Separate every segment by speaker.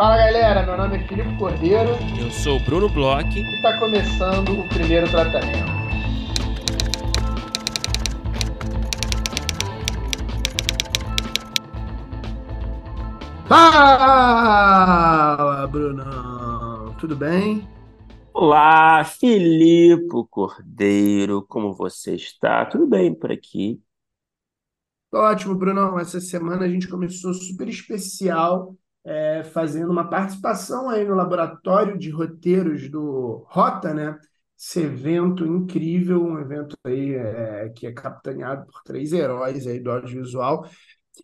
Speaker 1: Fala galera, meu nome é Filipe Cordeiro.
Speaker 2: Eu sou o Bruno Bloch.
Speaker 1: E está começando o primeiro tratamento. Fala, Bruno. Tudo bem?
Speaker 2: Olá, Filipe Cordeiro. Como você está? Tudo bem por aqui?
Speaker 1: Ótimo, Bruno. Essa semana a gente começou super especial é, fazendo uma participação aí no laboratório de roteiros do Rota, né? Esse evento incrível, um evento aí é, que é capitaneado por três heróis aí do audiovisual,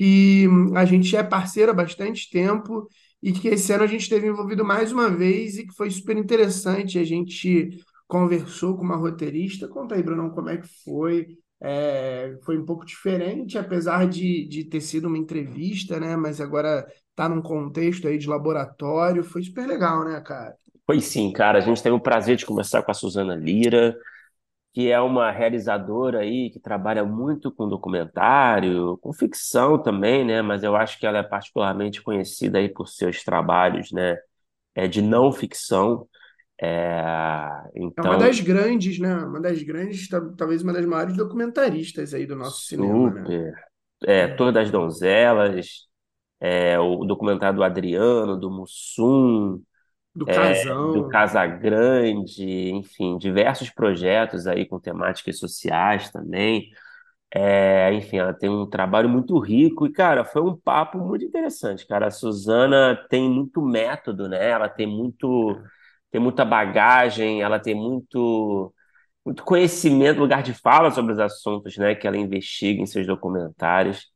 Speaker 1: e a gente é parceiro há bastante tempo e que esse ano a gente esteve envolvido mais uma vez e que foi super interessante. A gente conversou com uma roteirista. Conta aí, Bruno, como é que foi? É, foi um pouco diferente, apesar de, de ter sido uma entrevista, né? Mas agora tá num contexto aí de laboratório. Foi super legal, né, cara?
Speaker 2: Foi sim, cara. A gente teve o prazer de conversar com a Suzana Lira, que é uma realizadora aí que trabalha muito com documentário, com ficção também, né? Mas eu acho que ela é particularmente conhecida aí por seus trabalhos, né? É, de não ficção. É, então...
Speaker 1: é uma então das grandes, né? Uma das grandes, talvez uma das maiores documentaristas aí do nosso Super. cinema, né?
Speaker 2: É, Todas das Donzelas, é, o documentário do Adriano, do Mussum,
Speaker 1: do é, Casão.
Speaker 2: do Casagrande, enfim, diversos projetos aí com temáticas sociais também. É, enfim, ela tem um trabalho muito rico e, cara, foi um papo muito interessante, cara. A Suzana tem muito método, né? Ela tem muito, tem muita bagagem, ela tem muito, muito conhecimento, lugar de fala sobre os assuntos, né? Que ela investiga em seus documentários.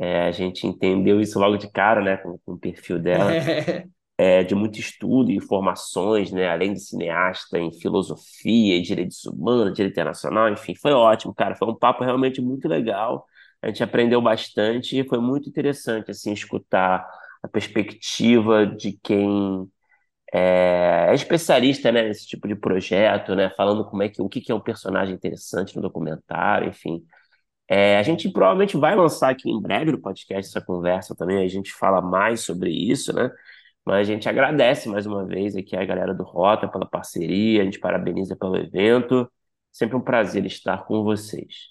Speaker 2: É, a gente entendeu isso logo de cara, né, com, com o perfil dela, é, de muito estudo e informações, né, além de cineasta em filosofia, direitos humanos, direito internacional, enfim, foi ótimo, cara, foi um papo realmente muito legal, a gente aprendeu bastante e foi muito interessante, assim, escutar a perspectiva de quem é, é especialista, né, nesse tipo de projeto, né, falando como é que, o que é um personagem interessante no documentário, enfim, é, a gente provavelmente vai lançar aqui em breve no podcast essa conversa também, a gente fala mais sobre isso, né? Mas a gente agradece mais uma vez aqui a galera do Rota pela parceria, a gente parabeniza pelo evento. Sempre um prazer estar com vocês.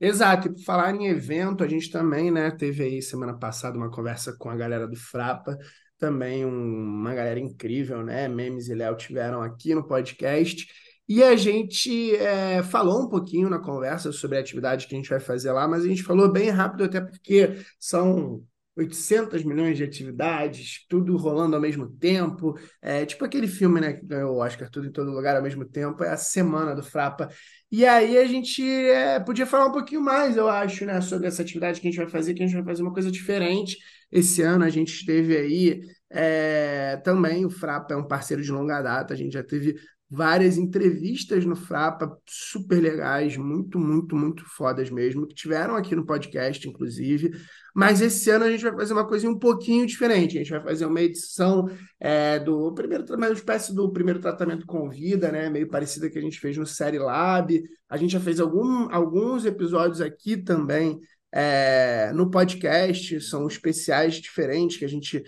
Speaker 1: Exato, e por falar em evento, a gente também, né, teve aí semana passada uma conversa com a galera do Frapa, também um, uma galera incrível, né? Memes e Léo tiveram aqui no podcast. E a gente é, falou um pouquinho na conversa sobre a atividade que a gente vai fazer lá, mas a gente falou bem rápido, até porque são 800 milhões de atividades, tudo rolando ao mesmo tempo. É tipo aquele filme, né, que ganhou o Oscar Tudo em Todo Lugar ao mesmo tempo, é a semana do Frapa. E aí a gente é, podia falar um pouquinho mais, eu acho, né, sobre essa atividade que a gente vai fazer, que a gente vai fazer uma coisa diferente. Esse ano a gente esteve aí é, também, o Frapa é um parceiro de longa data, a gente já teve várias entrevistas no Frapa super legais, muito, muito, muito fodas mesmo, que tiveram aqui no podcast, inclusive. Mas esse ano a gente vai fazer uma coisa um pouquinho diferente. A gente vai fazer uma edição é, do primeiro, uma espécie do primeiro tratamento com vida, né? Meio parecida que a gente fez no Série Lab. A gente já fez algum, alguns episódios aqui também é, no podcast, são especiais diferentes que a gente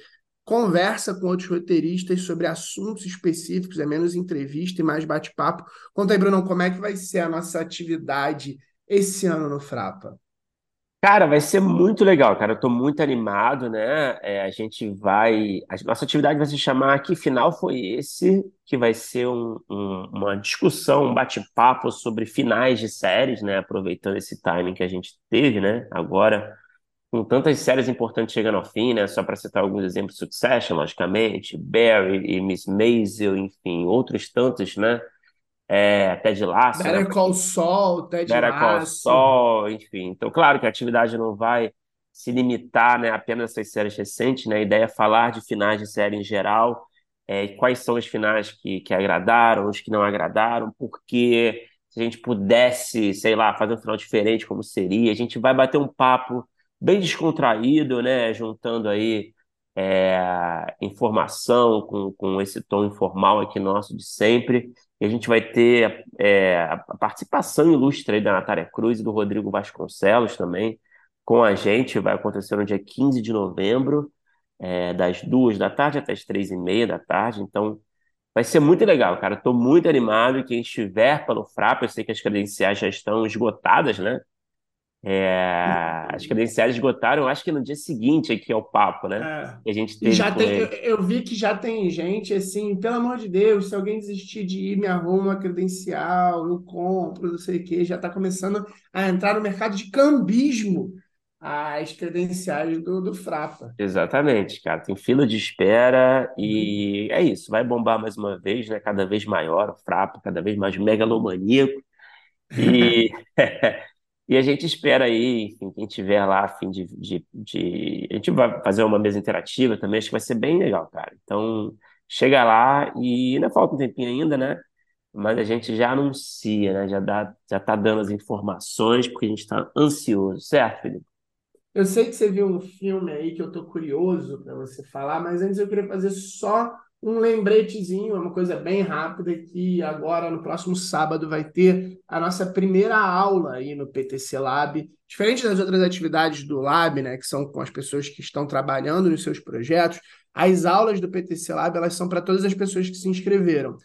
Speaker 1: conversa com outros roteiristas sobre assuntos específicos, é menos entrevista e mais bate-papo. Conta aí, Bruno, como é que vai ser a nossa atividade esse ano no Frapa?
Speaker 2: Cara, vai ser muito legal, cara. Eu tô muito animado, né? É, a gente vai. A nossa atividade vai se chamar Que Final Foi Esse? Que vai ser um, um, uma discussão, um bate-papo sobre finais de séries, né? Aproveitando esse timing que a gente teve, né? Agora com tantas séries importantes chegando ao fim, né? Só para citar alguns exemplos, Succession, logicamente, Barry e Miss Maisel, enfim, outros tantos, né? É, Ted Lasso.
Speaker 1: Better né? Call Saul, Ted
Speaker 2: Better
Speaker 1: Lasso.
Speaker 2: Call Saul, enfim. Então, claro que a atividade não vai se limitar né, apenas a essas séries recentes, né? A ideia é falar de finais de série em geral, é, quais são os finais que, que agradaram, os que não agradaram, porque se a gente pudesse, sei lá, fazer um final diferente, como seria, a gente vai bater um papo bem descontraído, né? Juntando aí é, informação com, com esse tom informal aqui nosso de sempre. E a gente vai ter é, a participação ilustre da Natália Cruz e do Rodrigo Vasconcelos também com a gente. Vai acontecer no dia 15 de novembro. é, das duas da tarde até as três e meia da tarde. Então, vai ser muito legal, cara. Estou muito animado. Quem estiver pelo Frap, eu sei que as credenciais já estão esgotadas, né? É, as credenciais esgotaram, acho que no dia seguinte aqui ao papo, né?
Speaker 1: É.
Speaker 2: Que a gente teve
Speaker 1: já tem, eu, eu vi que já tem gente assim, pelo amor de Deus, se alguém desistir de ir, me arruma uma credencial, eu compro, não sei o quê. Já está começando a entrar no mercado de cambismo as credenciais do, do Frapa.
Speaker 2: Exatamente, cara. Tem fila de espera e é isso. Vai bombar mais uma vez, né? Cada vez maior, o Frapa, cada vez mais megalomaníaco. E, e a gente espera aí, enfim, quem tiver lá a fim de, de, de... A gente vai fazer uma mesa interativa também, acho que vai ser bem legal, cara. Então, chega lá e ainda falta um tempinho ainda, né? Mas a gente já anuncia, né? Já dá, já tá dando as informações, porque a gente está ansioso, certo, Felipe?
Speaker 1: Eu sei que você viu um filme aí que eu tô curioso para você falar, mas antes eu queria fazer só um lembretezinho, uma coisa bem rápida, que agora no próximo sábado vai ter a nossa primeira aula aí no PTC Lab. Diferente das outras atividades do Lab, né, que são com as pessoas que estão trabalhando nos seus projetos, as aulas do PTC Lab, elas são para todas as pessoas que se inscreveram.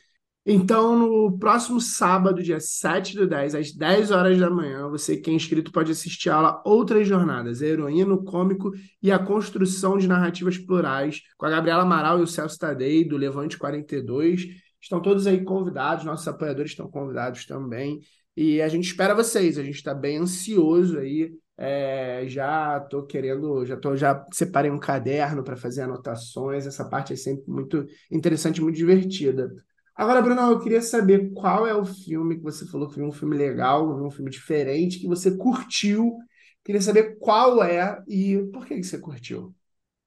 Speaker 1: Então, no próximo sábado, dia 7 do 10, às 10 horas da manhã, você que é inscrito pode assistir a aula Outras Jornadas, a heroína, o cômico e a construção de narrativas plurais, com a Gabriela Amaral e o Celso Tadei, do Levante 42. Estão todos aí convidados, nossos apoiadores estão convidados também. E a gente espera vocês, a gente está bem ansioso aí. É, já estou querendo, já tô, já separei um caderno para fazer anotações. Essa parte é sempre muito interessante, muito divertida. Agora, Bruno, eu queria saber qual é o filme que você falou que viu um filme legal, viu um filme diferente, que você curtiu. Queria saber qual é e por que que você curtiu.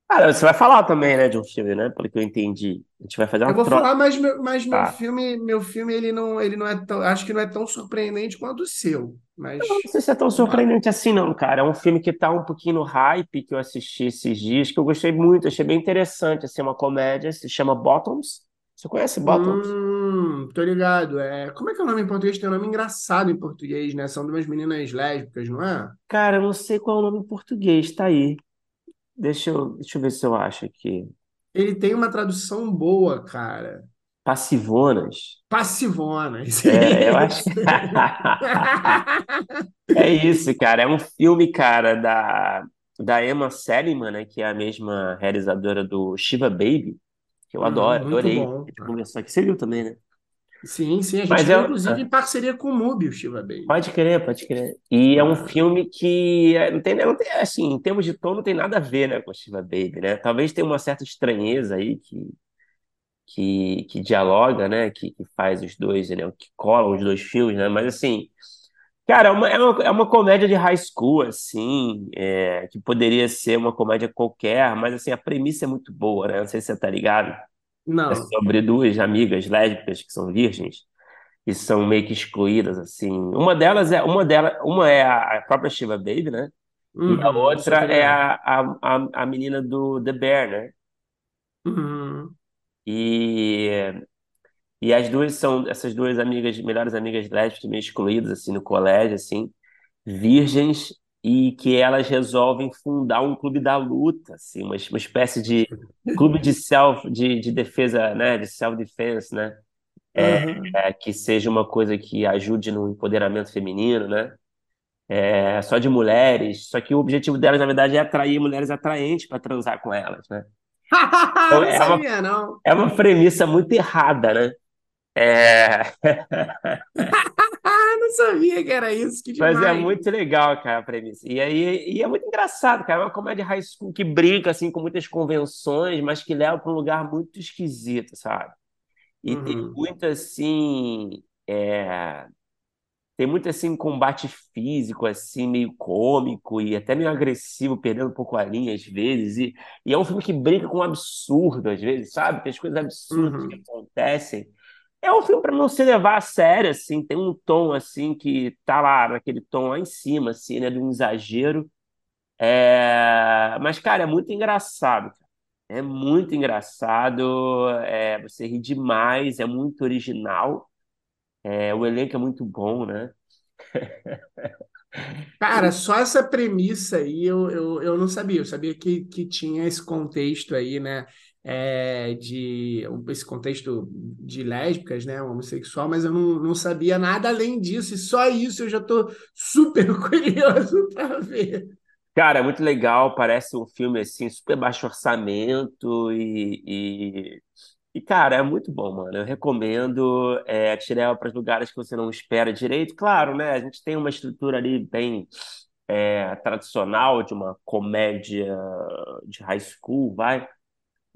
Speaker 2: Cara, você vai falar também, né, de um filme, né? Pelo que eu entendi. A gente vai fazer
Speaker 1: Eu
Speaker 2: uma
Speaker 1: vou
Speaker 2: troca.
Speaker 1: falar, mas meu, mas meu
Speaker 2: Tá.
Speaker 1: filme, meu filme ele não, ele não é tão, acho que não é tão surpreendente quanto o seu,
Speaker 2: Eu Não
Speaker 1: mas
Speaker 2: sei se é tão
Speaker 1: lá.
Speaker 2: surpreendente assim, não, cara. É um filme que tá um pouquinho no hype, que eu assisti esses dias, que eu gostei muito, achei bem interessante, assim, uma comédia, se chama Bottoms. Você conhece Bottoms?
Speaker 1: Hum, tô ligado. É, como é que é o nome em português? Tem um nome engraçado em português, né? São duas meninas lésbicas, não é?
Speaker 2: Cara, eu não sei qual é o nome em português, tá aí. Deixa eu, deixa eu ver se eu acho aqui.
Speaker 1: Ele tem uma tradução boa, cara.
Speaker 2: Passivonas.
Speaker 1: Passivonas.
Speaker 2: É, eu acho. É isso, cara. É um filme, cara, da, da Emma Seligman, né? Que é a mesma realizadora do Shiva Baby, que eu adoro, adorei.
Speaker 1: Bom.
Speaker 2: gente conversou aqui. Você viu também, né?
Speaker 1: Sim, sim. A gente
Speaker 2: Mas
Speaker 1: viu,
Speaker 2: é.
Speaker 1: inclusive,
Speaker 2: ah,
Speaker 1: em parceria com o Mubi, o Shiva Baby.
Speaker 2: Pode crer, pode crer. E é um filme que é, não tem, não tem, assim, em termos de tom, não tem nada a ver, né, com Shiva Baby, né? Talvez tenha uma certa estranheza aí que, que, que dialoga, né? Que, que faz os dois, né? Que colam os dois filmes, né? Mas assim. Cara, é uma, é uma, é uma comédia de high school, assim, é, que poderia ser uma comédia qualquer, mas assim, a premissa é muito boa, né? Não sei se você tá ligado. É
Speaker 1: não.
Speaker 2: sobre duas amigas lésbicas que são virgens e são meio que excluídas, assim. Uma delas é uma dela, uma é a própria Shiva Baby, né? E a
Speaker 1: Uhum,
Speaker 2: outra é a, a, a, a menina do The Bear, né?
Speaker 1: Uhum.
Speaker 2: E, e as duas são essas duas amigas, melhores amigas lésbicas, meio excluídas, assim, no colégio, assim. virgens e que elas resolvem fundar um clube da luta, assim, uma, uma espécie de clube de self, de, de defesa, né, de self-defense, né,
Speaker 1: Aham.
Speaker 2: é, que seja uma coisa que ajude no empoderamento feminino, né, é, só de mulheres, só que o objetivo delas, na verdade, é atrair mulheres atraentes para transar com elas, né. Então
Speaker 1: Não
Speaker 2: é uma,
Speaker 1: sabia, não.
Speaker 2: é uma premissa muito errada, né. É,
Speaker 1: não sabia que era isso. Que
Speaker 2: Mas é muito legal, cara, a premissa. E aí, e é muito engraçado, cara. É uma comédia high school que brinca assim com muitas convenções, mas que leva para um lugar muito esquisito, sabe? E tem
Speaker 1: Uhum.
Speaker 2: muito assim, é, tem muito assim combate físico assim, meio cômico e até meio agressivo, perdendo um pouco a linha às vezes. E, e é um filme que brinca com o absurdo às vezes, sabe? Tem as coisas absurdas que
Speaker 1: Uhum.
Speaker 2: acontecem. É um filme para não se levar a sério, assim, tem um tom assim que tá lá naquele tom lá em cima, assim, né, de um exagero. É... Mas, cara, é muito engraçado. É muito engraçado, é... você ri demais, é muito original, é... o elenco é muito bom, né?
Speaker 1: Cara, só essa premissa aí eu, eu, eu não sabia. Eu sabia que, que tinha esse contexto aí, né? É, de esse contexto de lésbicas, né? Homossexual, mas eu não, não sabia nada além disso. E só isso eu já estou super curioso para ver.
Speaker 2: Cara, é muito legal. Parece um filme assim, super baixo orçamento e, e e, cara, é muito bom, mano. Eu recomendo é, leva para lugares que você não espera direito. Claro, né? A gente tem uma estrutura ali bem é, tradicional de uma comédia de high school, vai.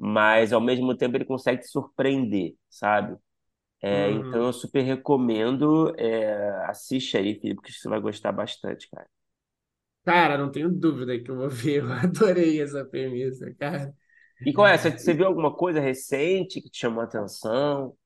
Speaker 2: Mas, ao mesmo tempo, ele consegue te surpreender, sabe? É, então,
Speaker 1: Uhum.
Speaker 2: eu super recomendo. é, assiste aí, Felipe, que você vai gostar bastante, cara.
Speaker 1: Cara, não tenho dúvida que eu vou ver. Eu adorei essa premissa, cara.
Speaker 2: E qual é? Você, você viu alguma coisa recente que te chamou a atenção?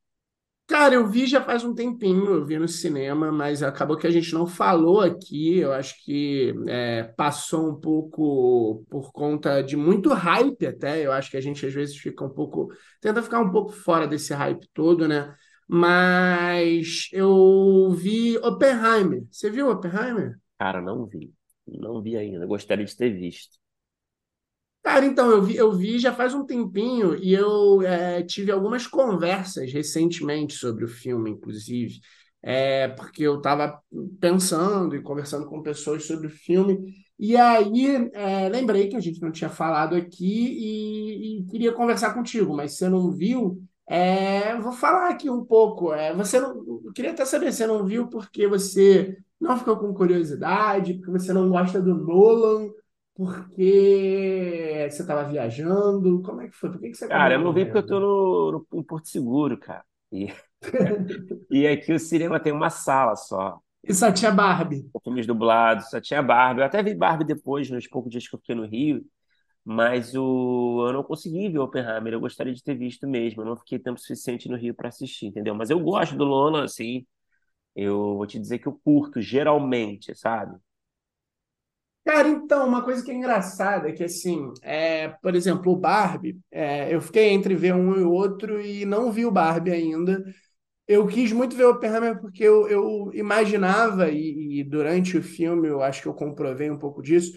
Speaker 1: Cara, eu vi já faz um tempinho, eu vi no cinema, mas acabou que a gente não falou aqui. Eu acho que é, passou um pouco por conta de muito hype até. Eu acho que a gente às vezes fica um pouco, tenta ficar um pouco fora desse hype todo, né? Mas eu vi Oppenheimer. Você viu Oppenheimer?
Speaker 2: Cara, não vi. Não vi ainda. Gostaria de ter visto.
Speaker 1: Cara, então, eu vi, eu vi já faz um tempinho e eu é, tive algumas conversas recentemente sobre o filme, inclusive, é, porque eu estava pensando e conversando com pessoas sobre o filme, e aí é, lembrei que a gente não tinha falado aqui e, e queria conversar contigo, mas você não viu, é, vou falar aqui um pouco. É, você não, eu queria até saber, você não viu porque você não ficou com curiosidade, porque você não gosta do Nolan porque você estava viajando? Como é que foi? Por que que você
Speaker 2: Cara, eu não vi porque eu tô no, no- em Porto Seguro, cara. E, e aqui o cinema tem uma sala só.
Speaker 1: E só tinha Barbie.
Speaker 2: Com filmes dublados, só tinha Barbie. Eu até vi Barbie depois, nos poucos dias que eu fiquei no Rio, mas o... eu não consegui ver Oppenheimer. Eu gostaria de ter visto mesmo. Eu não fiquei tempo suficiente no Rio para assistir, entendeu? Mas eu gosto do Nolan, assim. Eu vou te dizer que eu curto, geralmente, sabe?
Speaker 1: Cara, então, uma coisa que é engraçada é que, assim, é, por exemplo, o Barbie, é, eu fiquei entre ver um e outro e não vi o Barbie ainda. Eu quis muito ver o Oppenheimer porque eu, eu imaginava, e, e durante o filme eu acho que eu comprovei um pouco disso,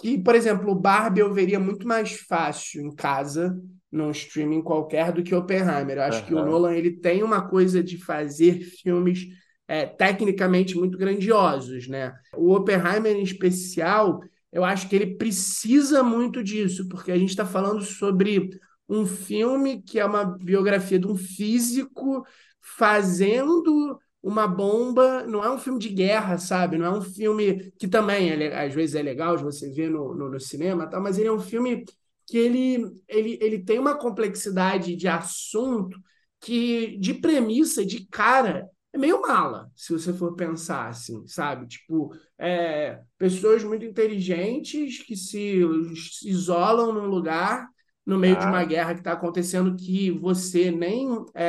Speaker 1: que, por exemplo, o Barbie eu veria muito mais fácil em casa, num streaming qualquer, do que o Oppenheimer. Eu acho que o. Nolan ele tem uma coisa de fazer filmes é, tecnicamente muito grandiosos, né? O Oppenheimer, em especial, eu acho que ele precisa muito disso, porque a gente está falando sobre um filme que é uma biografia de um físico fazendo uma bomba. Não é um filme de guerra, sabe? Não é um filme que também é, às vezes é legal de você ver no, no, no cinema, tal, mas ele é um filme que ele, ele, ele tem uma complexidade de assunto que, de premissa, de cara, é meio mala, se você for pensar assim, sabe? Tipo, é, pessoas muito inteligentes que se, isolam num lugar no meio de uma
Speaker 2: Tá,
Speaker 1: guerra que está acontecendo que você nem é,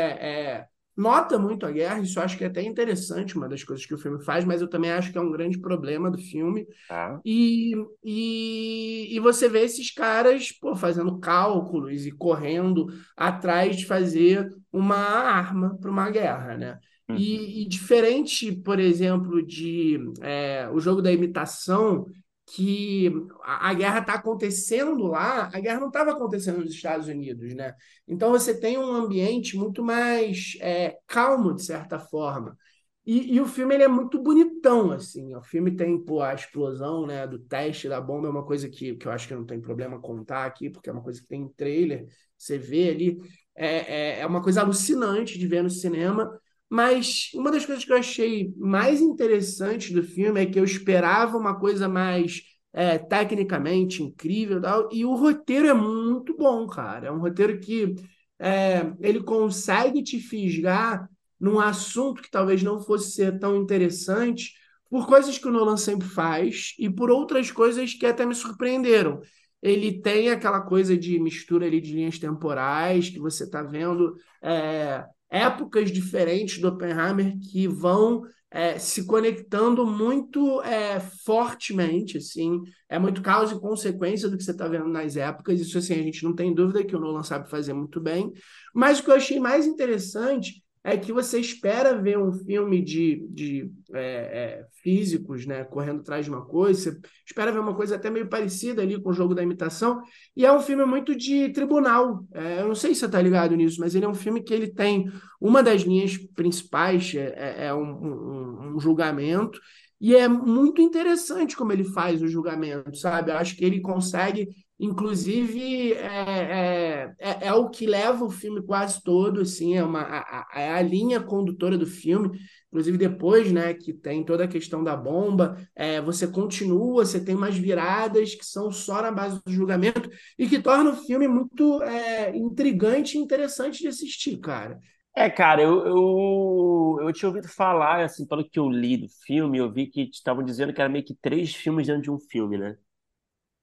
Speaker 1: é, nota muito a guerra. Isso acho que é até interessante, uma das coisas que o filme faz, mas eu também acho que é um grande problema do filme.
Speaker 2: tá.
Speaker 1: E, e, e você vê esses caras pô, fazendo cálculos e correndo atrás de fazer uma arma para uma guerra, né? E, e diferente, por exemplo, de é, o jogo da imitação, que a, a guerra está acontecendo lá, a guerra não estava acontecendo nos Estados Unidos, né? Então você tem um ambiente muito mais é, calmo, de certa forma. E, e o filme ele é muito bonitão, assim. O filme tem, pô, a explosão, né, do teste da bomba, é uma coisa que, que eu acho que não tem problema contar aqui, porque é uma coisa que tem em trailer, você vê ali. É, é, é uma coisa alucinante de ver no cinema. Mas uma das coisas que eu achei mais interessante do filme é que eu esperava uma coisa mais é, tecnicamente incrível e tal, e o roteiro é muito bom, cara. É um roteiro que é, ele consegue te fisgar num assunto que talvez não fosse ser tão interessante, por coisas que o Nolan sempre faz e por outras coisas que até me surpreenderam. Ele tem aquela coisa de mistura ali de linhas temporais, que você está vendo é, épocas diferentes do Oppenheimer que vão é, se conectando muito é, fortemente, assim, é muito causa e consequência do que você está vendo nas épocas, isso assim, a gente não tem dúvida que o Nolan sabe fazer muito bem, mas o que eu achei mais interessante é que você espera ver um filme de, de é, é, físicos, né, correndo atrás de uma coisa, você espera ver uma coisa até meio parecida ali com o jogo da imitação, e é um filme muito de tribunal. É, eu não sei se você está ligado nisso, mas ele é um filme que ele tem uma das linhas principais é, é, é um, um, um julgamento e é muito interessante como ele faz o julgamento, sabe? Eu acho que ele consegue Inclusive, é, é, é, é, o que leva o filme quase todo, assim, é, uma, a, é a linha condutora do filme. Inclusive, depois, né, que tem toda a questão da bomba, é, você continua, você tem umas viradas que são só na base do julgamento e que torna o filme muito é, intrigante e interessante de assistir, cara.
Speaker 2: É, cara, eu, eu, eu tinha ouvido falar, assim, pelo que eu li do filme, eu vi que estavam dizendo que era meio que três filmes dentro de um filme, né?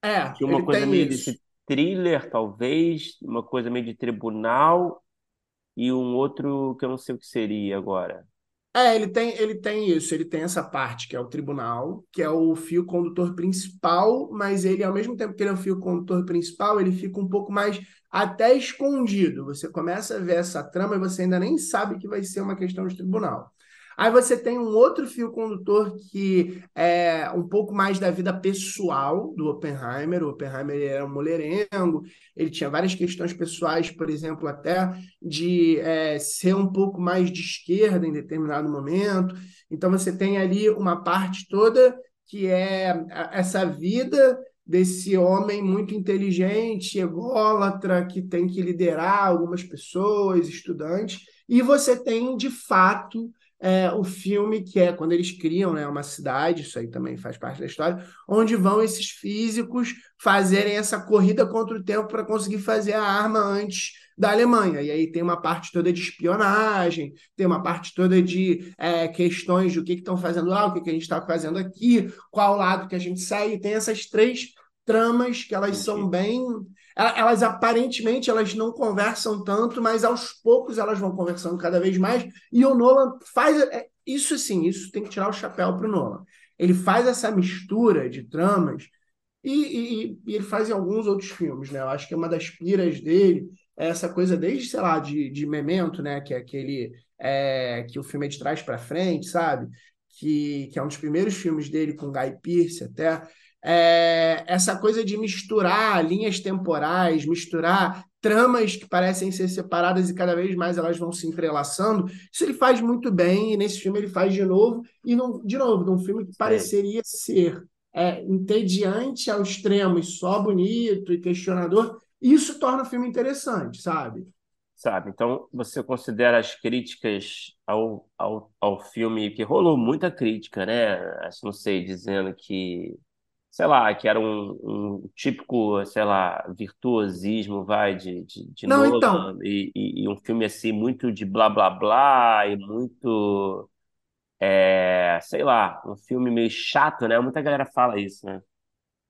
Speaker 1: É,
Speaker 2: Tinha uma coisa meio
Speaker 1: isso.
Speaker 2: desse thriller, talvez, uma coisa meio de tribunal e um outro que eu não sei o que seria agora.
Speaker 1: É, ele tem, ele tem isso, ele tem essa parte que é o tribunal, que é o fio condutor principal, mas ele, ao mesmo tempo que ele é o fio condutor principal, ele fica um pouco mais até escondido. Você começa a ver essa trama e você ainda nem sabe que vai ser uma questão de tribunal. Aí você tem um outro fio condutor que é um pouco mais da vida pessoal do Oppenheimer. O Oppenheimer era um mulherengo, ele tinha várias questões pessoais, por exemplo, até de é, ser um pouco mais de esquerda em determinado momento. Então você tem ali uma parte toda que é essa vida desse homem muito inteligente, ególatra, que tem que liderar algumas pessoas, estudantes, e você tem, de fato, é, o filme, que é quando eles criam né, uma cidade, isso aí também faz parte da história, onde vão esses físicos fazerem essa corrida contra o tempo para conseguir fazer a arma antes da Alemanha. E aí tem uma parte toda de espionagem, tem uma parte toda de é, questões de o que estão fazendo lá, o que, que a gente está fazendo aqui, qual lado que a gente sai, e tem essas três tramas que elas são bem elas aparentemente elas não conversam tanto, mas aos poucos elas vão conversando cada vez mais. E o Nolan faz é, isso sim, isso tem que tirar o chapéu para o Nolan. Ele faz essa mistura de tramas e, e, e, ele faz em alguns outros filmes, né? Eu acho que é uma das piras dele é essa coisa desde, sei lá, de, de Memento, né? Que é aquele é, que o filme é de trás para frente, sabe? Que, que é um dos primeiros filmes dele com Guy Pearce até é, essa coisa de misturar linhas temporais, misturar tramas que parecem ser separadas e cada vez mais elas vão se entrelaçando. Isso ele faz muito bem, e nesse filme ele faz de novo, e não, de novo, num filme que pareceria ser é, entediante ao extremo e só bonito e questionador, isso torna o filme interessante, sabe?
Speaker 2: Sabe, então você considera as críticas ao, ao, ao filme, que rolou muita crítica, né? Não sei, dizendo que sei lá, que era um, um típico, sei lá, virtuosismo, vai, de, de, de
Speaker 1: Não,
Speaker 2: Nolan,
Speaker 1: então,
Speaker 2: e, e, e um filme assim, muito de blá blá blá, e muito, é, sei lá, um filme meio chato, né? Muita galera fala isso, né?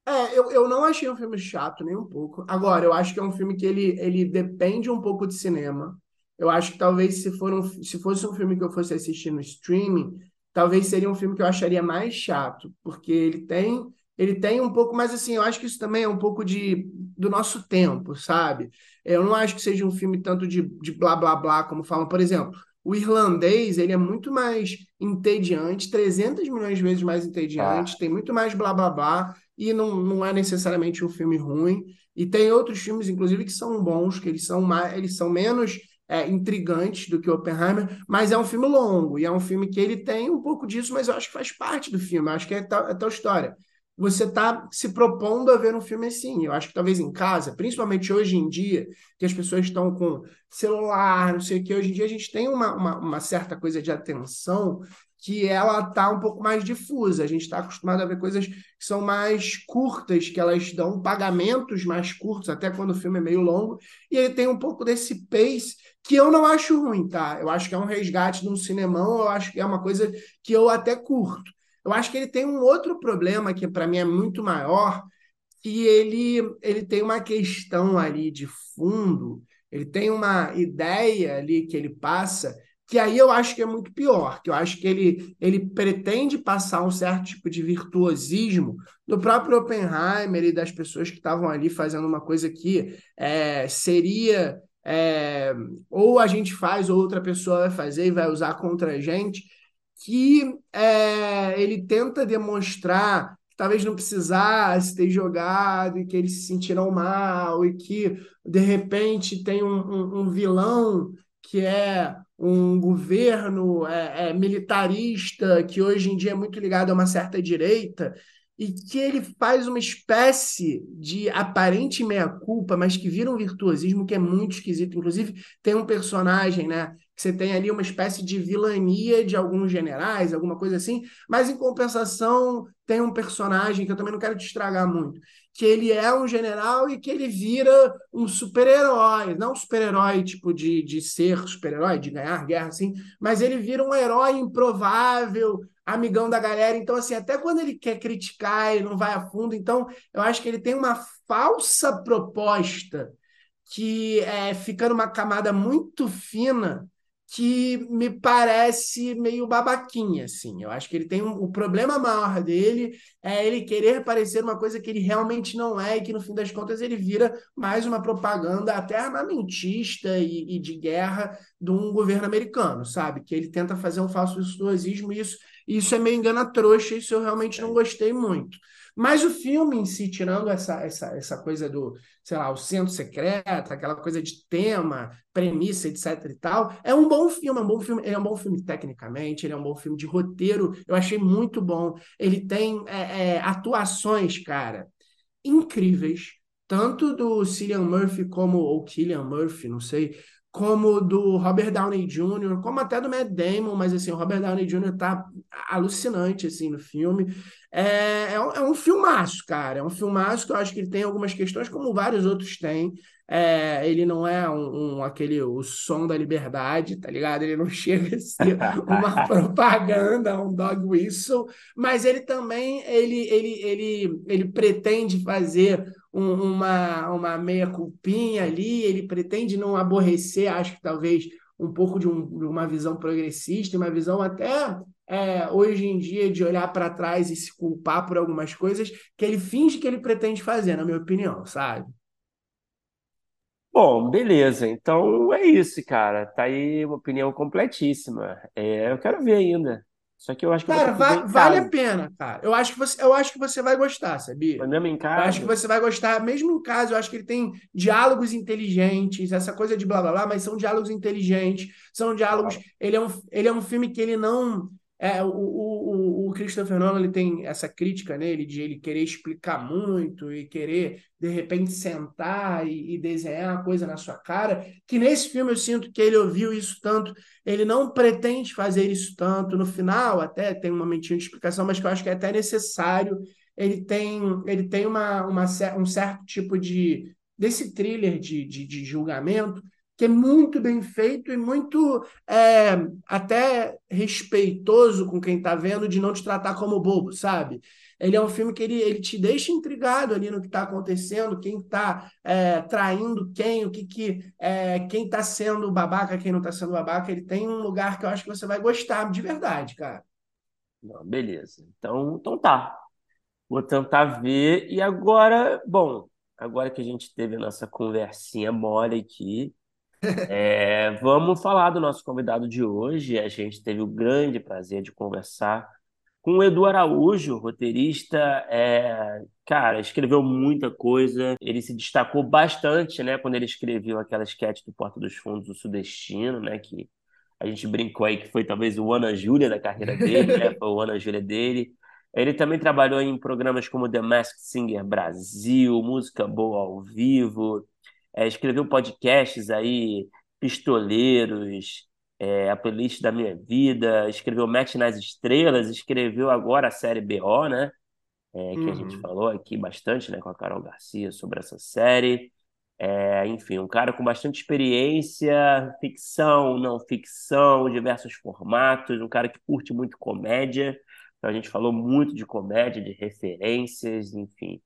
Speaker 1: é, eu, eu não achei um filme chato nem um pouco. Agora, eu acho que é um filme que ele, ele depende um pouco de cinema. Eu acho que talvez se for um, se fosse um filme que eu fosse assistir no streaming, talvez seria um filme que eu acharia mais chato, porque ele tem ele tem um pouco, mas assim, eu acho que isso também é um pouco de do nosso tempo, sabe? Eu não acho que seja um filme tanto de, de blá blá blá, como falam, por exemplo, o irlandês, ele é muito mais entediante, 300 milhões de vezes mais
Speaker 2: Ah,
Speaker 1: entediante, tem muito mais blá blá blá, e não, não é necessariamente um filme ruim. E tem outros filmes, inclusive, que são bons, que eles são mais, eles são menos é, intrigantes do que Oppenheimer, mas é um filme longo, e é um filme que ele tem um pouco disso, mas eu acho que faz parte do filme, acho que é tal, é tal história você está se propondo a ver um filme assim. Eu acho que talvez em casa, principalmente hoje em dia, que as pessoas estão com celular, não sei o que, hoje em dia a gente tem uma, uma, uma certa coisa de atenção que ela está um pouco mais difusa. A gente está acostumado a ver coisas que são mais curtas, que elas dão pagamentos mais curtos, até quando o filme é meio longo, e ele tem um pouco desse pace que eu não acho ruim, tá? Eu acho que é um resgate de um cinemão, eu acho que é uma coisa que eu até curto. Eu acho que ele tem um outro problema que para mim é muito maior, que ele, ele tem uma questão ali de fundo, ele tem uma ideia ali que ele passa, que aí eu acho que é muito pior, que eu acho que ele, ele pretende passar um certo tipo de virtuosismo do próprio Oppenheimer e das pessoas que estavam ali fazendo uma coisa que é, seria é, ou a gente faz, ou outra pessoa vai fazer e vai usar contra a gente, que é, ele tenta demonstrar que talvez não precisasse ter jogado e que eles se sentiram mal e que de repente tem um, um, um vilão que é um governo é, é, militarista que hoje em dia é muito ligado a uma certa direita e que ele faz uma espécie de aparente meia-culpa, mas que vira um virtuosismo que é muito esquisito. Inclusive, tem um personagem, né? Que você tem ali uma espécie de vilania de alguns generais, alguma coisa assim, mas em compensação tem um personagem que eu também não quero te estragar muito, que ele é um general e que ele vira um super-herói, não um super-herói tipo de, de ser super-herói, de ganhar guerra, assim, mas ele vira um herói improvável, amigão da galera. Então, assim, até quando ele quer criticar, ele não vai a fundo. Então, eu acho que ele tem uma falsa proposta que é, fica numa camada muito fina que me parece meio babaquinha, assim. Eu acho que ele tem um, o problema maior dele é ele querer parecer uma coisa que ele realmente não é e que no fim das contas ele vira mais uma propaganda até armamentista e, e de guerra de um governo americano, sabe? Que ele tenta fazer um falso virtuosismo e isso isso é meio engana trouxa, isso eu realmente não gostei muito. Mas o filme em si, tirando essa, essa, essa coisa do, sei lá, o centro secreto, aquela coisa de tema, premissa, etc e tal, é um bom filme, é um bom filme, ele é um bom filme tecnicamente, ele é um bom filme de roteiro, eu achei muito bom. Ele tem é, é, atuações, cara, incríveis, tanto do Cillian Murphy como, ou Killian Murphy, não sei, como do Robert Downey Jr., como até do Matt Damon, mas assim, o Robert Downey Jr. tá alucinante assim no filme. É, é, um, é um filmaço, cara. É um filmaço que eu acho que ele tem algumas questões, como vários outros têm. É, ele não é um, um, aquele o som da liberdade, tá ligado? Ele não chega a ser uma propaganda, um dog whistle, mas ele também ele, ele, ele, ele pretende fazer um, uma, uma meia-culpinha ali, ele pretende não aborrecer, acho que talvez um pouco de, um, de uma visão progressista, uma visão até é, hoje em dia de olhar para trás e se culpar por algumas coisas que ele finge que ele pretende fazer, na minha opinião, sabe?
Speaker 2: Bom, beleza. Então é isso, cara. Tá aí uma opinião completíssima. É, eu quero ver ainda. Só que eu acho que
Speaker 1: Cara, va vale a pena, cara. Eu acho que você, eu acho que você vai gostar, sabia?
Speaker 2: Mas mesmo em casa.
Speaker 1: Eu acho que você vai gostar, mesmo em casa, eu acho que ele tem diálogos inteligentes, essa coisa de blá blá blá, mas são diálogos inteligentes, são diálogos. Ele é um, ele é um filme que ele não é, o, o, o Christopher Nolan ele tem essa crítica nele de ele querer explicar muito e querer, de repente, sentar e, e, desenhar a coisa na sua cara, que nesse filme eu sinto que ele ouviu isso tanto, ele não pretende fazer isso tanto. No final, até tem uma mentinha de explicação, mas que eu acho que é até necessário. Ele tem, ele tem uma, uma, um certo tipo de. desse thriller de, de, de julgamento que é muito bem feito e muito é, até respeitoso com quem está vendo de não te tratar como bobo, sabe? Ele é um filme que ele, ele te deixa intrigado ali no que está acontecendo, quem está é, traindo quem, o que, que é, quem está sendo babaca, quem não está sendo babaca. Ele tem um lugar que eu acho que você vai gostar de verdade, cara.
Speaker 2: Não, beleza. Então, então tá. Vou tentar ver. E agora, bom, agora que a gente teve a nossa conversinha mole aqui, é, vamos falar do nosso convidado de hoje. A gente teve o grande prazer de conversar com o Edu Araújo, roteirista. É, cara, escreveu muita coisa. Ele se destacou bastante, né, quando ele escreveu aquela sketch do Porta dos Fundos do Sudestino, né, que a gente brincou aí que foi talvez o Ana Júlia da carreira dele, né, foi o Ana Júlia dele. Ele também trabalhou em programas como The Masked Singer Brasil, Música Boa ao Vivo, é, escreveu podcasts aí, Pistoleiros, é, a playlist da minha vida, escreveu Match nas Estrelas, escreveu agora a série BO, né? É, que uhum. a gente uhum. falou aqui bastante, né, com a Carol Garcia sobre essa série. É, enfim, um cara com bastante experiência, ficção, não ficção, diversos formatos, um cara que curte muito comédia. Então a gente falou muito de comédia, de referências, enfim.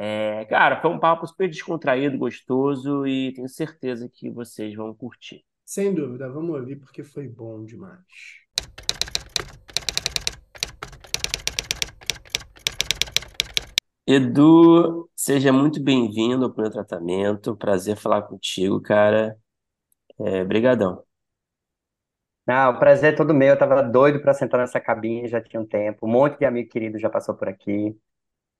Speaker 2: É, cara, foi um papo super descontraído, gostoso e tenho certeza que vocês vão curtir.
Speaker 1: Sem dúvida, vamos ouvir porque foi bom demais.
Speaker 2: Edu, seja muito bem-vindo ao meu tratamento. Prazer falar contigo, cara. É, brigadão.
Speaker 3: Não, o prazer é todo meu. Eu tava doido para sentar nessa cabine, já tinha um tempo. Um monte de amigo querido já passou por aqui.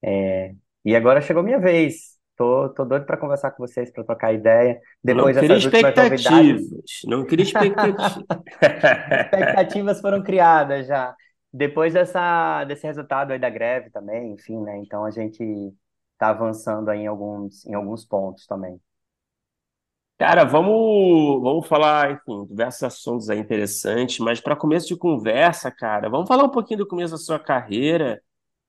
Speaker 3: É, E agora chegou minha vez. Tô, tô doido para conversar com vocês, para trocar ideia.
Speaker 2: Não
Speaker 3: Depois
Speaker 2: cria
Speaker 3: últimas novidades,
Speaker 2: expectativas. Não cria expectativas.
Speaker 3: expectativas foram criadas já. Depois dessa, desse resultado aí da greve também, enfim, né? Então a gente tá avançando aí em alguns, em alguns pontos também.
Speaker 2: Cara, vamos, vamos falar, enfim, diversos assuntos aí interessantes, mas para começo de conversa, cara, vamos falar um pouquinho do começo da sua carreira.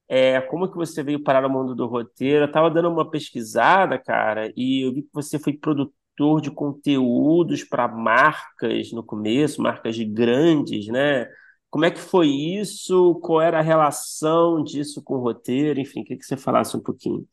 Speaker 2: É, como que você veio parar no mundo do roteiro? Eu estava dando uma pesquisada, cara, e eu vi que você foi produtor de conteúdos para marcas no começo, marcas grandes, né? Como é que foi isso? Qual era a relação disso com o roteiro? Enfim, queria que você falasse um pouquinho.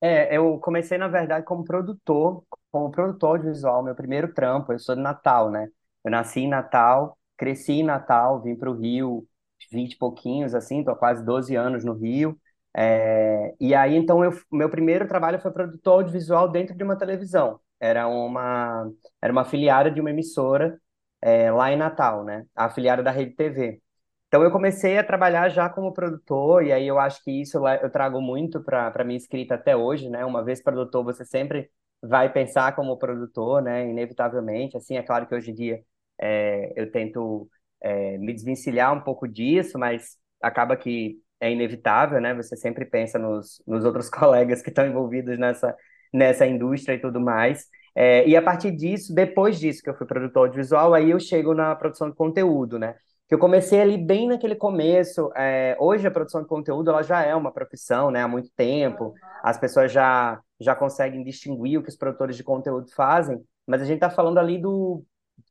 Speaker 3: É, eu comecei, na verdade, como produtor, como produtor audiovisual, meu primeiro trampo, eu sou de Natal, né? Eu nasci em Natal, cresci em Natal, vim para o Rio, 20 e pouquinhos, assim, tô há quase 12 anos no Rio. É, e aí, então, eu, meu primeiro trabalho foi produtor audiovisual dentro de uma televisão. Era uma, era uma afiliada de uma emissora, é, lá em Natal, né? A afiliada da Rede TV. Então eu comecei a trabalhar já como produtor, e aí eu acho que isso eu trago muito para para minha escrita até hoje, né? Uma vez produtor, você sempre vai pensar como produtor, né? Inevitavelmente. Assim, é claro que hoje em dia é, eu tento é, me desvencilhar um pouco disso, mas acaba que é inevitável, né? Você sempre pensa nos, nos outros colegas que estão envolvidos nessa, nessa indústria e tudo mais. É, e a partir disso, depois disso que eu fui produtor audiovisual, aí eu chego na produção de conteúdo, né? que eu comecei ali bem naquele começo. É, hoje a produção de conteúdo ela já é uma profissão, né? Há muito tempo, as pessoas já já conseguem distinguir o que os produtores de conteúdo fazem, mas a gente está falando ali do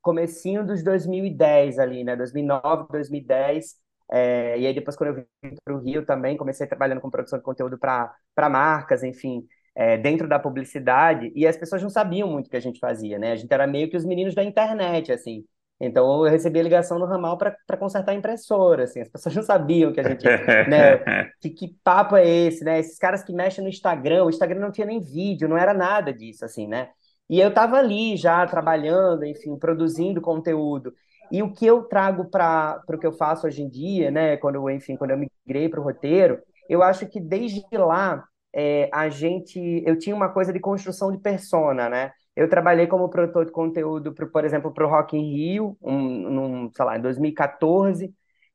Speaker 3: comecinho dos 2010 ali, né? 2009, 2010. É, e aí depois quando eu vim para o Rio também comecei trabalhando com produção de conteúdo para marcas, enfim. É, dentro da publicidade, e as pessoas não sabiam muito o que a gente fazia, né? A gente era meio que os meninos da internet, assim. Então eu recebia ligação no ramal para consertar a impressora, assim, as pessoas não sabiam que a gente, né, que, que papo é esse, né? Esses caras que mexem no Instagram, o Instagram não tinha nem vídeo, não era nada disso, assim, né? E eu estava ali já trabalhando, enfim, produzindo conteúdo. E o que eu trago para o que eu faço hoje em dia, né, quando enfim, quando eu migrei para o roteiro, eu acho que desde lá é, a gente, eu tinha uma coisa de construção de persona, né? Eu trabalhei como produtor de conteúdo, pro, por exemplo, para o Rock in Rio, um, num, sei lá, em 2014.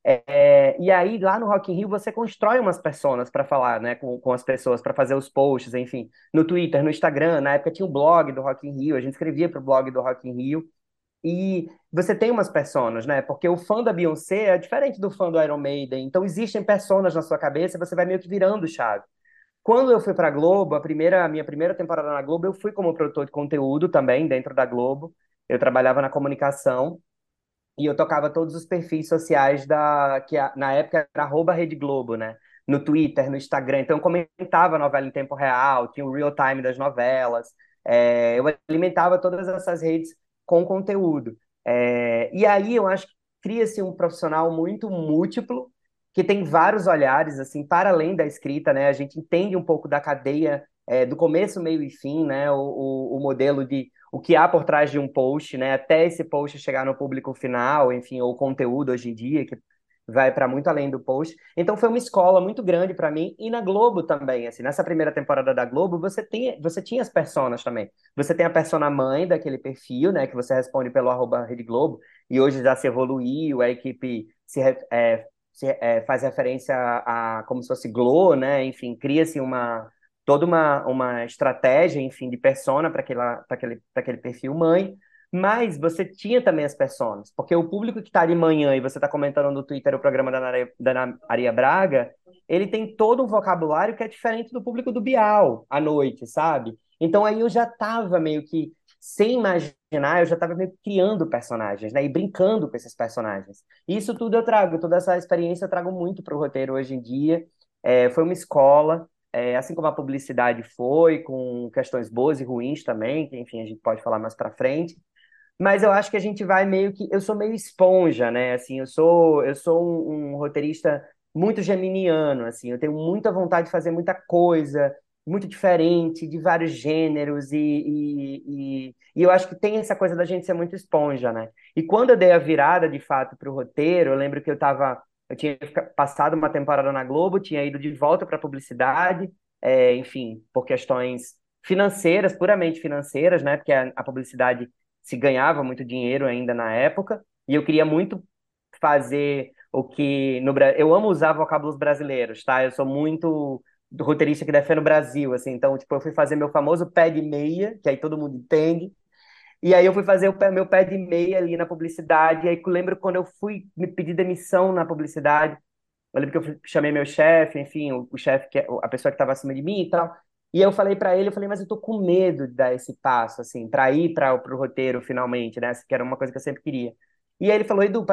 Speaker 3: É, e aí, lá no Rock in Rio, você constrói umas personas para falar né, com, com as pessoas, para fazer os posts, enfim, no Twitter, no Instagram. Na época tinha o blog do Rock in Rio, a gente escrevia para o blog do Rock in Rio. E você tem umas personas, né? Porque o fã da Beyoncé é diferente do fã do Iron Maiden. Então, existem personas na sua cabeça você vai meio que virando chave. Quando eu fui para a Globo, a primeira, a minha primeira temporada na Globo, eu fui como produtor de conteúdo também dentro da Globo. Eu trabalhava na comunicação e eu tocava todos os perfis sociais da que na época era arroba Rede Globo, né? No Twitter, no Instagram. Então eu comentava a novela em tempo real, tinha o real time das novelas. É, eu alimentava todas essas redes com conteúdo. É, e aí eu acho que cria-se um profissional muito múltiplo que tem vários olhares, assim, para além da escrita, né? A gente entende um pouco da cadeia é, do começo, meio e fim, né? O, o, o, modelo de o que há por trás de um post, né? Até esse post chegar no público final, enfim, ou conteúdo hoje em dia, que vai para muito além do post. Então foi uma escola muito grande para mim e na Globo também, assim, nessa primeira temporada da Globo, você tem, você tinha as personas também. Você tem a persona mãe daquele perfil, né, que você responde pelo arroba Rede Globo, e hoje já se evoluiu, a equipe se é, se, é, faz referência a, a, como se fosse glow, né? Enfim, cria-se uma toda uma, uma estratégia, enfim, de persona para aquele, aquele perfil mãe, mas você tinha também as personas, porque o público que está ali manhã e você está comentando no Twitter o programa da Ana, da Maria Braga, ele tem todo um vocabulário que é diferente do público do Bial à noite, sabe? Então aí eu já estava meio que sem imaginar, eu já estava criando personagens, né? E brincando com esses personagens. Isso tudo eu trago, toda essa experiência eu trago muito para o roteiro hoje em dia. É, foi uma escola, é, assim como a publicidade foi, com questões boas e ruins também, que enfim a gente pode falar mais para frente. Mas eu acho que a gente vai meio que, eu sou meio esponja, né? Assim, eu sou, eu sou um, um roteirista muito geminiano, assim, eu tenho muita vontade de fazer muita coisa, muito diferente, de vários gêneros, e, e, e, e, eu acho que tem essa coisa da gente ser muito esponja, né? E quando eu dei a virada, de fato, para o roteiro, eu lembro que eu estava. Eu tinha passado uma temporada na Globo, tinha ido de volta para publicidade, é, enfim, por questões financeiras, puramente financeiras, né? Porque a, a publicidade se ganhava muito dinheiro ainda na época, e eu queria muito fazer o que no eu amo usar vocábulos brasileiros, tá? Eu sou muito roteirista que defende o Brasil, assim, então tipo eu fui fazer meu famoso pé de meia, que aí todo mundo entende. E aí eu fui fazer o meu pé de meia ali na publicidade, e aí eu lembro quando eu fui me pedir demissão na publicidade, eu lembro que eu chamei meu chefe, enfim, o, o chefe que é, a pessoa que estava acima de mim e tal. E eu falei para ele, eu falei, mas eu tô com medo de dar esse passo, assim, para ir para o roteiro finalmente, né? Que era uma coisa que eu sempre queria. E aí ele falou, Edu,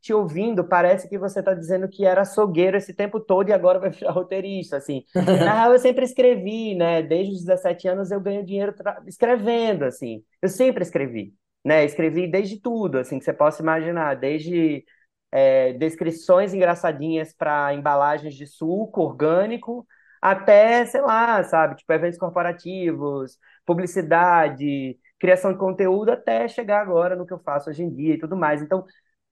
Speaker 3: te ouvindo, parece que você está dizendo que era açougueiro esse tempo todo e agora vai virar roteirista, assim. Na real, eu sempre escrevi, né? Desde os 17 anos eu ganho dinheiro escrevendo, assim. Eu sempre escrevi, né? Escrevi desde tudo, assim, que você possa imaginar. Desde é, descrições engraçadinhas para embalagens de suco orgânico, até, sei lá, sabe? Tipo, eventos corporativos, publicidade criação de conteúdo até chegar agora no que eu faço hoje em dia e tudo mais. Então,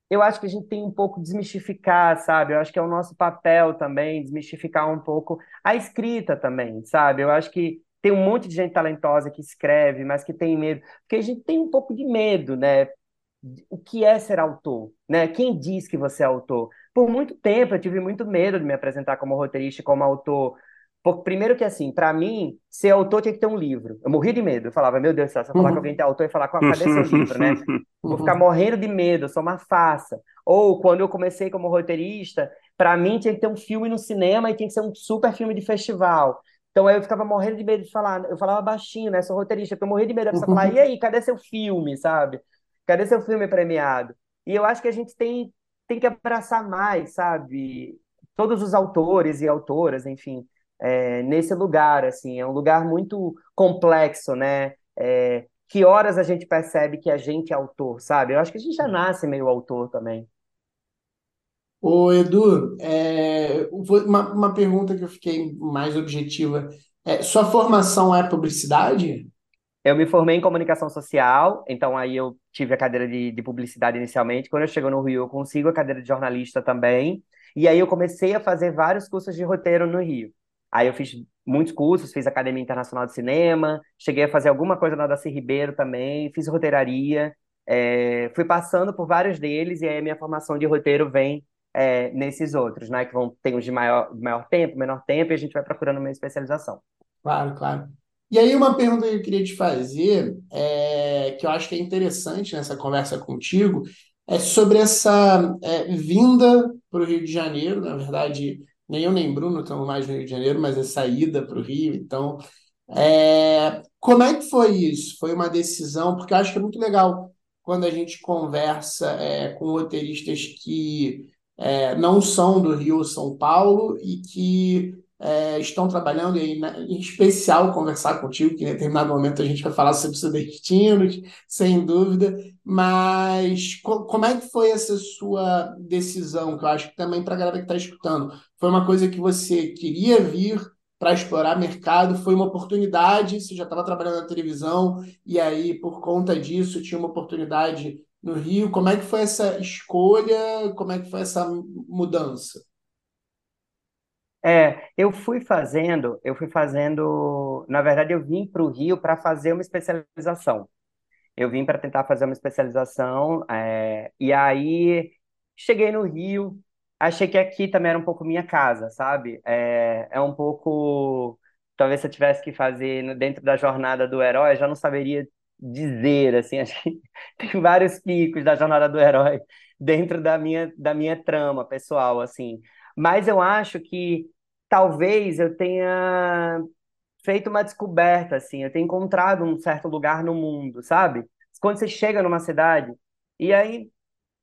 Speaker 3: eu acho que a gente tem um pouco desmistificar, sabe? Eu acho que é o nosso papel também desmistificar um pouco a escrita também, sabe? Eu acho que tem um monte de gente talentosa que escreve, mas que tem medo, porque a gente tem um pouco de medo, né? O que é ser autor, né? Quem diz que você é autor? Por muito tempo eu tive muito medo de me apresentar como roteirista, como autor, porque, primeiro que assim, para mim, ser autor tinha que ter um livro. Eu morri de medo. Eu falava, meu Deus do céu, se eu falar uhum. que alguém é autor, ia falar, cadê seu livro, né? Vou ficar morrendo de medo, eu sou uma farsa. Ou, quando eu comecei como roteirista, para mim tinha que ter um filme no cinema e tinha que ser um super filme de festival. Então aí eu ficava morrendo de medo de falar, eu falava baixinho, né? Sou roteirista, porque eu morri de medo de pessoa falar, e aí, cadê seu filme, sabe? Cadê seu filme premiado? E eu acho que a gente tem, tem que abraçar mais, sabe? Todos os autores e autoras, enfim, é, nesse lugar, assim, é um lugar muito complexo, né? É, que horas a gente percebe que a gente é autor, sabe? Eu acho que a gente já nasce meio autor também.
Speaker 1: Ô, Edu, é, uma, uma pergunta que eu fiquei mais objetiva. É, sua formação é publicidade?
Speaker 3: Eu me formei em comunicação social, então aí eu tive a cadeira de, de publicidade inicialmente. Quando eu chego no Rio, eu consigo a cadeira de jornalista também. E aí eu comecei a fazer vários cursos de roteiro no Rio. Aí eu fiz muitos cursos, fiz Academia Internacional de Cinema, cheguei a fazer alguma coisa na Daci Ribeiro também, fiz roteiraria, é, fui passando por vários deles e aí a minha formação de roteiro vem é, nesses outros, né? Que vão ter uns de maior, maior tempo, menor tempo, e a gente vai procurando uma especialização.
Speaker 1: Claro, claro. E aí, uma pergunta que eu queria te fazer, é, que eu acho que é interessante nessa conversa contigo, é sobre essa é, vinda para o Rio de Janeiro, na verdade, nem eu nem Bruno estamos mais no Rio de Janeiro, mas é saída para o Rio. Então, é... como é que foi isso? Foi uma decisão, porque eu acho que é muito legal quando a gente conversa é, com roteiristas que é, não são do Rio ou São Paulo e que é, estão trabalhando, em especial conversar contigo, que em determinado momento a gente vai falar sobre seus destinos, sem dúvida, mas co como é que foi essa sua decisão, que eu acho que também para a galera que está escutando, foi uma coisa que você queria vir para explorar mercado, foi uma oportunidade, você já estava trabalhando na televisão, e aí, por conta disso, tinha uma oportunidade no Rio, como é que foi essa escolha, como é que foi essa mudança?
Speaker 3: É, eu fui fazendo, eu fui fazendo, na verdade, eu vim para o Rio para fazer uma especialização. Eu vim para tentar fazer uma especialização, é, e aí cheguei no Rio, achei que aqui também era um pouco minha casa, sabe? É, é um pouco, talvez se eu tivesse que fazer dentro da jornada do herói, eu já não saberia dizer, assim, acho que tem vários picos da jornada do herói dentro da minha, da minha trama pessoal, assim. Mas eu acho que talvez eu tenha feito uma descoberta, assim, eu tenho encontrado um certo lugar no mundo, sabe? Quando você chega numa cidade, e aí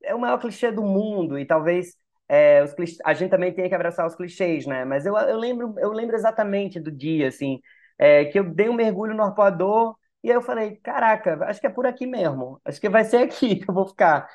Speaker 3: é o maior clichê do mundo, e talvez é, os clichês, a gente também tenha que abraçar os clichês, né? Mas eu, eu, lembro, eu lembro exatamente do dia, assim, é, que eu dei um mergulho no arpoador, e aí eu falei, caraca, acho que é por aqui mesmo, acho que vai ser aqui que eu vou ficar.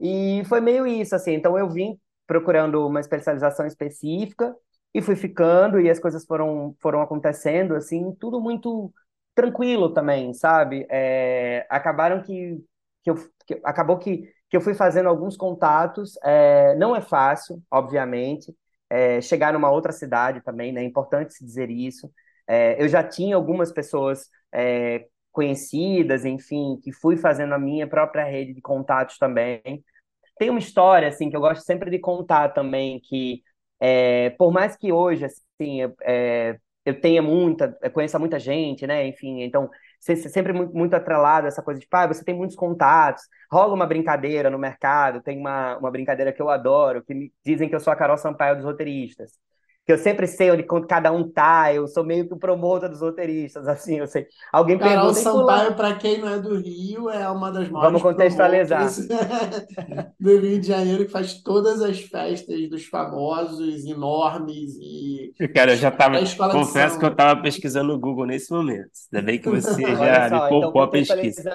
Speaker 3: E foi meio isso, assim, então eu vim procurando uma especialização específica. e fui ficando e as coisas foram foram acontecendo assim, tudo muito tranquilo também, sabe? É, acabaram que, que, eu, que acabou que, que eu fui fazendo alguns contatos. É, não é fácil, obviamente, é, chegar numa outra cidade também, né? É importante se dizer isso. É, eu já tinha algumas pessoas é, conhecidas, enfim, que fui fazendo a minha própria rede de contatos também. Tem uma história, assim, que eu gosto sempre de contar também, que é, por mais que hoje, assim, é, eu tenha muita, eu conheça muita gente, né? Enfim, então, sempre muito, muito atrelado essa coisa de, pai, você tem muitos contatos, rola uma brincadeira no mercado, tem uma, uma brincadeira que eu adoro, que me dizem que eu sou a Carol Sampaio dos roteiristas que eu sempre sei onde cada um tá, eu sou meio que o promotor dos roteiristas, assim, eu sei. Alguém
Speaker 1: Carol
Speaker 3: pergunta...
Speaker 1: Sampaio, para quem não é do Rio, é uma das maiores
Speaker 3: Vamos contextualizar.
Speaker 1: do Rio de Janeiro, que faz todas as festas dos famosos, enormes e...
Speaker 2: Cara, eu já tava... Confesso que eu estava pesquisando no Google nesse momento. Ainda bem que você já só, me poupou então, a pesquisa.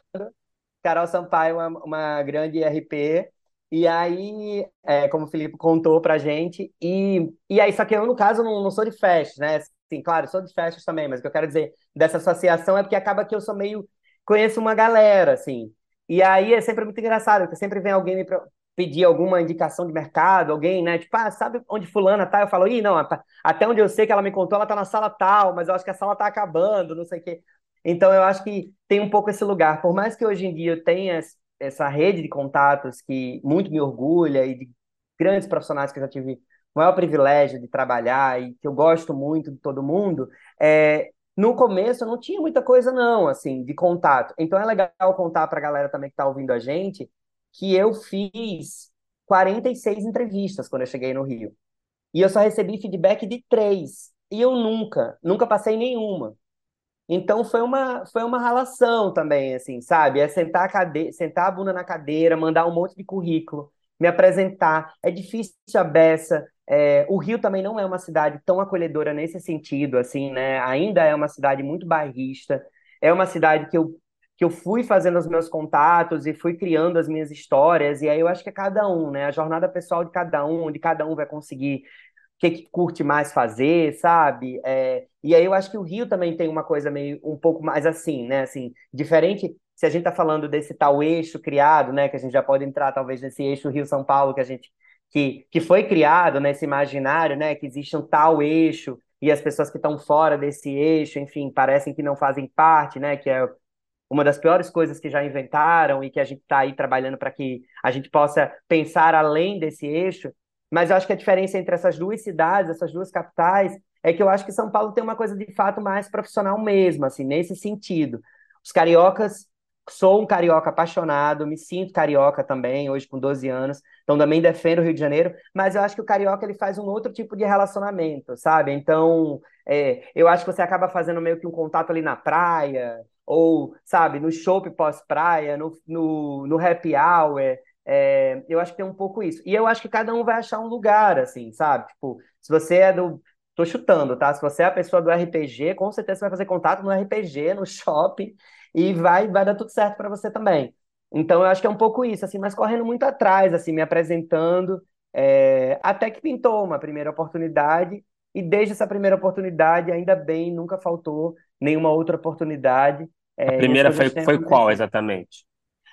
Speaker 3: Carol Sampaio é uma, uma grande RP, e aí, é, como o Felipe contou pra gente, e, e aí, só que eu, no caso, não, não sou de festas, né? Sim, claro, sou de festas também, mas o que eu quero dizer dessa associação é porque acaba que eu sou meio. conheço uma galera, assim. E aí é sempre muito engraçado, porque sempre vem alguém me pedir alguma indicação de mercado, alguém, né? Tipo, ah, sabe onde fulana tá? Eu falo, ih, não, até onde eu sei que ela me contou, ela tá na sala tal, mas eu acho que a sala tá acabando, não sei o quê. Então eu acho que tem um pouco esse lugar. Por mais que hoje em dia eu tenha essa rede de contatos que muito me orgulha e de grandes profissionais que eu já tive o maior privilégio de trabalhar e que eu gosto muito de todo mundo, é, no começo eu não tinha muita coisa não, assim, de contato. Então é legal contar para a galera também que está ouvindo a gente que eu fiz 46 entrevistas quando eu cheguei no Rio. E eu só recebi feedback de três. E eu nunca, nunca passei nenhuma. Então foi uma, foi uma relação também, assim, sabe? É sentar a, cade... sentar a bunda na cadeira, mandar um monte de currículo, me apresentar. É difícil a beça. É... o Rio também não é uma cidade tão acolhedora nesse sentido, assim, né? Ainda é uma cidade muito bairrista. É uma cidade que eu, que eu fui fazendo os meus contatos e fui criando as minhas histórias. E aí eu acho que é cada um, né? A jornada pessoal de cada um, onde cada um vai conseguir que, que curte mais fazer, sabe? É, e aí eu acho que o Rio também tem uma coisa meio um pouco mais assim, né? Assim, diferente se a gente está falando desse tal eixo criado, né? Que a gente já pode entrar talvez nesse eixo Rio-São Paulo que a gente que, que foi criado nesse imaginário, né? Que existe um tal eixo e as pessoas que estão fora desse eixo, enfim, parecem que não fazem parte, né? Que é uma das piores coisas que já inventaram e que a gente está aí trabalhando para que a gente possa pensar além desse eixo. Mas eu acho que a diferença entre essas duas cidades, essas duas capitais, é que eu acho que São Paulo tem uma coisa de fato mais profissional mesmo, assim, nesse sentido. Os cariocas, sou um carioca apaixonado, me sinto carioca também, hoje com 12 anos, então também defendo o Rio de Janeiro, mas eu acho que o carioca ele faz um outro tipo de relacionamento, sabe? Então, é, eu acho que você acaba fazendo meio que um contato ali na praia, ou, sabe, no show pós-praia, no, no, no happy hour, é, eu acho que tem um pouco isso. E eu acho que cada um vai achar um lugar, assim, sabe? Tipo, se você é do. Tô chutando, tá? Se você é a pessoa do RPG, com certeza você vai fazer contato no RPG, no shopping, e vai, vai dar tudo certo para você também. Então, eu acho que é um pouco isso, assim, mas correndo muito atrás, assim, me apresentando, é, até que pintou uma primeira oportunidade, e desde essa primeira oportunidade, ainda bem, nunca faltou nenhuma outra oportunidade.
Speaker 2: É, a primeira foi, foi qual exatamente?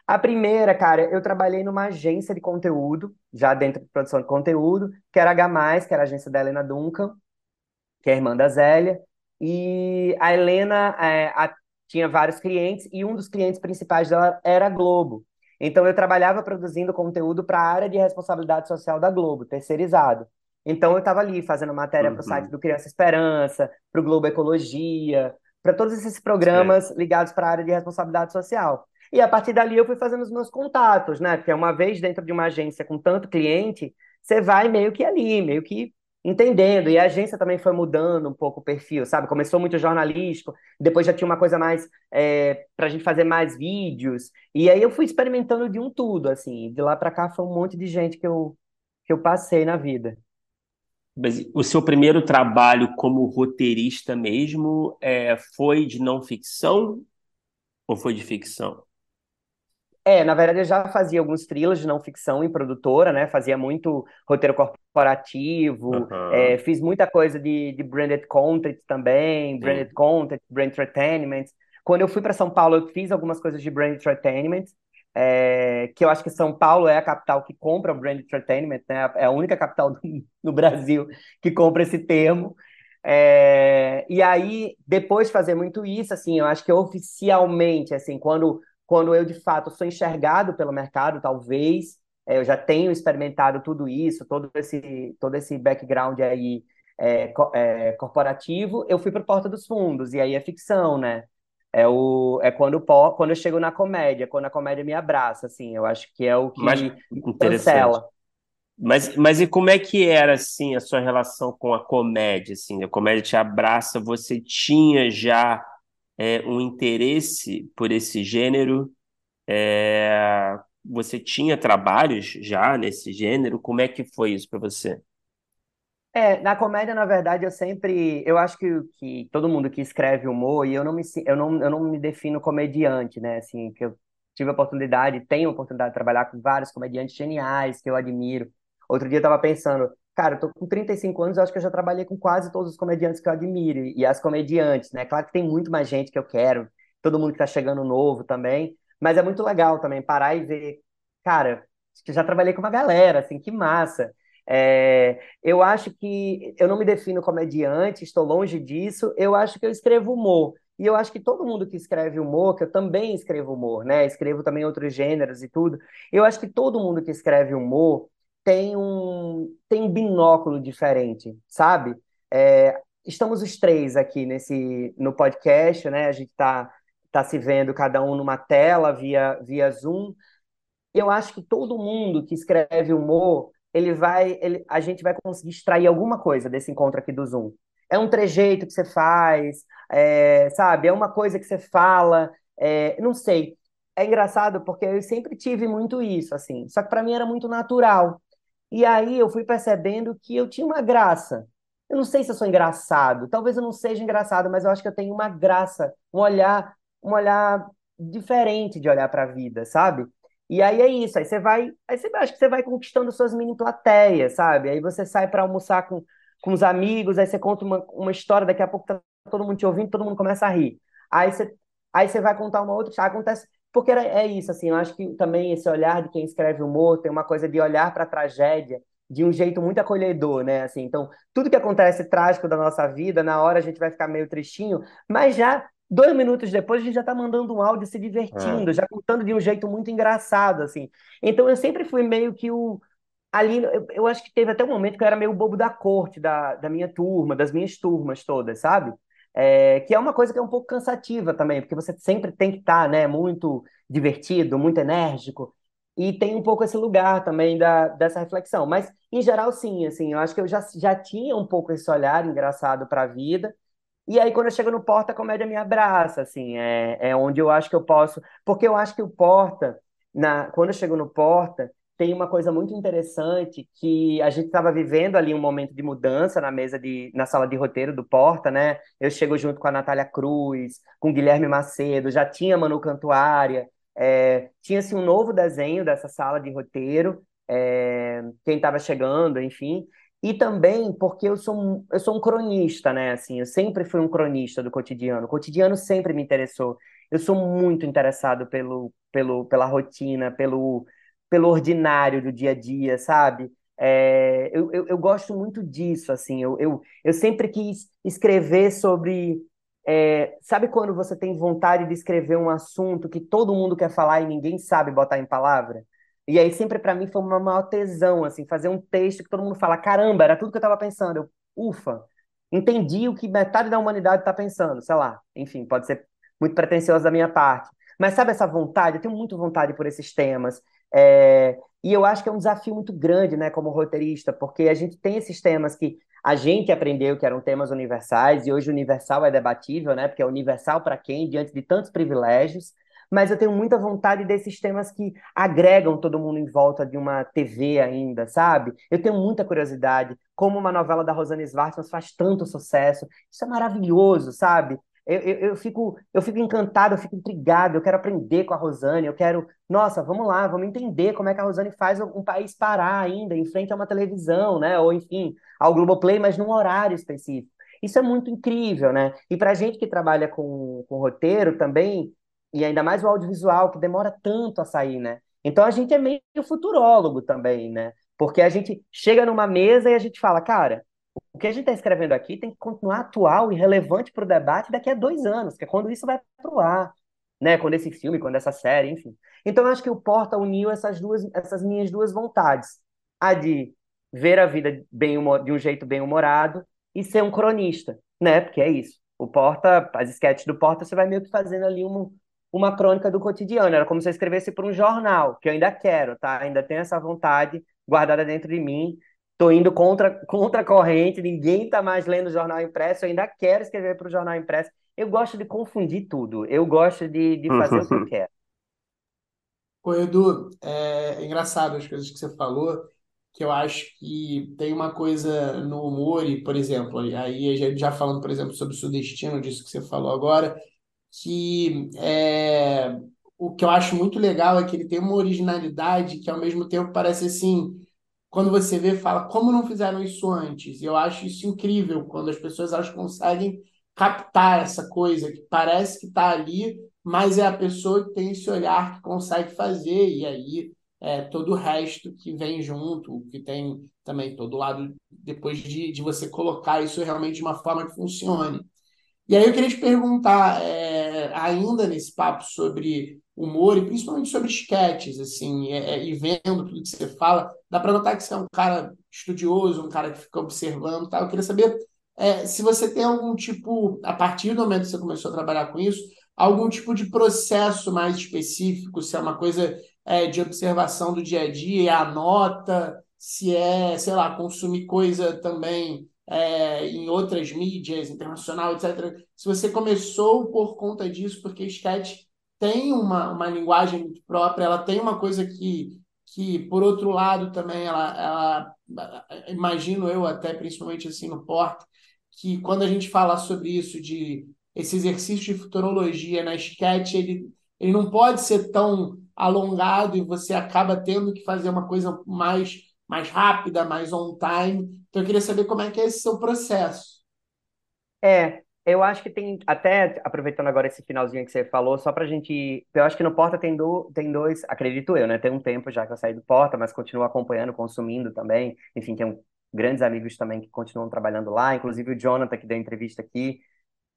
Speaker 3: A primeira, cara, eu trabalhei numa agência de conteúdo, já dentro de produção de conteúdo, que era H+, que era a agência da Helena Duncan, que é a irmã da Zélia, e a Helena é, a, tinha vários clientes, e um dos clientes principais dela era a Globo. Então eu trabalhava produzindo conteúdo para a área de responsabilidade social da Globo, terceirizado. Então eu estava ali fazendo matéria uhum. para o site do Criança Esperança, para o Globo Ecologia, para todos esses programas ligados para a área de responsabilidade social. E a partir dali eu fui fazendo os meus contatos, né? Porque uma vez dentro de uma agência com tanto cliente, você vai meio que ali, meio que entendendo. E a agência também foi mudando um pouco o perfil, sabe? Começou muito jornalístico, depois já tinha uma coisa mais é, para a gente fazer mais vídeos. E aí eu fui experimentando de um tudo, assim. De lá para cá foi um monte de gente que eu, que eu passei na vida.
Speaker 2: Mas o seu primeiro trabalho como roteirista mesmo é, foi de não ficção ou foi de ficção?
Speaker 3: É, na verdade eu já fazia alguns thrillers de não ficção em produtora, né? Fazia muito roteiro corporativo,
Speaker 2: Aham.
Speaker 3: é, fiz muita coisa de, de branded content também, branded
Speaker 2: Sim.
Speaker 3: content, brand entertainment. Quando eu fui para São Paulo, eu fiz algumas coisas de brand entertainment, é, que eu acho que São Paulo é a capital que compra o brand entertainment, né? É a única capital do, no Brasil que compra esse termo. É, e aí, depois de fazer muito isso, assim, eu acho que oficialmente, assim, quando, quando eu de fato sou enxergado pelo mercado, talvez, é, eu já tenho experimentado tudo isso, todo esse, todo esse background aí é, é, corporativo, eu fui para Porta dos Fundos, e aí é ficção, né? É, o, é quando, quando eu chego na comédia, quando a comédia me abraça, assim, eu acho que é o
Speaker 2: Mas
Speaker 3: que me
Speaker 2: interessante.
Speaker 3: cancela.
Speaker 2: Mas, mas e como é que era assim a sua relação com a comédia? Assim, a comédia te abraça, você tinha já é, um interesse por esse gênero? É, você tinha trabalhos já nesse gênero? Como é que foi isso para você?
Speaker 3: É, na comédia, na verdade, eu sempre, eu acho que, que todo mundo que escreve humor, e eu não me, eu não, eu não me defino comediante, né, assim, que eu tive a oportunidade, tenho a oportunidade de trabalhar com vários comediantes geniais que eu admiro. Outro dia eu tava pensando, cara, eu tô com 35 anos, eu acho que eu já trabalhei com quase todos os comediantes que eu admiro, e as comediantes, né, claro que tem muito mais gente que eu quero, todo mundo que tá chegando novo também, mas é muito legal também parar e ver, cara, que já trabalhei com uma galera, assim, que massa. É, eu acho que eu não me defino comediante, estou longe disso. Eu acho que eu escrevo humor. E eu acho que todo mundo que escreve humor, que eu também escrevo humor, né? Escrevo também outros gêneros e tudo. Eu acho que todo mundo que escreve humor tem um, tem um binóculo diferente, sabe? É, estamos os três aqui nesse no podcast, né? A gente tá, tá se vendo cada um numa tela via, via Zoom eu acho que todo mundo que escreve humor, ele vai, ele- a gente vai conseguir extrair alguma coisa desse encontro aqui do Zoom. É um trejeito que você faz, é, sabe? É uma coisa que você fala, é, não sei. É engraçado porque eu sempre tive muito isso, assim. Só que para mim era muito natural. E aí eu fui percebendo que eu tinha uma graça. Eu não sei se eu sou engraçado, talvez eu não seja engraçado, mas eu acho que eu tenho uma graça, um olhar, um olhar diferente de olhar para a vida, sabe? E aí é isso, aí você vai, aí você acho que você vai conquistando suas mini plateias, sabe? Aí você sai para almoçar com, com os amigos, aí você conta uma, uma história, daqui a pouco tá todo mundo te ouvindo, todo mundo começa a rir. Aí você, aí você vai contar uma outra, acontece, porque era- é isso, assim, eu acho que também esse olhar de quem escreve humor tem uma coisa de olhar para a tragédia de um jeito muito acolhedor, né? Assim, então, tudo que acontece trágico da nossa vida, na hora a gente vai ficar meio tristinho, mas já dois minutos depois a gente já tá mandando um áudio se
Speaker 2: Ah,
Speaker 3: divertindo, já contando de um jeito muito engraçado, assim. Então eu sempre fui meio que o. Ali, eu, eu acho que teve até um momento que eu era meio bobo da corte, da, da minha turma, das minhas turmas todas, sabe? É, que é uma coisa que é um pouco cansativa também, porque você sempre tem que estar, né, muito divertido, muito enérgico, e tem um pouco esse lugar também da, dessa reflexão. Mas, em geral, sim, assim, eu acho que eu já, já tinha um pouco esse olhar engraçado para a vida, e aí, quando eu chego no Porta, a comédia me abraça, assim, é, é onde eu acho que eu posso. Porque eu acho que o Porta, na, quando eu chego no Porta, tem uma coisa muito interessante que a gente estava vivendo ali um momento de mudança na mesa de, na sala de roteiro do Porta, né? Eu chego junto com a Natália Cruz, com Guilherme Macedo, já tinha Manu Cantuária, é, tinha-se um novo desenho dessa sala de roteiro, é, quem estava chegando, enfim. E também porque eu sou, um- eu sou um cronista, né? Assim, eu sempre fui um cronista do cotidiano. O cotidiano sempre me interessou. Eu sou muito interessado pelo, pelo, pela rotina, pelo, pelo ordinário do dia a dia, sabe? É, eu, eu, eu gosto muito disso, assim. Eu, eu, eu sempre quis escrever sobre. é, sabe quando você tem vontade de escrever um assunto que todo mundo quer falar e ninguém sabe botar em palavra? E aí sempre pra mim foi uma maior tesão, assim, fazer um texto que todo mundo fala, caramba, era tudo que eu tava pensando. Eu, ufa, entendi o que metade da humanidade tá pensando, sei lá. Enfim, pode ser muito pretensioso da minha parte. Mas sabe essa vontade? Eu tenho muito vontade por esses temas. É, E eu acho que é um desafio muito grande, né, como roteirista, porque a gente tem esses temas que a gente aprendeu que eram temas universais, e hoje universal é debatível, né, porque é universal para quem, diante de tantos privilégios, mas eu tenho muita vontade desses temas que agregam todo mundo em volta de uma TV ainda, sabe? Eu tenho muita curiosidade, como uma novela da Rosana Svartsman faz tanto sucesso, isso é maravilhoso, sabe? Eu, eu, eu, fico, eu fico encantado, eu fico intrigado, eu quero aprender com a Rosane, eu quero, nossa, vamos lá, vamos entender como é que a Rosane faz um país parar ainda em frente a uma televisão, né? Ou enfim, ao Globoplay, mas num horário específico. Isso é muito incrível, né? E para gente que trabalha com, com roteiro também, e ainda mais o audiovisual, que demora tanto a sair, né? Então a gente é meio futurólogo também, né? Porque a gente chega numa mesa e a gente fala, cara, o que a gente está escrevendo aqui tem que continuar atual e relevante para o debate daqui a dois anos, que é quando isso vai para o ar, né? Quando esse filme, quando essa série, enfim. Então eu acho que o Porta uniu essas duas, essas minhas duas vontades, a de ver a vida bem de um jeito bem humorado e ser um cronista, né? Porque é isso. O Porta, as sketches do Porta, você vai meio que fazendo ali uma, uma crônica do cotidiano. Era como se eu escrevesse para um jornal, que eu ainda quero, tá? Ainda tenho essa vontade guardada dentro de mim. Tô indo contra, contra a corrente, ninguém tá mais lendo jornal impresso, eu ainda quero escrever para o jornal impresso. Eu gosto de confundir tudo, eu gosto de, de fazer o que eu quero.
Speaker 1: Ô, Edu, é engraçado as coisas que você falou que eu acho que tem uma coisa no humor, e, por exemplo, aí já falando, por exemplo, sobre o sudestino, disso que você falou agora, que é, o que eu acho muito legal é que ele tem uma originalidade que ao mesmo tempo parece assim, quando você vê, fala, como não fizeram isso antes? Eu acho isso incrível, quando as pessoas elas conseguem captar essa coisa que parece que está ali, mas é a pessoa que tem esse olhar que consegue fazer, e aí é, todo o resto que vem junto, que tem também todo o lado, depois de, de você colocar isso realmente de uma forma que funcione. E aí eu queria te perguntar, é, ainda nesse papo sobre humor e principalmente sobre esquetes, assim, é, e vendo tudo que você fala, dá para notar que você é um cara estudioso, um cara que fica observando, tá? Eu queria saber é, se você tem algum tipo, a partir do momento que você começou a trabalhar com isso, algum tipo de processo mais específico, se é uma coisa é, de observação do dia a dia, anota, se é, sei lá, consumir coisa também é, em outras mídias, internacional, etc. Se você começou por conta disso, porque sketch tem uma, uma linguagem muito própria, ela tem uma coisa que, que por outro lado, também, ela, ela imagino eu até, principalmente assim no Porta, que quando a gente fala sobre isso, de esse exercício de futurologia na sketch, ele, ele não pode ser tão alongado e você acaba tendo que fazer uma coisa mais, mais rápida, mais on time. Então, eu queria saber como é que é esse seu processo.
Speaker 3: É, eu acho que tem, até aproveitando agora esse finalzinho que você falou, só pra gente. Eu acho que no Porta tem, do, tem dois, acredito eu, né? Tem um tempo já que eu saí do Porta, mas continuo acompanhando, consumindo também. Enfim, tem grandes amigos também que continuam trabalhando lá, inclusive o Jonathan, que deu entrevista aqui,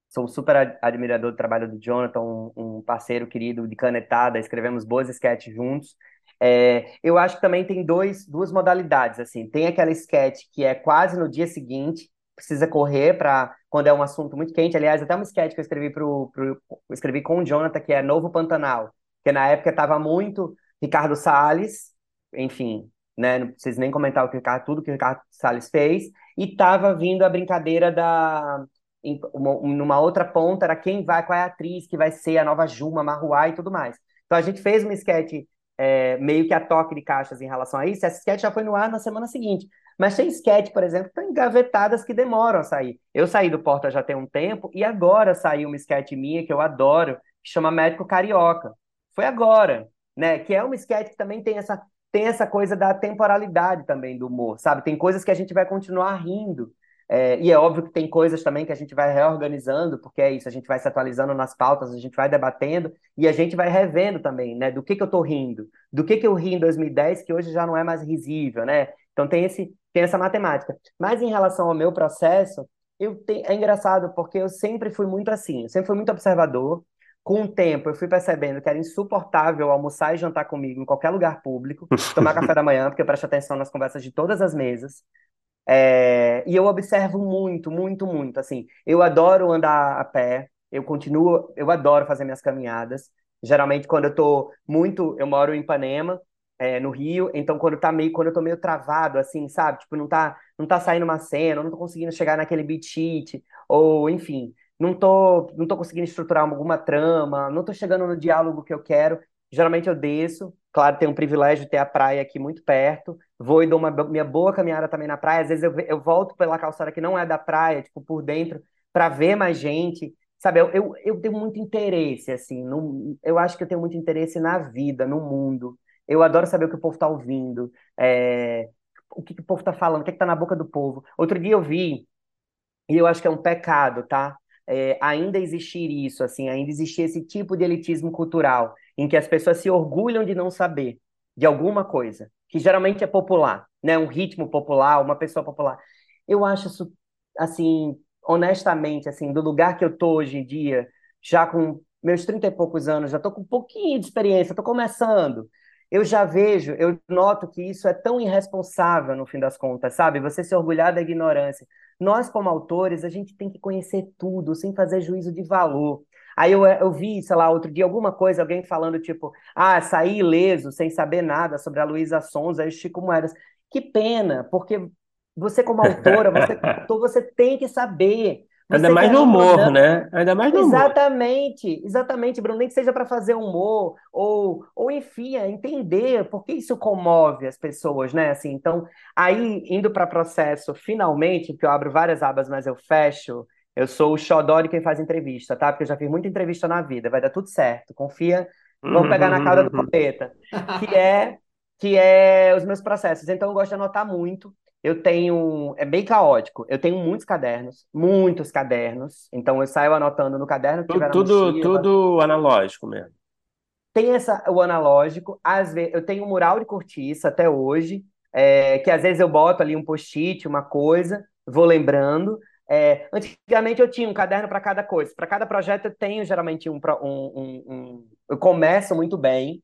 Speaker 3: sou super admirador do trabalho do Jonathan, um, um parceiro querido de canetada, escrevemos boas sketches juntos. É, eu acho que também tem dois, duas modalidades, assim, tem aquela sketch que é quase no dia seguinte, precisa correr para quando é um assunto muito quente. Aliás, até uma sketch que eu escrevi pro, pro escrevi com o Jonathan, que é Novo Pantanal, que na época estava muito Ricardo Salles, enfim, né, não preciso nem comentar o que o Ricardo, tudo que o Ricardo Salles fez, e estava vindo a brincadeira da em uma, numa outra ponta era quem vai, qual é a atriz que vai ser a nova Juma, Marruá e tudo mais. Então a gente fez uma sketch é, meio que a toque de caixas em relação a isso. Essa sketch já foi no ar na semana seguinte. Mas tem sketch, por exemplo, que estão engavetadas que demoram a sair. Eu saí do Porta já tem um tempo e agora saiu uma sketch minha que eu adoro, que chama Médico Carioca. Foi agora, né? Que é uma sketch que também tem essa tem essa coisa da temporalidade também do humor, sabe? Tem coisas que a gente vai continuar rindo. É, e é óbvio que tem coisas também que a gente vai reorganizando, porque é isso, a gente vai se atualizando nas pautas, a gente vai debatendo e a gente vai revendo também, né? Do que, que eu estou rindo, do que, que eu ri em 2010 que hoje já não é mais risível, né? Então tem, esse, tem essa matemática. Mas em relação ao meu processo, eu te, é engraçado porque eu sempre fui muito assim, eu sempre fui muito observador. Com o tempo, eu fui percebendo que era insuportável almoçar e jantar comigo em qualquer lugar público, tomar café da manhã, porque eu presto atenção nas conversas de todas as mesas. É, e eu observo muito, muito, muito. Assim, eu adoro andar a pé, eu continuo, eu adoro fazer minhas caminhadas. Geralmente, quando eu tô muito, eu moro em Ipanema, é, no Rio, então quando tá meio, quando eu tô meio travado, assim, sabe? Tipo, não tá, não tá saindo uma cena, não tô conseguindo chegar naquele beat sheet, ou enfim, não tô, não tô conseguindo estruturar alguma trama, não tô chegando no diálogo que eu quero. Geralmente eu desço, claro, tenho um privilégio de ter a praia aqui muito perto, vou e dou uma minha boa caminhada também na praia. Às vezes eu, eu volto pela calçada que não é da praia, tipo, por dentro, para ver mais gente, sabe, eu, eu, eu tenho muito interesse, assim, no, eu acho que eu tenho muito interesse na vida, no mundo. Eu adoro saber o que o povo está ouvindo, é, o que, que, o povo está falando, o que está na boca do povo. Outro dia eu vi, e eu acho que é um pecado, tá? É, ainda existir isso, assim, ainda existir esse tipo de elitismo cultural, em que as pessoas se orgulham de não saber de alguma coisa, que geralmente é popular, né? Um ritmo popular, uma pessoa popular. Eu acho isso, assim, honestamente, assim, do lugar que eu tô hoje em dia, já com meus 30 e poucos anos, já tô com um pouquinho de experiência, tô começando. Eu já vejo, eu noto que isso é tão irresponsável no fim das contas, sabe? Você se orgulhar da ignorância. Nós, como autores, a gente tem que conhecer tudo, sem fazer juízo de valor. Aí eu, eu vi, sei lá, outro dia alguma coisa, alguém falando tipo, ah, saí ileso, sem saber nada sobre a Luísa Sonza e o Chico Moedas. Que pena, porque você como autora, você como autor, você tem que saber.
Speaker 2: Ainda mais no humor, né? Ainda mais no
Speaker 3: exatamente, humor. Exatamente, Bruno. Nem que seja para fazer humor, ou, ou enfim, entender por que isso comove as pessoas, né? Assim, então, aí, indo para processo, finalmente, porque eu abro várias abas, mas eu fecho, eu sou o xodó de quem faz entrevista, tá? Porque eu já fiz muita entrevista na vida, vai dar tudo certo. Confia, vamos pegar na cauda do cometa. Que é, que é os meus processos. Então, eu gosto de anotar muito. Eu tenho. É bem caótico. Eu tenho muitos cadernos, muitos cadernos. Então, eu saio anotando no caderno que
Speaker 2: tiver Tudo, tudo analógico mesmo.
Speaker 3: Tem essa, o analógico. Às vezes, eu tenho um mural de cortiça até hoje, é, que às vezes eu boto ali um post-it, uma coisa, vou lembrando. É, antigamente eu tinha um caderno para cada coisa. Para cada projeto eu tenho geralmente um, um, um, um, Eu começo muito bem,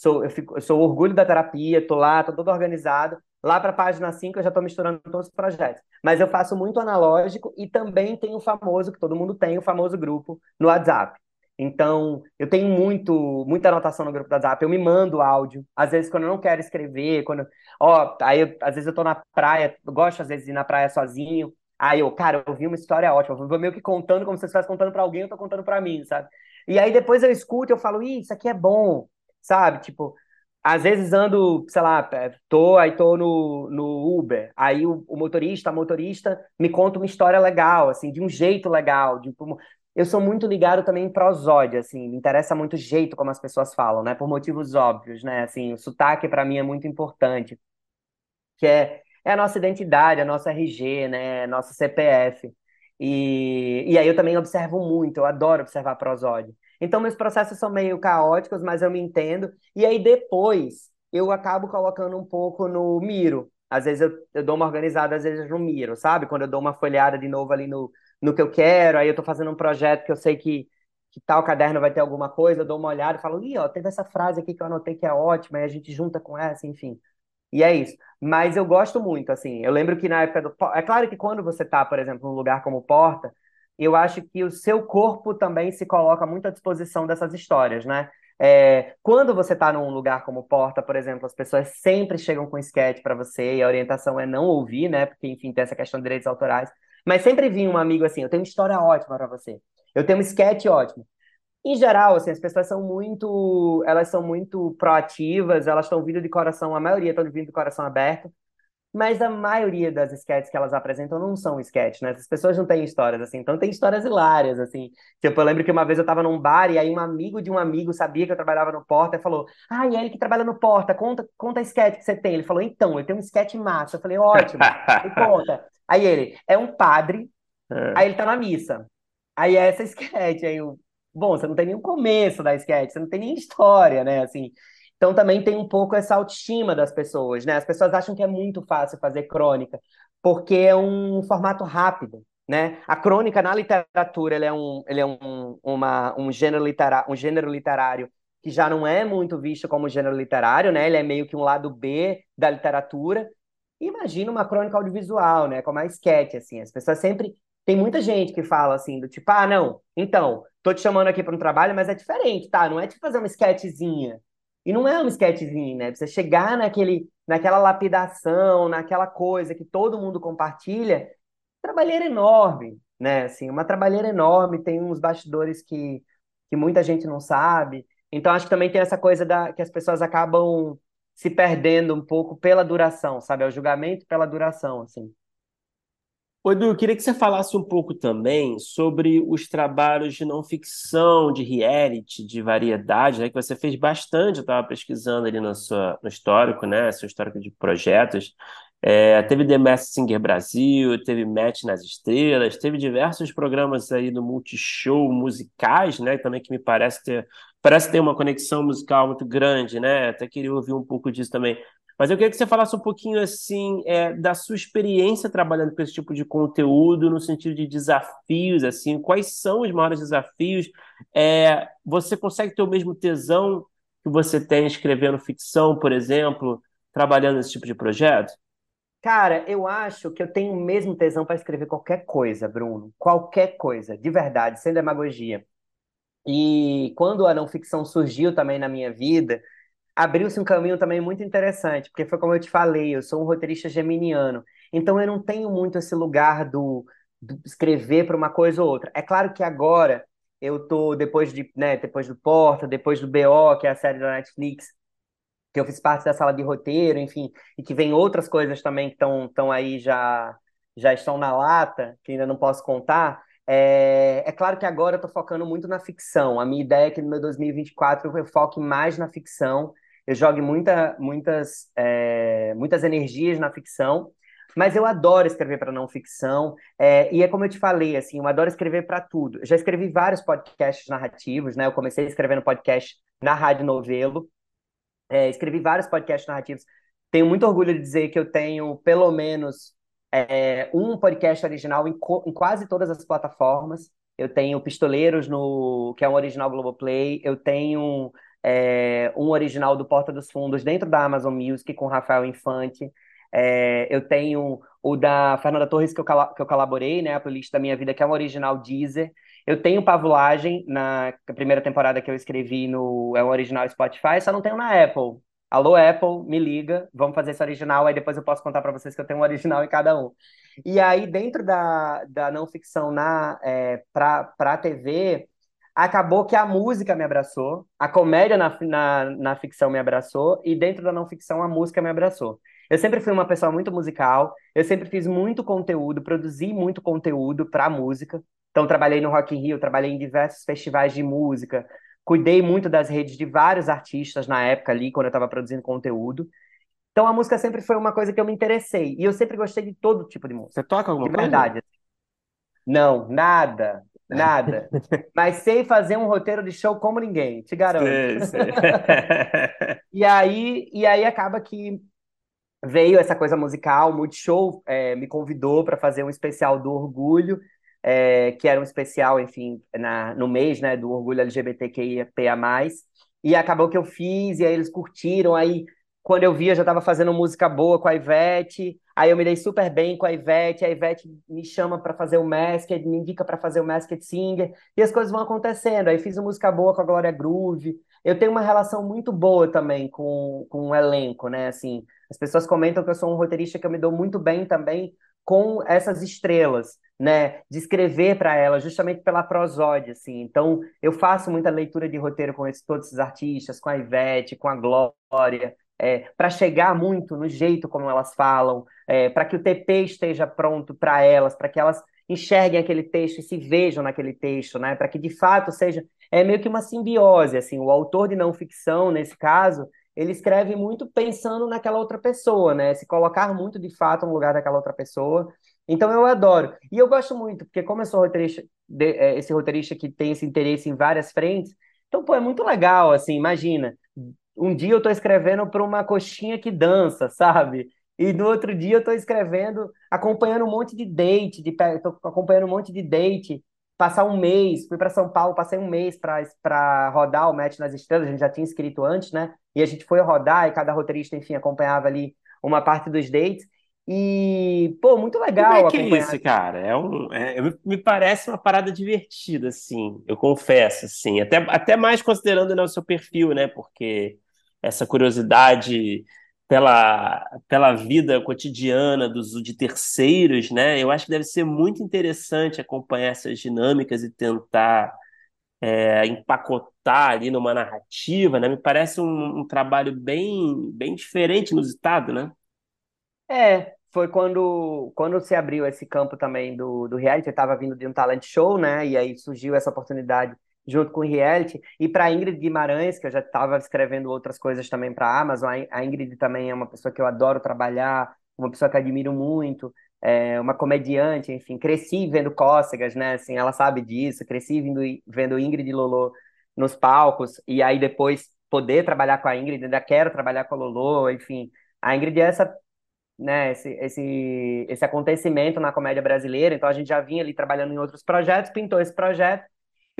Speaker 3: sou, eu, fico, eu sou orgulho da terapia, estou lá, estou todo organizado. Lá para a página 5 eu já estou misturando todos os projetos. Mas eu faço muito analógico e também tenho o famoso, que todo mundo tem, o famoso grupo no WhatsApp. Então, eu tenho muito, muita anotação no grupo do WhatsApp. Eu me mando áudio. Às vezes, quando eu não quero escrever, quando. Ó, aí eu, às vezes eu tô na praia, gosto às vezes de ir na praia sozinho. Aí eu, cara, eu vi uma história ótima, eu vou meio que contando como se você estivesse contando para alguém, eu tô contando para mim, sabe? E aí depois eu escuto eu falo, Ih, isso aqui é bom, sabe? Tipo, às vezes ando, sei lá, é, tô, aí tô no, no Uber, aí o, o motorista, a motorista me conta uma história legal, assim, de um jeito legal, de como... Eu sou muito ligado também em prosódia, assim, me interessa muito o jeito como as pessoas falam, né? Por motivos óbvios, né? Assim, o sotaque para mim é muito importante, que é é a nossa identidade, a nossa RG, né? Nosso CPF. E, e aí eu também observo muito, eu adoro observar prosódia. Então, meus processos são meio caóticos, mas eu me entendo. E aí depois eu acabo colocando um pouco no Miro. Às vezes eu, eu dou uma organizada, às vezes no Miro, sabe? Quando eu dou uma folhada de novo ali no, no que eu quero, aí eu tô fazendo um projeto que eu sei que, que tal caderno vai ter alguma coisa, eu dou uma olhada e falo, ih, ó, teve essa frase aqui que eu anotei que é ótima, e a gente junta com essa, enfim. E é isso. Mas eu gosto muito, assim. Eu lembro que na época do. É claro que quando você tá, por exemplo, num lugar como Porta, eu acho que o seu corpo também se coloca muito à disposição dessas histórias, né? É, quando você está num lugar como Porta, por exemplo, as pessoas sempre chegam com sketch para você e a orientação é não ouvir, né? Porque, enfim, tem essa questão de direitos autorais. Mas sempre vinha um amigo assim: eu tenho uma história ótima para você. Eu tenho um sketch ótimo. Em geral, assim, as pessoas são muito, elas são muito proativas, elas estão vindo de coração, a maioria estão vindo de coração aberto, mas a maioria das sketches que elas apresentam não são sketches, né? As pessoas não têm histórias assim, então tem histórias hilárias, assim. Tipo, eu lembro que uma vez eu estava num bar e aí um amigo de um amigo sabia que eu trabalhava no Porta e falou: Ah, e ele que trabalha no Porta, conta, conta a sketch que você tem. Ele falou: Então, eu tenho um sketch massa. Eu falei: Ótimo, me conta. Aí ele: É um padre, é. aí ele tá na missa. Aí é essa sketch, aí eu, bom, você não tem nem o começo da sketch, você não tem nem história, né? Assim, então também tem um pouco essa autoestima das pessoas, né? As pessoas acham que é muito fácil fazer crônica, porque é um formato rápido, né? A crônica na literatura, ele é um, ele é um, uma, um, gênero literário, um gênero literário que já não é muito visto como gênero literário, né? Ele é meio que um lado B da literatura. Imagina uma crônica audiovisual, né? Como a sketch, assim. As pessoas sempre tem muita gente que fala assim, do tipo, ah, não, então, tô te chamando aqui para um trabalho, mas é diferente, tá? Não é tipo fazer uma sketchzinha. E não é uma sketchzinha, né? Você chegar naquele, naquela lapidação, naquela coisa que todo mundo compartilha, trabalheira enorme, né? Assim, uma trabalheira enorme, tem uns bastidores que, que muita gente não sabe. Então, acho que também tem essa coisa da, que as pessoas acabam se perdendo um pouco pela duração, sabe? É o julgamento pela duração, assim.
Speaker 2: Edu, eu queria que você falasse um pouco também sobre os trabalhos de não ficção, de reality, de variedade, né? Que você fez bastante, eu estava pesquisando ali no, sua, no histórico, né? Seu histórico de projetos. É, teve The Masked Singer Brasil, teve Match nas Estrelas, teve diversos programas aí do Multishow musicais, né? Também que me parece ter, parece ter uma conexão musical muito grande, né? Até queria ouvir um pouco disso também. Mas eu queria que você falasse um pouquinho assim é, da sua experiência trabalhando com esse tipo de conteúdo, no sentido de desafios, assim, quais são os maiores desafios? É, você consegue ter o mesmo tesão que você tem escrevendo ficção, por exemplo, trabalhando nesse tipo de projeto?
Speaker 3: Cara, eu acho que eu tenho o mesmo tesão para escrever qualquer coisa, Bruno. Qualquer coisa, de verdade, sem demagogia. E quando a não ficção surgiu também na minha vida, abriu-se um caminho também muito interessante, porque foi como eu te falei, eu sou um roteirista geminiano. Então eu não tenho muito esse lugar do, do escrever para uma coisa ou outra. É claro que agora eu tô depois de, né, depois do Porta, depois do BO, que é a série da Netflix, que eu fiz parte da sala de roteiro, enfim, e que vem outras coisas também que estão aí já já estão na lata, que ainda não posso contar. É, é claro que agora eu estou focando muito na ficção. A minha ideia é que no meu 2024 eu foque mais na ficção, eu jogue muita, muitas, é, muitas energias na ficção, mas eu adoro escrever para não ficção, é, e é como eu te falei, assim, eu adoro escrever para tudo. Eu já escrevi vários podcasts narrativos, né? Eu comecei escrevendo podcast na Rádio Novelo, é, escrevi vários podcasts narrativos. Tenho muito orgulho de dizer que eu tenho pelo menos é, um podcast original em, em, quase todas as plataformas. Eu tenho Pistoleiros, no, que é um original Globoplay. Eu tenho é, um original do Porta dos Fundos dentro da Amazon Music com Rafael Infante. É, eu tenho o da Fernanda Torres que eu, que eu colaborei, né, a playlist da minha vida, que é um original Deezer. Eu tenho Pavulagem na primeira temporada que eu escrevi no é um original Spotify, só não tenho na Apple. Alô, Apple, me liga, vamos fazer esse original, aí depois eu posso contar para vocês que eu tenho um original em cada um. E aí, dentro da, da não ficção na é, para a TV, acabou que a música me abraçou, a comédia na, na, na ficção me abraçou, e dentro da não ficção a música me abraçou. Eu sempre fui uma pessoa muito musical, eu sempre fiz muito conteúdo, produzi muito conteúdo para música. Então, trabalhei no Rock in Rio, trabalhei em diversos festivais de música, cuidei muito das redes de vários artistas na época ali, quando eu estava produzindo conteúdo. Então, a música sempre foi uma coisa que eu me interessei. E eu sempre gostei de todo tipo de música.
Speaker 2: Você toca alguma
Speaker 3: de coisa? verdade. Não, nada. Nada. Mas sei fazer um roteiro de show como ninguém, te garanto. Sei, sei. e, aí, e aí acaba que veio essa coisa musical, o Multishow é, me convidou para fazer um especial do Orgulho, é, que era um especial, enfim, na, no mês né, do Orgulho LGBTQIA+, e acabou que eu fiz, e aí eles curtiram, aí quando eu vi, eu já estava fazendo música boa com a Ivete, aí eu me dei super bem com a Ivete, a Ivete me chama para fazer o Masked, me indica para fazer o Masked Singer, e as coisas vão acontecendo, aí fiz uma música boa com a Glória Groove, eu tenho uma relação muito boa também com, com o elenco, né, assim, as pessoas comentam que eu sou um roteirista que eu me dou muito bem também com essas estrelas, né, de escrever para elas, justamente pela prosódia, assim. Então, eu faço muita leitura de roteiro com esse, todos esses artistas, com a Ivete, com a Glória, é, para chegar muito no jeito como elas falam, é, para que o TP esteja pronto para elas, para que elas enxerguem aquele texto e se vejam naquele texto, né? Para que de fato seja é meio que uma simbiose, assim. O autor de não ficção, nesse caso, ele escreve muito pensando naquela outra pessoa, né? Se colocar muito de fato no lugar daquela outra pessoa. Então eu adoro. E eu gosto muito, porque como eu sou roteirista, de, é, esse roteirista que tem esse interesse em várias frentes, então, pô, é muito legal, assim, imagina. Um dia eu estou escrevendo para uma coxinha que dança, sabe? E no outro dia eu estou escrevendo, acompanhando um monte de date, de, tô acompanhando um monte de date passar um mês, fui para São Paulo, passei um mês para rodar o Match nas Estrelas, a gente já tinha escrito antes, né? E a gente foi rodar e cada roteirista, enfim, acompanhava ali uma parte dos dates. E, pô, muito legal.
Speaker 2: Como é que é isso, cara? É um, é, me parece uma parada divertida, assim, eu confesso, assim, até, até mais considerando né, o seu perfil, né? Porque essa curiosidade pela, pela vida cotidiana dos, de terceiros, né? Eu acho que deve ser muito interessante acompanhar essas dinâmicas e tentar é, empacotar ali numa narrativa, né? Me parece um, um trabalho bem, bem diferente no estado, né?
Speaker 3: É, foi quando, quando se abriu esse campo também do, do reality, eu estava vindo de um talent show, né? E aí surgiu essa oportunidade junto com o reality. E para Ingrid Guimarães, que eu já estava escrevendo outras coisas também para a Amazon, a Ingrid também é uma pessoa que eu adoro trabalhar, uma pessoa que admiro muito, é uma comediante, enfim, cresci vendo Cócegas, né? Assim, ela sabe disso, cresci vendo, vendo Ingrid e Lolo nos palcos, e aí depois poder trabalhar com a Ingrid, ainda quero trabalhar com a Lolo, enfim. A Ingrid é essa né, esse, esse, esse acontecimento na comédia brasileira, então a gente já vinha ali trabalhando em outros projetos, pintou esse projeto,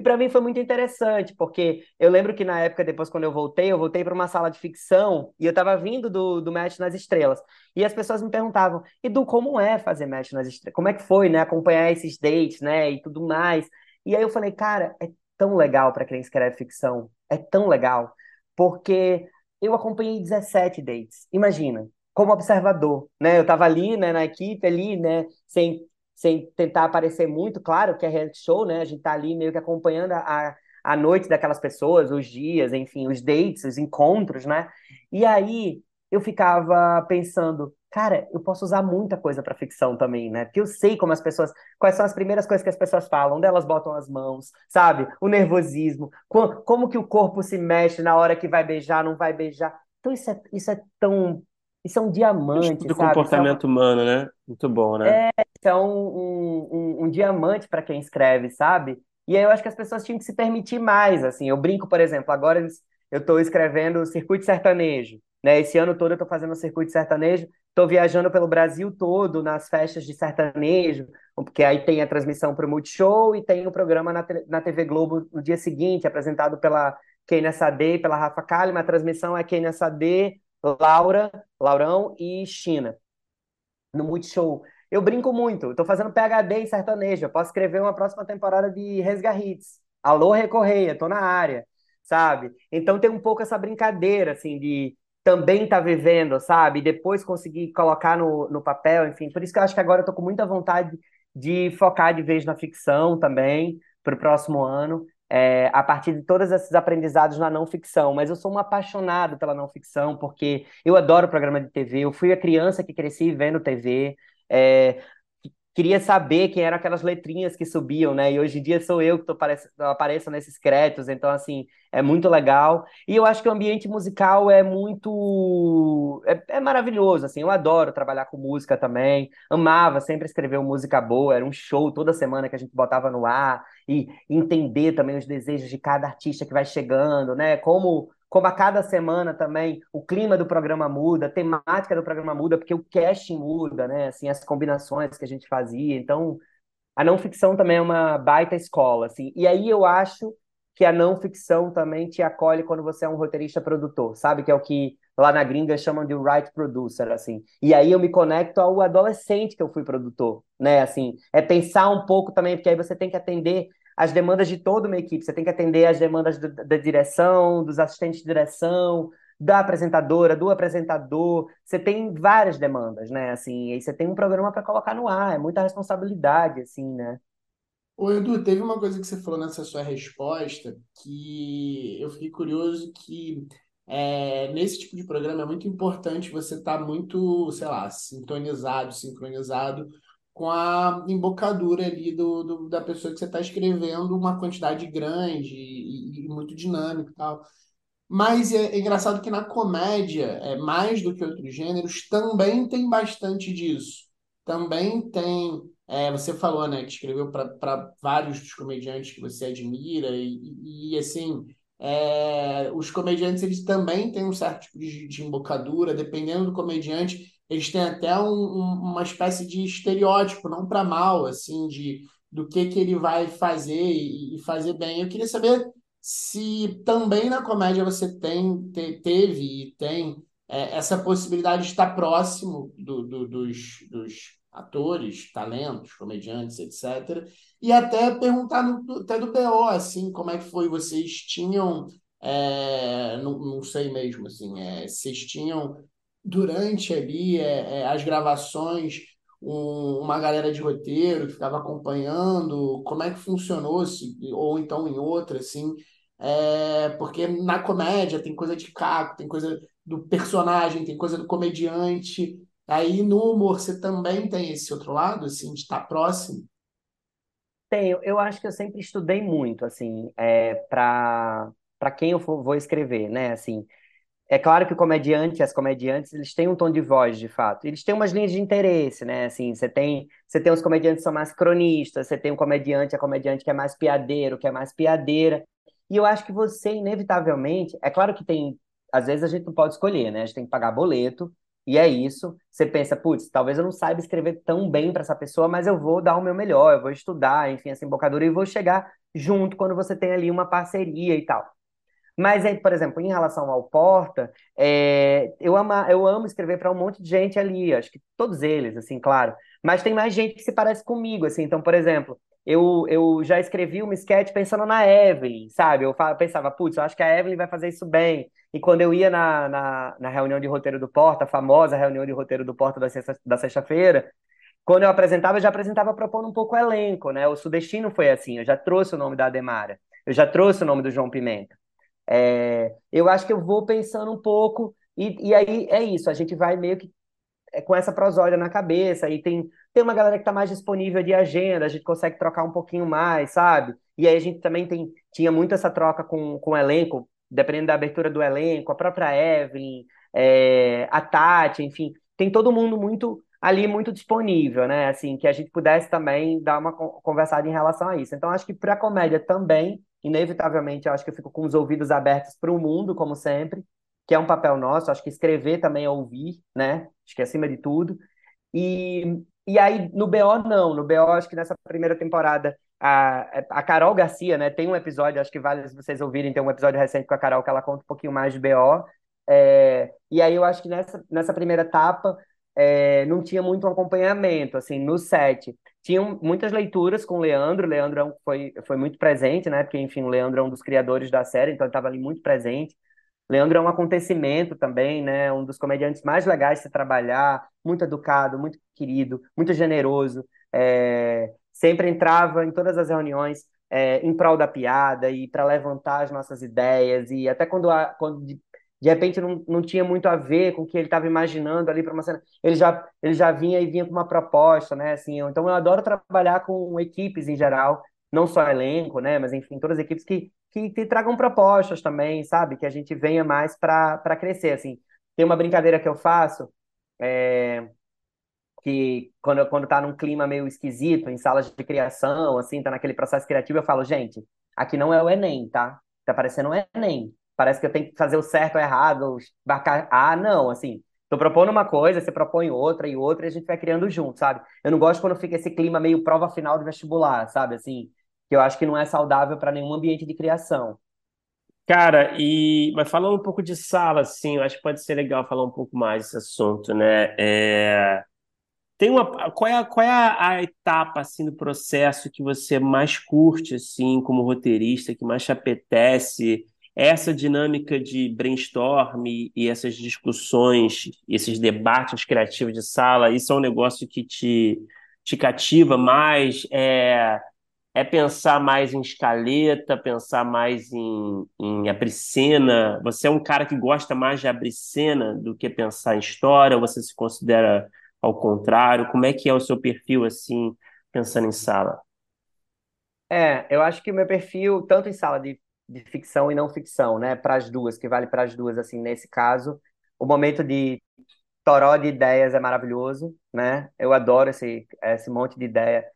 Speaker 3: e para mim foi muito interessante, porque eu lembro que na época, depois quando eu voltei, eu voltei para uma sala de ficção e eu estava vindo do, do Match nas Estrelas. E as pessoas me perguntavam, Edu, como é fazer Match nas Estrelas? Como é que foi, né? Acompanhar esses dates, né? E tudo mais. E aí eu falei, cara, é tão legal para quem escreve ficção. É tão legal. Porque eu acompanhei 17 dates. Imagina, como observador, né? Eu estava ali, né, na equipe ali, né, sem sem tentar aparecer muito, claro que é reality show, né? A gente tá ali meio que acompanhando a, a noite daquelas pessoas, os dias, enfim, os dates, os encontros, né? E aí eu ficava pensando, cara, eu posso usar muita coisa para ficção também, né? Porque eu sei como as pessoas, quais são as primeiras coisas que as pessoas falam, onde elas botam as mãos, sabe? O nervosismo, como, como que o corpo se mexe na hora que vai beijar, não vai beijar. Então isso é, isso é tão isso é um diamante,
Speaker 2: do
Speaker 3: sabe?
Speaker 2: comportamento humano, né? Muito bom, né?
Speaker 3: É, é um, um, um, diamante para quem escreve, sabe? E aí eu acho que as pessoas tinham que se permitir mais, assim. Eu brinco, por exemplo, agora eu estou escrevendo Circuito Sertanejo, né? Esse ano todo eu estou fazendo Circuito Sertanejo, estou viajando pelo Brasil todo nas festas de sertanejo, porque aí tem a transmissão para o Multishow e tem o programa na, na TV Globo no dia seguinte, apresentado pela Kenia Sade pela Rafa Kalimann. A transmissão é Kenia Sade, Laura, Laurão e China, no Multishow. Eu brinco muito, estou fazendo PHD em sertanejo, eu posso escrever uma próxima temporada de Resga Hits. Alô, Recorreia, tô na área, sabe? Então tem um pouco essa brincadeira, assim, de também estar tá vivendo, sabe? Depois conseguir colocar no, no papel, enfim. Por isso que eu acho que agora eu tô com muita vontade de focar de vez na ficção também, para o próximo ano é, a partir de todos esses aprendizados na não ficção. Mas eu sou um apaixonado pela não ficção, porque eu adoro programa de TV. Eu fui a criança que cresci vendo TV. É, queria saber quem eram aquelas letrinhas que subiam, né? E hoje em dia sou eu que tô apareço nesses créditos, então assim, é muito legal. E eu acho que o ambiente musical é muito é, é maravilhoso, assim. Eu adoro trabalhar com música também. Amava sempre escrever música boa, era um show toda semana que a gente botava no ar e entender também os desejos de cada artista que vai chegando, né? Como como a cada semana também o clima do programa muda, a temática do programa muda, porque o casting muda, né? Assim, as combinações que a gente fazia. Então, a não ficção também é uma baita escola, assim. E aí eu acho que a não ficção também te acolhe quando você é um roteirista produtor, sabe? Que é o que lá na gringa chamam de right producer, assim. E aí eu me conecto ao adolescente que eu fui produtor, né? Assim, é pensar um pouco também, porque aí você tem que atender as demandas de toda uma equipe. Você tem que atender as demandas do, da direção, dos assistentes de direção, da apresentadora, do apresentador. Você tem várias demandas, né? Assim, aí você tem um programa para colocar no ar. É muita responsabilidade, assim, né?
Speaker 1: Ô, Edu, teve uma coisa que você falou nessa sua resposta que eu fiquei curioso que é, nesse tipo de programa é muito importante você estar tá muito, sei lá, sintonizado, sincronizado com a embocadura ali do, do da pessoa que você está escrevendo uma quantidade grande e, e, muito dinâmico e tal. Mas é, é, engraçado que na comédia, é, mais do que outros gêneros, também tem bastante disso. Também tem. É, você falou, né, que escreveu para vários dos comediantes que você admira, e, e, assim, é, os comediantes eles também têm um certo tipo de, de embocadura, dependendo do comediante, eles têm até um, um, uma espécie de estereótipo, não para mal, assim, de do que, que ele vai fazer e, e, fazer bem. Eu queria saber se também na comédia você tem, te, teve e tem é, essa possibilidade de estar próximo do, do, dos, dos atores, talentos, comediantes, etc. E até perguntar no, até do PO, assim, como é que foi? Vocês tinham, é, não, não sei mesmo, assim, é, vocês tinham durante ali é, é, as gravações um, uma galera de roteiro que ficava acompanhando como é que funcionou se, ou então em outra assim é, porque na comédia tem coisa de caco tem coisa do personagem tem coisa do comediante Aí no humor você também tem esse outro lado, assim, de estar próximo?
Speaker 3: Tenho. Eu acho que eu sempre estudei muito, assim, é, para para quem eu vou escrever, né? Assim, é claro que o comediante, as comediantes, eles têm um tom de voz, de fato. Eles têm umas linhas de interesse, né? Assim, você tem, você tem os comediantes que são mais cronistas, você tem um comediante, a comediante que é mais piadeiro, que é mais piadeira. E eu acho que você, inevitavelmente, é claro que tem, às vezes a gente não pode escolher, né? A gente tem que pagar boleto, e é isso. Você pensa, putz, talvez eu não saiba escrever tão bem para essa pessoa, mas eu vou dar o meu melhor, eu vou estudar, enfim, essa embocadura, e vou chegar junto quando você tem ali uma parceria e tal. Mas aí, por exemplo, em relação ao Porta, é, eu, ama, eu amo escrever para um monte de gente ali, acho que todos eles, assim, claro. Mas tem mais gente que se parece comigo, assim. Então, por exemplo, eu, eu já escrevi uma sketch pensando na Evelyn, sabe? Eu pensava, putz, eu acho que a Evelyn vai fazer isso bem. E quando eu ia na, na, na reunião de roteiro do Porta, a famosa reunião de roteiro do Porta da sexta-feira, quando eu apresentava, eu já apresentava propondo um pouco o elenco, né? O Sudestino foi assim, eu já trouxe o nome da Ademara, eu já trouxe o nome do João Pimenta. É, eu acho que eu vou pensando um pouco, e, e aí é isso, a gente vai meio que é, com essa prosódia na cabeça, e tem, tem uma galera que está mais disponível de agenda, a gente consegue trocar um pouquinho mais, sabe? E aí a gente também tem, tinha muito essa troca com, com o elenco, dependendo da abertura do elenco, a própria Evelyn, é, a Tati, enfim, tem todo mundo muito ali muito disponível, né? Assim, que a gente pudesse também dar uma conversada em relação a isso. Então, acho que para a comédia também inevitavelmente, eu acho que eu fico com os ouvidos abertos para o mundo, como sempre, que é um papel nosso. Acho que escrever também é ouvir, né? Acho que é acima de tudo. E, e aí, no BO, não. No BO, acho que nessa primeira temporada, a, a Carol Garcia, né? Tem um episódio, acho que vale vocês ouvirem, tem um episódio recente com a Carol que ela conta um pouquinho mais de BO. É, e aí eu acho que nessa, nessa primeira etapa é, não tinha muito acompanhamento, assim, no set. Tinham muitas leituras com o Leandro, o Leandro é foi, foi muito presente, né? Porque, enfim, o Leandro é um dos criadores da série, então ele estava ali muito presente. Leandro é um acontecimento também, né? Um dos comediantes mais legais de se trabalhar, muito educado, muito querido, muito generoso. É... Sempre entrava em todas as reuniões é, em prol da piada e para levantar as nossas ideias. E até quando, a, quando de repente não, não tinha muito a ver com o que ele estava imaginando ali para uma cena. Ele já, ele já vinha e vinha com uma proposta, né? Assim, então eu adoro trabalhar com equipes em geral, não só elenco, né? Mas enfim, todas as equipes que, que, que tragam propostas também, sabe? Que a gente venha mais para crescer, assim. Tem uma brincadeira que eu faço, é, que quando, quando tá num clima meio esquisito, em salas de criação, assim, tá naquele processo criativo, eu falo, gente, aqui não é o Enem, tá? Tá parecendo um Enem parece que eu tenho que fazer o certo ou errado, marcar. Ah, não, assim, tô propondo uma coisa, você propõe outra e outra e a gente vai criando junto, sabe? Eu não gosto quando fica esse clima meio prova final de vestibular, sabe? Assim, que eu acho que não é saudável para nenhum ambiente de criação.
Speaker 2: Cara, e mas falando um pouco de sala, assim, eu acho que pode ser legal falar um pouco mais desse assunto, né? É... Tem uma qual é, a, qual é a, a, etapa assim do processo que você mais curte assim como roteirista, que mais te apetece? Essa dinâmica de brainstorm e essas discussões, esses debates criativos de sala, isso é um negócio que te, te cativa mais? É, é pensar mais em escaleta, pensar mais em, em abrir cena? Você é um cara que gosta mais de abrir cena do que pensar em história? Você se considera ao contrário? Como é que é o seu perfil, assim, pensando em sala?
Speaker 3: É, eu acho que o meu perfil, tanto em sala de de ficção e não ficção, né? Para as duas, que vale para as duas, assim, nesse caso. O momento de toró de ideias é maravilhoso, né? Eu adoro esse, esse monte de ideia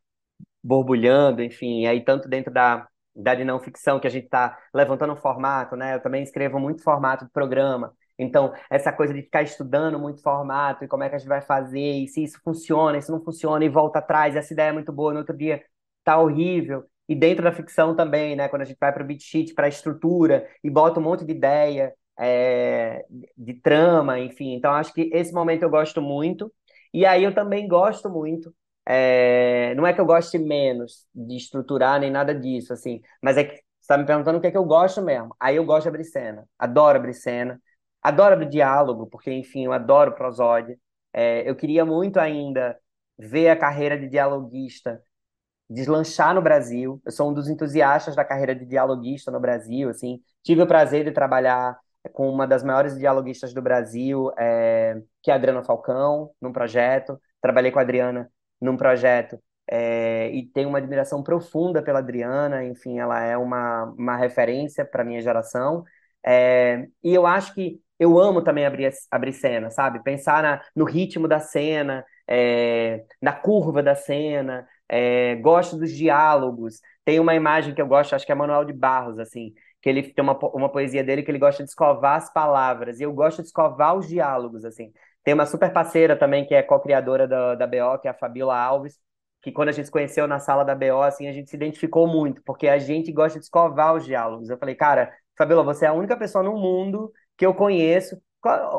Speaker 3: borbulhando, enfim, aí tanto dentro da, da de não ficção, que a gente está levantando um formato, né? Eu também escrevo muito formato de programa. Então, essa coisa de ficar estudando muito formato e como é que a gente vai fazer, e se isso funciona, e se não funciona, e volta atrás, essa ideia é muito boa, no outro dia tá horrível e dentro da ficção também, né? Quando a gente vai para o beat sheet, para a estrutura e bota um monte de ideia, é, de trama, enfim. Então acho que esse momento eu gosto muito. E aí eu também gosto muito. É, não é que eu goste menos de estruturar nem nada disso, assim, mas é que você está me perguntando o que é que eu gosto mesmo. Aí eu gosto de abrir cena, adoro abrir cena, adoro abrir diálogo, porque, enfim, eu adoro prosódia. É, eu queria muito ainda ver a carreira de dialoguista deslanchar no Brasil. Eu sou um dos entusiastas da carreira de dialoguista no Brasil, assim. Tive o prazer de trabalhar com uma das maiores dialoguistas do Brasil, é, que é a Adriana Falcão, num projeto. Trabalhei com a Adriana num projeto é, e tenho uma admiração profunda pela Adriana. Enfim, ela é uma, uma referência para minha geração. É, e eu acho que eu amo também abrir, abrir cena, sabe? Pensar na, no ritmo da cena, é, na curva da cena. É, gosto dos diálogos. Tem uma imagem que eu gosto, acho que é Manuel de Barros, assim, que ele tem uma, uma poesia dele que ele gosta de escovar as palavras, e eu gosto de escovar os diálogos, assim. Tem uma super parceira também, que é co-criadora da, da BO, que é a Fabiola Alves, que quando a gente se conheceu na sala da BO, assim, a gente se identificou muito, porque a gente gosta de escovar os diálogos. Eu falei, cara, Fabiola, você é a única pessoa no mundo que eu conheço,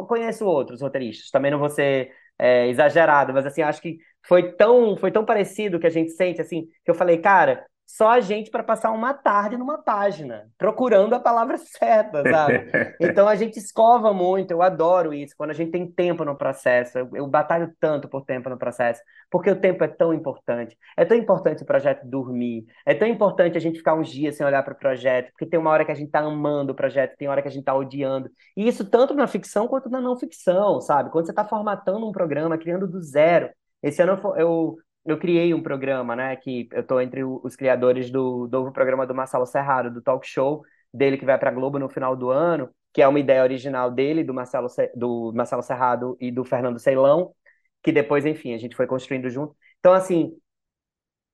Speaker 3: conheço outros roteiristas, também não vou ser é, exagerado, mas assim, acho que foi tão, foi tão parecido que a gente sente, assim, que eu falei, cara, só a gente para passar uma tarde numa página, procurando a palavra certa, sabe? Então a gente escova muito, eu adoro isso, quando a gente tem tempo no processo, eu, eu, batalho tanto por tempo no processo, porque o tempo é tão importante. É tão importante o projeto dormir, é tão importante a gente ficar uns dias sem olhar para o projeto, porque tem uma hora que a gente está amando o projeto, tem hora que a gente está odiando. E isso tanto na ficção quanto na não ficção, sabe? Quando você está formatando um programa, criando do zero. Esse ano eu, eu criei um programa, né? Que eu estou entre os criadores do novo programa do Marcelo Serrado, do talk show dele que vai para Globo no final do ano, que é uma ideia original dele, do Marcelo, do Marcelo Serrado e do Fernando Ceilão, que depois, enfim, a gente foi construindo junto. Então, assim,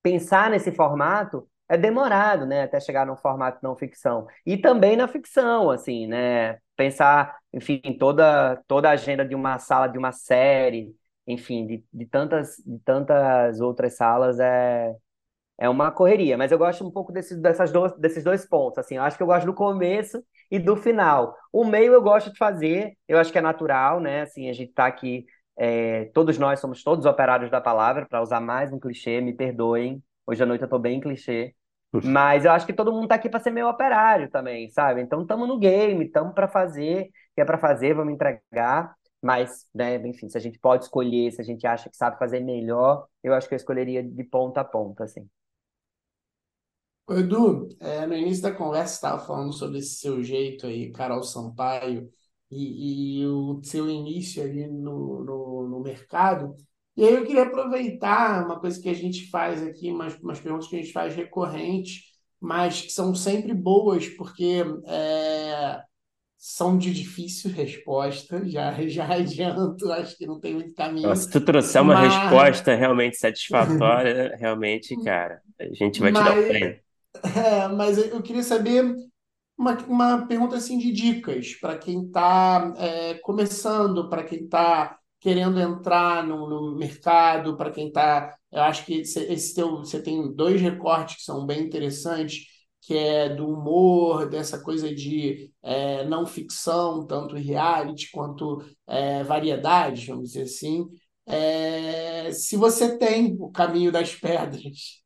Speaker 3: pensar nesse formato é demorado, né? Até chegar num formato não ficção. E também na ficção, assim, né? Pensar, enfim, toda, toda a agenda de uma sala, de uma série, enfim, de, de, tantas, de tantas outras salas é, é uma correria. Mas eu gosto um pouco desses, dessas dois, desses dois pontos. Assim, eu acho que eu gosto do começo e do final. O meio eu gosto de fazer, eu acho que é natural, né? Assim, a gente está aqui, é, todos nós somos todos operários da palavra, para usar mais um clichê, me perdoem. Hoje à noite eu estou bem clichê. Mas eu acho que todo mundo está aqui para ser meio operário também, sabe? Então estamos no game, estamos para fazer, que é para fazer, vamos entregar. Mas, né, enfim, se a gente pode escolher, se a gente acha que sabe fazer melhor, eu acho que eu escolheria de ponta a ponta, assim.
Speaker 1: Edu, é, no início da conversa estava falando sobre esse seu jeito aí, Carol Sampaio, e, e o seu início ali no, no, no, mercado. E aí eu queria aproveitar uma coisa que a gente faz aqui, umas, umas perguntas que a gente faz recorrentes, mas que são sempre boas, porque é, são de difícil resposta, já, já adianto, acho que não tem muito caminho.
Speaker 2: Se tu trouxer uma mas... resposta realmente satisfatória, realmente, cara, a gente vai mas, te dar o prêmio.
Speaker 1: É, mas eu queria saber uma, uma pergunta assim de dicas para quem está é, começando, para quem está querendo entrar no, no mercado, para quem está. Eu acho que esse teu, você tem dois recortes que são bem interessantes que é do humor, dessa coisa de é, não ficção, tanto reality quanto é, variedade, vamos dizer assim. É, se você tem o caminho das pedras.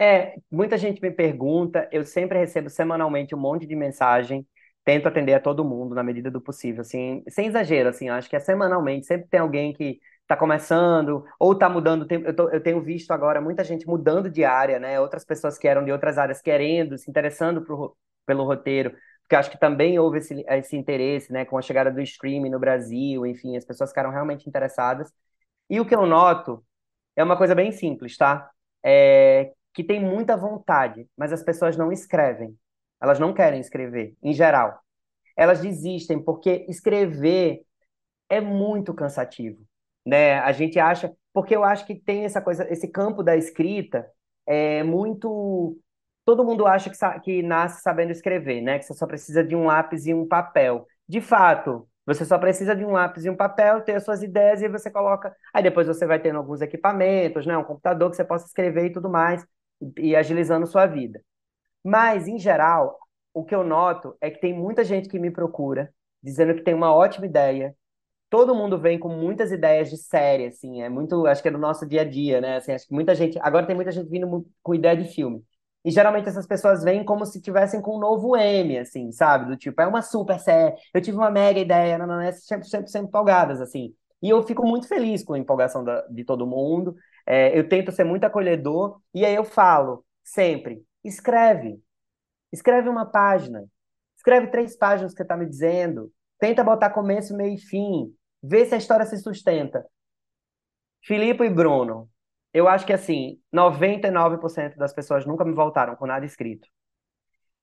Speaker 3: É, muita gente me pergunta, eu sempre recebo semanalmente um monte de mensagem, tento atender a todo mundo na medida do possível, assim, sem exagero, assim, acho que é semanalmente, sempre tem alguém que está começando, ou está mudando. Eu, tô, eu, tenho visto agora muita gente mudando de área, né? Outras pessoas que eram de outras áreas querendo, se interessando pro, pelo roteiro, porque acho que também houve esse, esse interesse, né? Com a chegada do streaming no Brasil, enfim, as pessoas ficaram realmente interessadas. E o que eu noto é uma coisa bem simples, tá? É que tem muita vontade, mas as pessoas não escrevem. Elas não querem escrever, em geral. Elas desistem porque escrever é muito cansativo né? A gente acha, porque eu acho que tem essa coisa, esse campo da escrita é muito todo mundo acha que, que nasce sabendo escrever, né? Que você só precisa de um lápis e um papel. De fato, você só precisa de um lápis e um papel, ter as suas ideias e você coloca. Aí depois você vai tendo alguns equipamentos, né? Um computador que você possa escrever e tudo mais, e agilizando sua vida. Mas, em geral, o que eu noto é que tem muita gente que me procura dizendo que tem uma ótima ideia, todo mundo vem com muitas ideias de série, assim, é muito, acho que é do nosso dia a dia, né? Assim, acho que muita gente, agora tem muita gente vindo com ideia de filme. E geralmente essas pessoas vêm como se tivessem com um novo M, assim, sabe? Do tipo, é uma super série, eu tive uma mega ideia, não, não, é sempre, sempre, sempre empolgadas, assim. E eu fico muito feliz com a empolgação da, de todo mundo. É, eu tento ser muito acolhedor, e aí eu falo sempre: escreve. Escreve uma página, Escreve três páginas que você está me dizendo. Tenta botar começo, meio e fim. Vê se a história se sustenta. Filipe e Bruno, eu acho que assim, 99% das pessoas nunca me voltaram com nada escrito.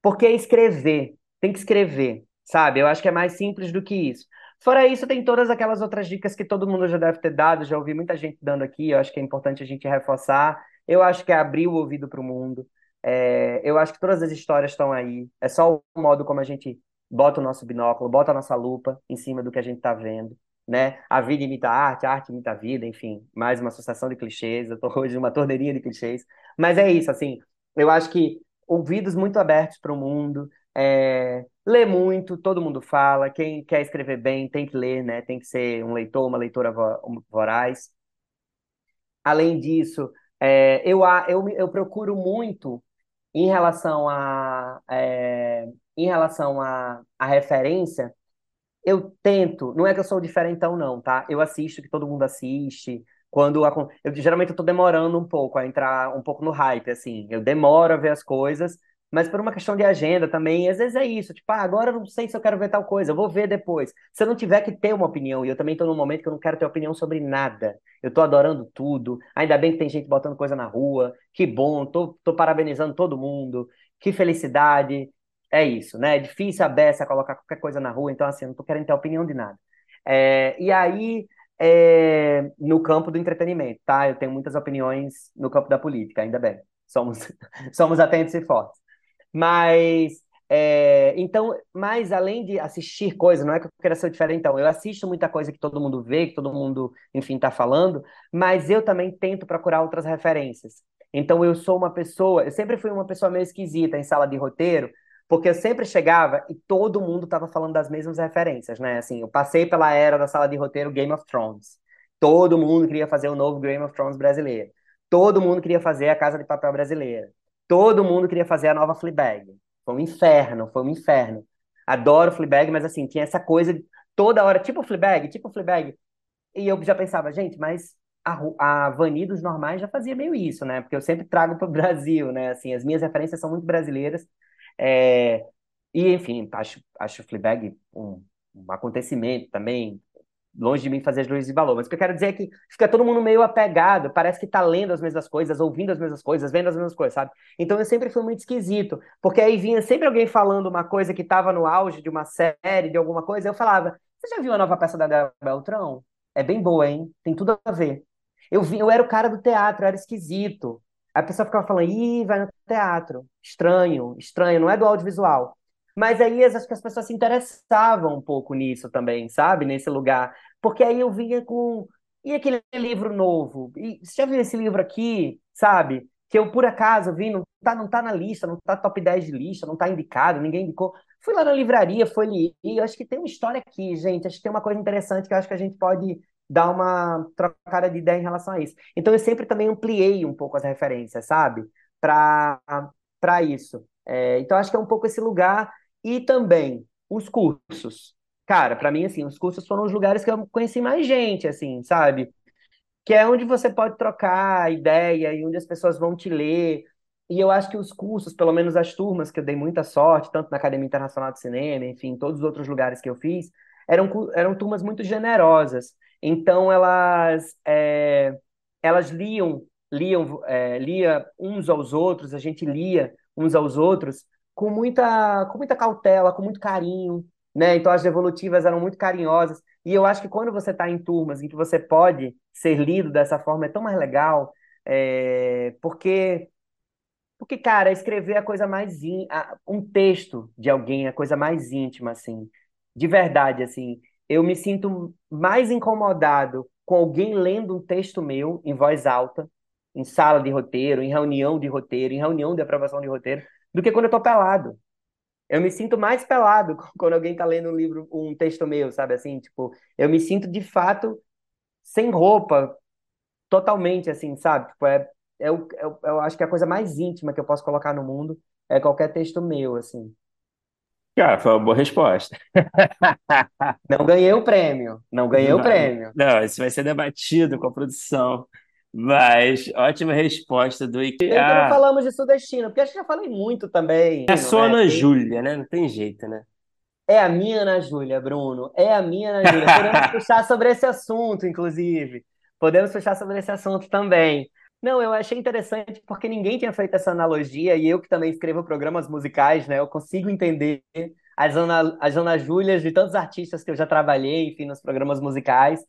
Speaker 3: Porque escrever, tem que escrever, sabe? Eu acho que é mais simples do que isso. Fora isso, tem todas aquelas outras dicas que todo mundo já deve ter dado, já ouvi muita gente dando aqui, eu acho que é importante a gente reforçar. Eu acho que é abrir o ouvido para o mundo. É, eu acho que todas as histórias estão aí. É só o modo como a gente bota o nosso binóculo, bota a nossa lupa em cima do que a gente está vendo. Né? A vida imita a arte, a arte imita a vida, enfim, mais uma associação de clichês. Eu estou hoje numa torneirinha de clichês. Mas é isso, assim, eu acho que ouvidos muito abertos para o mundo, é, muito, todo mundo fala. Quem quer escrever bem tem que ler, né? Tem que ser um leitor, uma leitora voraz. Além disso, é, eu, eu, eu procuro muito em relação a é, em relação a, a referência, eu tento, não é que eu sou diferentão não, tá? Eu assisto que todo mundo assiste. Quando eu geralmente eu tô demorando um pouco a entrar um pouco no hype assim. Eu demoro a ver as coisas, mas por uma questão de agenda também, às vezes é isso, tipo, ah, agora eu não sei se eu quero ver tal coisa, eu vou ver depois. Se eu não tiver que ter uma opinião, e eu também estou num momento que eu não quero ter opinião sobre nada, eu estou adorando tudo, ainda bem que tem gente botando coisa na rua, que bom, tô, tô parabenizando todo mundo, que felicidade, é isso, né? É difícil a beça colocar qualquer coisa na rua, então assim, não tô querendo ter opinião de nada. É, e aí, é, no campo do entretenimento, tá? Eu tenho muitas opiniões no campo da política, ainda bem. Somos, somos atentos e fortes. Mas, é, então, mais além de assistir coisas, não é que eu queira ser diferente, então, eu assisto muita coisa que todo mundo vê, que todo mundo, enfim, está falando, mas eu também tento procurar outras referências. Então, eu sou uma pessoa, eu sempre fui uma pessoa meio esquisita em sala de roteiro, porque eu sempre chegava e todo mundo estava falando das mesmas referências, né? Assim, eu passei pela era da sala de roteiro Game of Thrones. Todo mundo queria fazer o novo Game of Thrones brasileiro. Todo mundo queria fazer a Casa de Papel brasileira. Todo mundo queria fazer a nova Fleabag. Foi um inferno, foi um inferno. Adoro Fleabag, mas assim, tinha essa coisa de, toda hora, tipo Fleabag, tipo Fleabag. E eu já pensava, gente, mas a, a Vani dos normais já fazia meio isso, né? Porque eu sempre trago para o Brasil, né? Assim, as minhas referências são muito brasileiras. É... E, enfim, acho, acho Fleabag um, um acontecimento também, longe de mim fazer juízo de valor, mas o que eu quero dizer é que fica todo mundo meio apegado, parece que está lendo as mesmas coisas, ouvindo as mesmas coisas, vendo as mesmas coisas, sabe? Então eu sempre fui muito esquisito, porque aí vinha sempre alguém falando uma coisa que estava no auge de uma série, de alguma coisa, eu falava, você já viu a nova peça da Beltrão? É bem boa, hein? Tem tudo a ver. Eu, vi, eu era o cara do teatro, eu era esquisito. A pessoa ficava falando, ih, vai no teatro. Estranho, estranho, não é do audiovisual. Mas aí acho que as pessoas se interessavam um pouco nisso também, sabe? Nesse lugar. Porque aí eu vinha com. E aquele livro novo? E você já viu esse livro aqui, sabe? Que eu, por acaso, vi, não tá, não tá na lista, não tá top 10 de lista, não tá indicado, ninguém indicou. Fui lá na livraria, foi li, e acho que tem uma história aqui, gente. Acho que tem uma coisa interessante que eu acho que a gente pode dar uma trocada de ideia em relação a isso. Então eu sempre também ampliei um pouco as referências, sabe? Para isso. É, então acho que é um pouco esse lugar e também os cursos. Cara, para mim, assim, os cursos foram os lugares que eu conheci mais gente, assim, sabe? Que é onde você pode trocar ideia e onde as pessoas vão te ler. E eu acho que os cursos, pelo menos as turmas, que eu dei muita sorte, tanto na Academia Internacional de Cinema, enfim, todos os outros lugares que eu fiz, eram, eram turmas muito generosas. Então, elas, é, elas liam, liam, é, lia uns aos outros, a gente lia uns aos outros, com muita, com muita cautela, com muito carinho, né? Então as devolutivas eram muito carinhosas. E eu acho que quando você está em turmas em que você pode ser lido dessa forma é tão mais legal, é... porque porque cara, escrever é a coisa mais in... um texto de alguém é a coisa mais íntima assim, de verdade assim. Eu me sinto mais incomodado com alguém lendo um texto meu em voz alta, em sala de roteiro, em reunião de roteiro, em reunião de aprovação de roteiro, do que quando eu tô pelado. Eu me sinto mais pelado quando alguém tá lendo um livro, um texto meu, sabe assim? Tipo, eu me sinto de fato sem roupa, totalmente assim, sabe? Tipo, é, é, eu, eu, eu acho que a coisa mais íntima que eu posso colocar no mundo é qualquer texto meu, assim.
Speaker 2: Cara, foi uma boa resposta.
Speaker 3: Não ganhei o prêmio. Não ganhei o prêmio.
Speaker 2: Não, isso vai ser debatido com a produção. Mas ótima resposta do
Speaker 3: Ike. Então não falamos de sudestino, porque acho que já falei muito também.
Speaker 2: É né? Ana Júlia, né? Não tem jeito, né?
Speaker 3: É a minha Ana Júlia, Bruno. É a minha Ana Júlia. Podemos puxar sobre esse assunto, inclusive. Podemos puxar sobre esse assunto também. Não, eu achei interessante porque ninguém tinha feito essa analogia e eu que também escrevo programas musicais, né? Eu consigo entender as Ana, as Ana de tantos artistas que eu já trabalhei, enfim, nos programas musicais,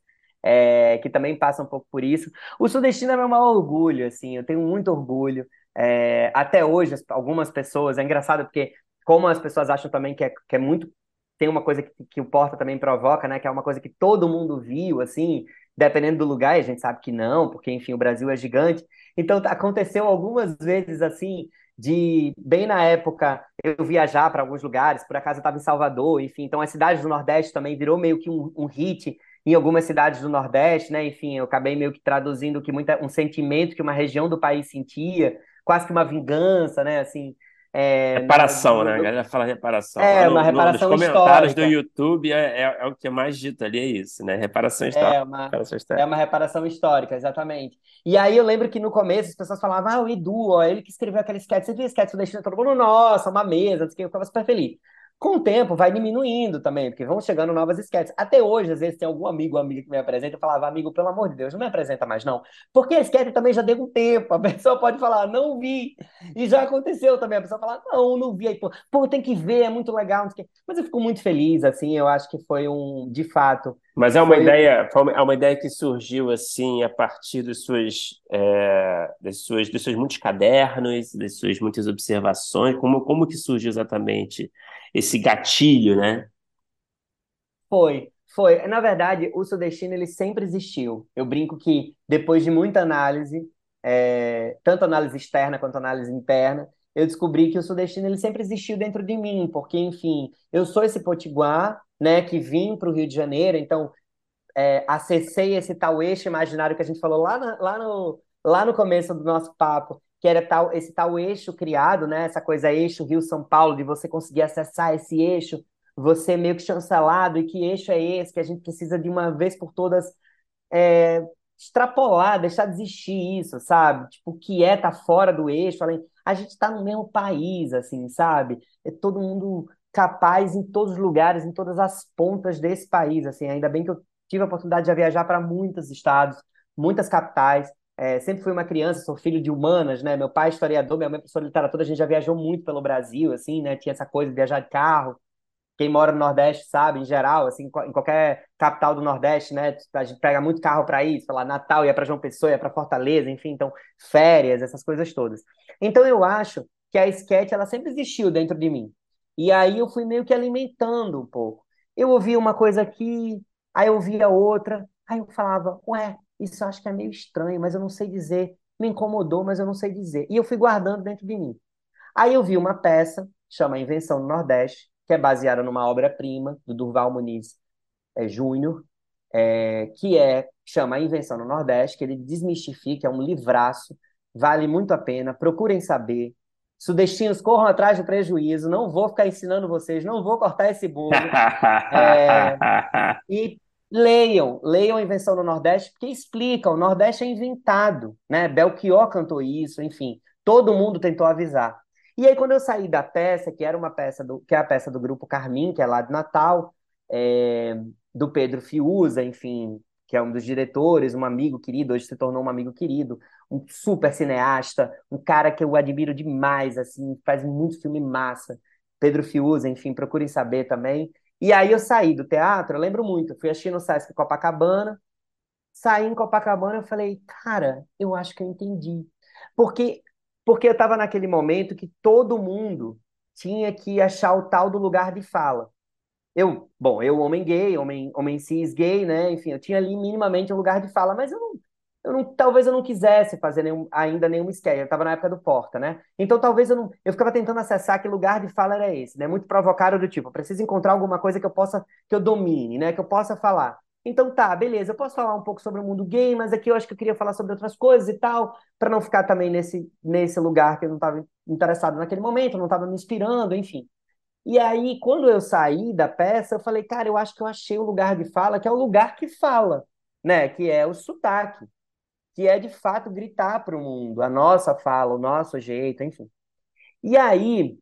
Speaker 3: é, que também passam um pouco por isso. O Sudestino é meu maior orgulho, assim, eu tenho muito orgulho. É, até hoje, algumas pessoas, é engraçado porque como as pessoas acham também que é, que é muito tem uma coisa que, que o Porta também provoca, né? Que é uma coisa que todo mundo viu, assim, dependendo do lugar, a gente sabe que não, porque, enfim, o Brasil é gigante. Então, aconteceu algumas vezes, assim, de, bem na época, eu viajar para alguns lugares, por acaso eu estava em Salvador, enfim, então as cidades do Nordeste também virou meio que um, um hit em algumas cidades do Nordeste, né? Enfim, eu acabei meio que traduzindo que muita, um sentimento que uma região do país sentia, quase que uma vingança, né? Assim,
Speaker 2: é, reparação, né? A galera fala reparação.
Speaker 3: É, uma reparação
Speaker 2: nos comentários histórica. do YouTube é, é, é, o que é mais dito ali, é isso, né? Reparação histórica.
Speaker 3: É uma, reparação histórica. É uma reparação histórica, exatamente. E aí eu lembro que no começo as pessoas falavam, ah, o Edu, ó, ele que escreveu aquele sketch, você viu o sketch do Destino? Todo mundo, nossa, uma mesa, eu ficava super feliz. Com o tempo vai diminuindo também, porque vão chegando novas sketches. Até hoje, às vezes, tem algum amigo ou amiga que me apresenta e falava, amigo, pelo amor de Deus, não me apresenta mais, não. Porque a sketch também já deu um tempo. A pessoa pode falar, não vi. E já aconteceu também. A pessoa falar, não, não vi. Aí, pô, pô tem que ver, é muito legal. Mas eu fico muito feliz, assim, eu acho que foi um, de fato.
Speaker 2: Mas é uma foi... ideia, é uma ideia que surgiu assim a partir dos suas, é, das suas, dos seus muitos cadernos, das suas muitas observações. Como, como que surgiu exatamente? Esse gatilho, né?
Speaker 3: Foi, foi. Na verdade, o sudestino ele sempre existiu. Eu brinco que depois de muita análise, é, tanto análise externa quanto análise interna, eu descobri que o sudestino ele sempre existiu dentro de mim, porque, enfim, eu sou esse potiguar, né, que vim para o Rio de Janeiro, então é, acessei esse tal eixo imaginário que a gente falou lá, na, lá, no, lá no começo do nosso papo, que era tal, esse tal eixo criado, né? Essa coisa eixo Rio-São Paulo, de você conseguir acessar esse eixo, você meio que chancelado, e que eixo é esse, que a gente precisa de uma vez por todas é, extrapolar, deixar de existir isso, sabe? Tipo, o que é tá fora do eixo, além, a gente está no mesmo país, assim, sabe? É todo mundo capaz em todos os lugares, em todas as pontas desse país, assim, ainda bem que eu tive a oportunidade de viajar para muitos estados, muitas capitais, é, sempre fui uma criança, sou filho de humanas, né? Meu pai é historiador, minha mãe é professora de literatura, a gente já viajou muito pelo Brasil, assim, né? Tinha essa coisa de viajar de carro. Quem mora no Nordeste sabe, em geral, assim, em qualquer capital do Nordeste, né? A gente pega muito carro para ir, sei lá, Natal ia para João Pessoa, ia para Fortaleza, enfim, então férias, essas coisas todas. Então eu acho que a sketch ela sempre existiu dentro de mim. E aí eu fui meio que alimentando um pouco. Eu ouvia uma coisa aqui, aí eu ouvia outra, aí eu falava, ué, isso eu acho que é meio estranho, mas eu não sei dizer. Me incomodou, mas eu não sei dizer. E eu fui guardando dentro de mim. Aí eu vi uma peça, chama Invenção do Nordeste, que é baseada numa obra-prima do Durval Muniz é, Júnior, é, que é chama A Invenção no Nordeste, que ele desmistifica, é um livraço, vale muito a pena, procurem saber. Sudestinos, corram atrás do prejuízo, não vou ficar ensinando vocês, não vou cortar esse bolo. É, e Leiam, leiam a Invenção do Nordeste, porque explica, o Nordeste é inventado, né? Belchior cantou isso, enfim, todo mundo tentou avisar. E aí, quando eu saí da peça, que era uma peça do, que é a peça do grupo Carmim, que é lá de Natal, é, do Pedro Fiuza, enfim, que é um dos diretores, um amigo querido, hoje se tornou um amigo querido, um super cineasta, um cara que eu admiro demais, assim, faz muito filme massa. Pedro Fiuza, enfim, procurem saber também. E aí eu saí do teatro, eu lembro muito, fui assistir no Sesc Copacabana, saí em Copacabana, eu falei, cara, eu acho que eu entendi. Porque porque eu estava naquele momento que todo mundo tinha que achar o tal do lugar de fala. Eu, bom, eu homem gay, homem, homem cis gay, né? Enfim, eu tinha ali minimamente um lugar de fala, mas eu não, eu não, talvez eu não quisesse fazer nenhum, ainda nenhum sketch. Eu estava na época do Porta, né? Então talvez eu não. Eu ficava tentando acessar que lugar de fala era esse, né? Muito provocado do tipo, preciso encontrar alguma coisa que eu possa, que eu domine, né? Que eu possa falar. Então tá, beleza, eu posso falar um pouco sobre o mundo gay, mas aqui eu acho que eu queria falar sobre outras coisas e tal, para não ficar também nesse, nesse lugar que eu não estava interessado naquele momento, não estava me inspirando, enfim. E aí, quando eu saí da peça, eu falei, cara, eu acho que eu achei o lugar de fala, que é o lugar que fala, né? Que é o sotaque que é de fato gritar para o mundo a nossa fala, o nosso jeito, enfim. E aí,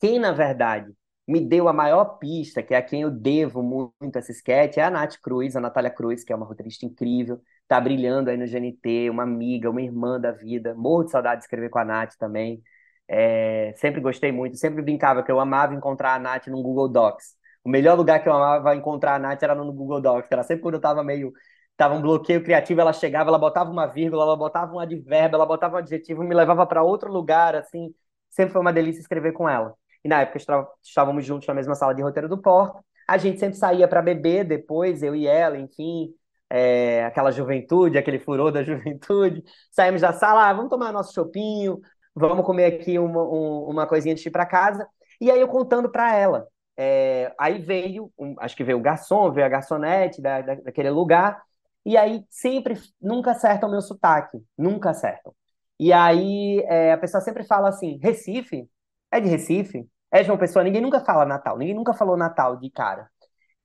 Speaker 3: quem na verdade me deu a maior pista, que é a quem eu devo muito esse sketch, é a Nath Cruz, a Natália Cruz, que é uma roteirista incrível, tá brilhando aí no GNT, uma amiga, uma irmã da vida. Morro de saudade de escrever com a Nath também. É, sempre gostei muito, sempre brincava que eu amava encontrar a Nath no Google Docs. O melhor lugar que eu amava encontrar a Nath era no Google Docs, era sempre quando eu tava meio. Tava um bloqueio criativo, ela chegava, ela botava uma vírgula, ela botava um advérbio, ela botava um adjetivo, me levava para outro lugar, assim. Sempre foi uma delícia escrever com ela. E na época estávamos juntos na mesma sala de roteiro do Porto. A gente sempre saía para beber depois, eu e ela, enfim, é, aquela juventude, aquele furor da juventude. Saímos da sala, ah, vamos tomar nosso chopinho, vamos comer aqui uma, um, uma coisinha de ir para casa. E aí eu contando para ela. É, aí veio, um, acho que veio o garçom, veio a garçonete da, da, daquele lugar, e aí sempre, nunca acertam o meu sotaque, nunca acertam. E aí é, a pessoa sempre fala assim, Recife? É de Recife? É de uma pessoa, ninguém nunca fala Natal, ninguém nunca falou Natal de cara.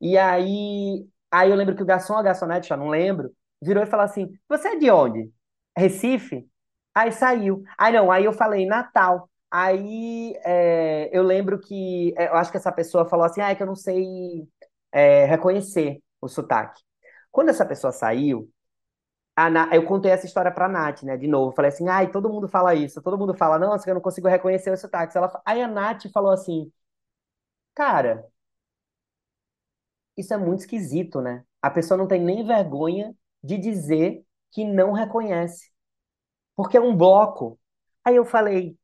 Speaker 3: E aí, aí eu lembro que o garçom, a garçonete, já não lembro, virou e falou assim, você é de onde? Recife? Aí saiu. Aí não, aí eu falei Natal. Aí é, eu lembro que é, eu acho que essa pessoa falou assim: ah, é que eu não sei é, reconhecer o sotaque. Quando essa pessoa saiu, eu contei essa história pra Nath, né? De novo. Falei assim: ai, todo mundo fala isso, todo mundo fala, não, eu não consigo reconhecer o sotaque. Ela... Aí a Nath falou assim: cara, isso é muito esquisito, né? A pessoa não tem nem vergonha de dizer que não reconhece porque é um bloco. Aí eu falei,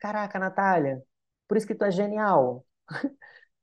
Speaker 3: caraca, Natália, por isso que tu é genial.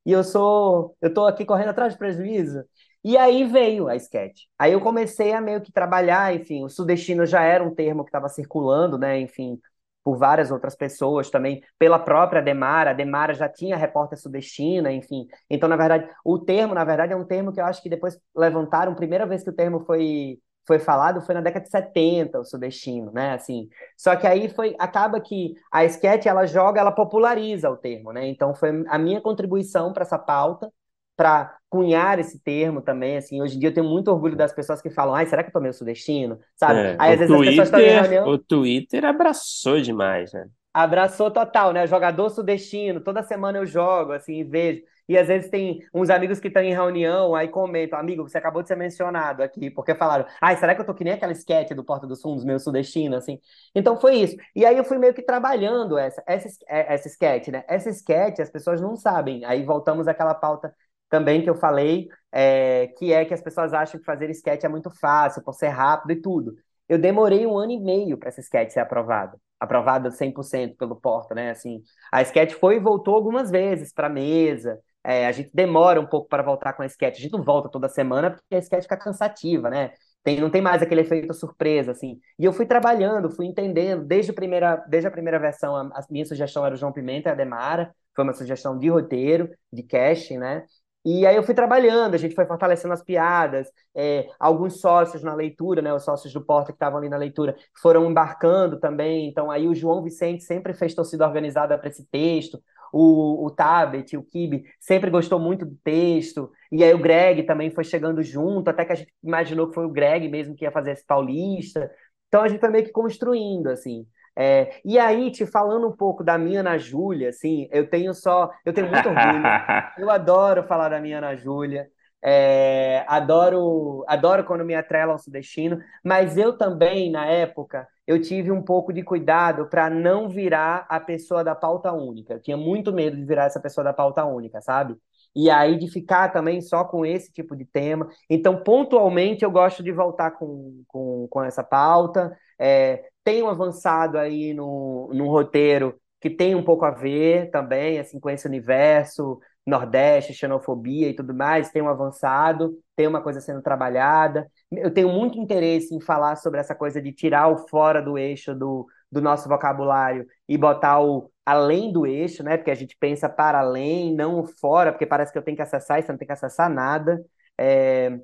Speaker 3: e eu sou, eu tô aqui correndo atrás de prejuízo. E aí veio a sketch. Aí eu comecei a meio que trabalhar, enfim, o sudestino já era um termo que estava circulando, né, enfim, por várias outras pessoas também, pela própria Demara, a Demara já tinha repórter sudestina, enfim. Então, na verdade, o termo, na verdade, é um termo que eu acho que depois levantaram, primeira vez que o termo foi foi falado foi na década de 70, o sudestino, né? Assim, só que aí foi acaba que a sketch ela joga, ela populariza o termo, né? Então foi a minha contribuição para essa pauta, para cunhar esse termo também, assim, hoje em dia eu tenho muito orgulho das pessoas que falam, ai, será que eu tô meio sudestino? Sabe?
Speaker 2: É,
Speaker 3: aí às vezes
Speaker 2: Twitter,
Speaker 3: as pessoas estão em reunião...
Speaker 2: O Twitter abraçou demais, né?
Speaker 3: Abraçou total, né? Jogador sudestino, toda semana eu jogo, assim, vejo. E às vezes tem uns amigos que estão em reunião, aí comentam, amigo, você acabou de ser mencionado aqui, porque falaram, ai, será que eu tô que nem aquela sketch do Porta dos Fundos, meu sudestino, assim? Então foi isso. E aí eu fui meio que trabalhando essa, essa, é, essa sketch, né? Essa sketch as pessoas não sabem. Aí voltamos àquela pauta também que eu falei, é, que é que as pessoas acham que fazer sketch é muito fácil, por ser rápido e tudo. Eu demorei um ano e meio para essa sketch ser aprovada. Aprovada 100% pelo Porta, né? Assim, a sketch foi e voltou algumas vezes para mesa. É, a gente demora um pouco para voltar com a sketch. A gente não volta toda semana porque a sketch fica cansativa, né? Tem, não tem mais aquele efeito surpresa, assim. E eu fui trabalhando, fui entendendo, desde a primeira, desde a primeira versão, a, a minha sugestão era o João Pimenta e a Demara, foi uma sugestão de roteiro, de casting, né? E aí eu fui trabalhando, a gente foi fortalecendo as piadas, é, alguns sócios na leitura, né, os sócios do Porta que estavam ali na leitura, foram embarcando também, então aí o João Vicente sempre fez torcida organizada para esse texto, o, o Tabet, o Kibe, sempre gostou muito do texto, e aí o Greg também foi chegando junto, até que a gente imaginou que foi o Greg mesmo que ia fazer esse paulista. Então a gente foi meio que construindo, assim. É, e aí, te falando um pouco da minha Ana Júlia, assim, eu tenho só, eu tenho muito orgulho. eu adoro falar da minha Ana Júlia. É, adoro, adoro quando me atrela ao sudestino, mas eu também, na época, eu tive um pouco de cuidado para não virar a pessoa da pauta única. Eu tinha muito medo de virar essa pessoa da pauta única, sabe? E aí de ficar também só com esse tipo de tema. Então, pontualmente, eu gosto de voltar com, com, com essa pauta. É, tenho avançado aí no, no roteiro que tem um pouco a ver também, assim, com esse universo, Nordeste, xenofobia e tudo mais, tem um avançado, tem uma coisa sendo trabalhada. Eu tenho muito interesse em falar sobre essa coisa de tirar o fora do eixo do, do nosso vocabulário e botar o além do eixo, né? Porque a gente pensa para além, não fora, porque parece que eu tenho que acessar você não tem que acessar nada. É...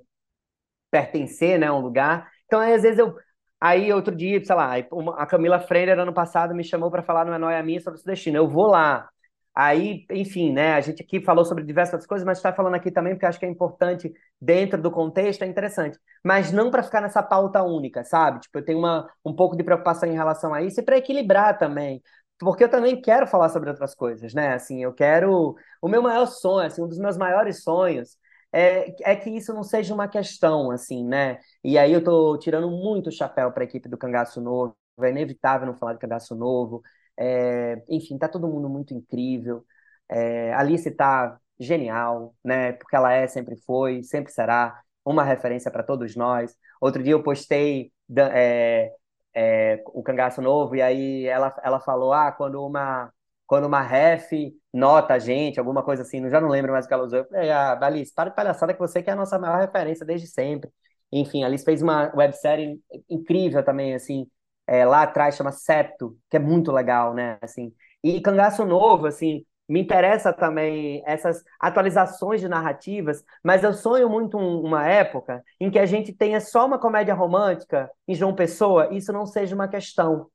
Speaker 3: Pertencer, né, a um lugar. Então, às vezes eu Aí, outro dia, sei lá, a Camila Freire, ano passado, me chamou para falar no É Noia Minha sobre o Sudestino. Eu vou lá. Aí, enfim, né? A gente aqui falou sobre diversas coisas, mas está falando aqui também porque acho que é importante dentro do contexto, é interessante. Mas não para ficar nessa pauta única, sabe? Tipo, eu tenho uma, um pouco de preocupação em relação a isso e para equilibrar também. Porque eu também quero falar sobre outras coisas, né? Assim, eu quero. O meu maior sonho, assim, um dos meus maiores sonhos é, é que isso não seja uma questão, assim, né? E aí eu tô tirando muito chapéu para a equipe do Cangaço Novo. É inevitável não falar de Cangaço Novo. É, enfim, tá todo mundo muito incrível. É, Alice tá genial, né? Porque ela é, sempre foi, sempre será uma referência para todos nós. Outro dia eu postei é, é, o Cangaço Novo e aí ela, ela falou, ah, quando uma quando uma ref nota a gente, alguma coisa assim, já não lembro mais o que ela usou. Eu falei, ah, Alice, para de palhaçada que você que é a nossa maior referência desde sempre. Enfim, a Alice fez uma websérie incrível também, assim, é, lá atrás, chama Septo, que é muito legal, né, assim. E Cangaço Novo, assim, me interessa também essas atualizações de narrativas, mas eu sonho muito um, uma época em que a gente tenha só uma comédia romântica em João Pessoa, isso não seja uma questão.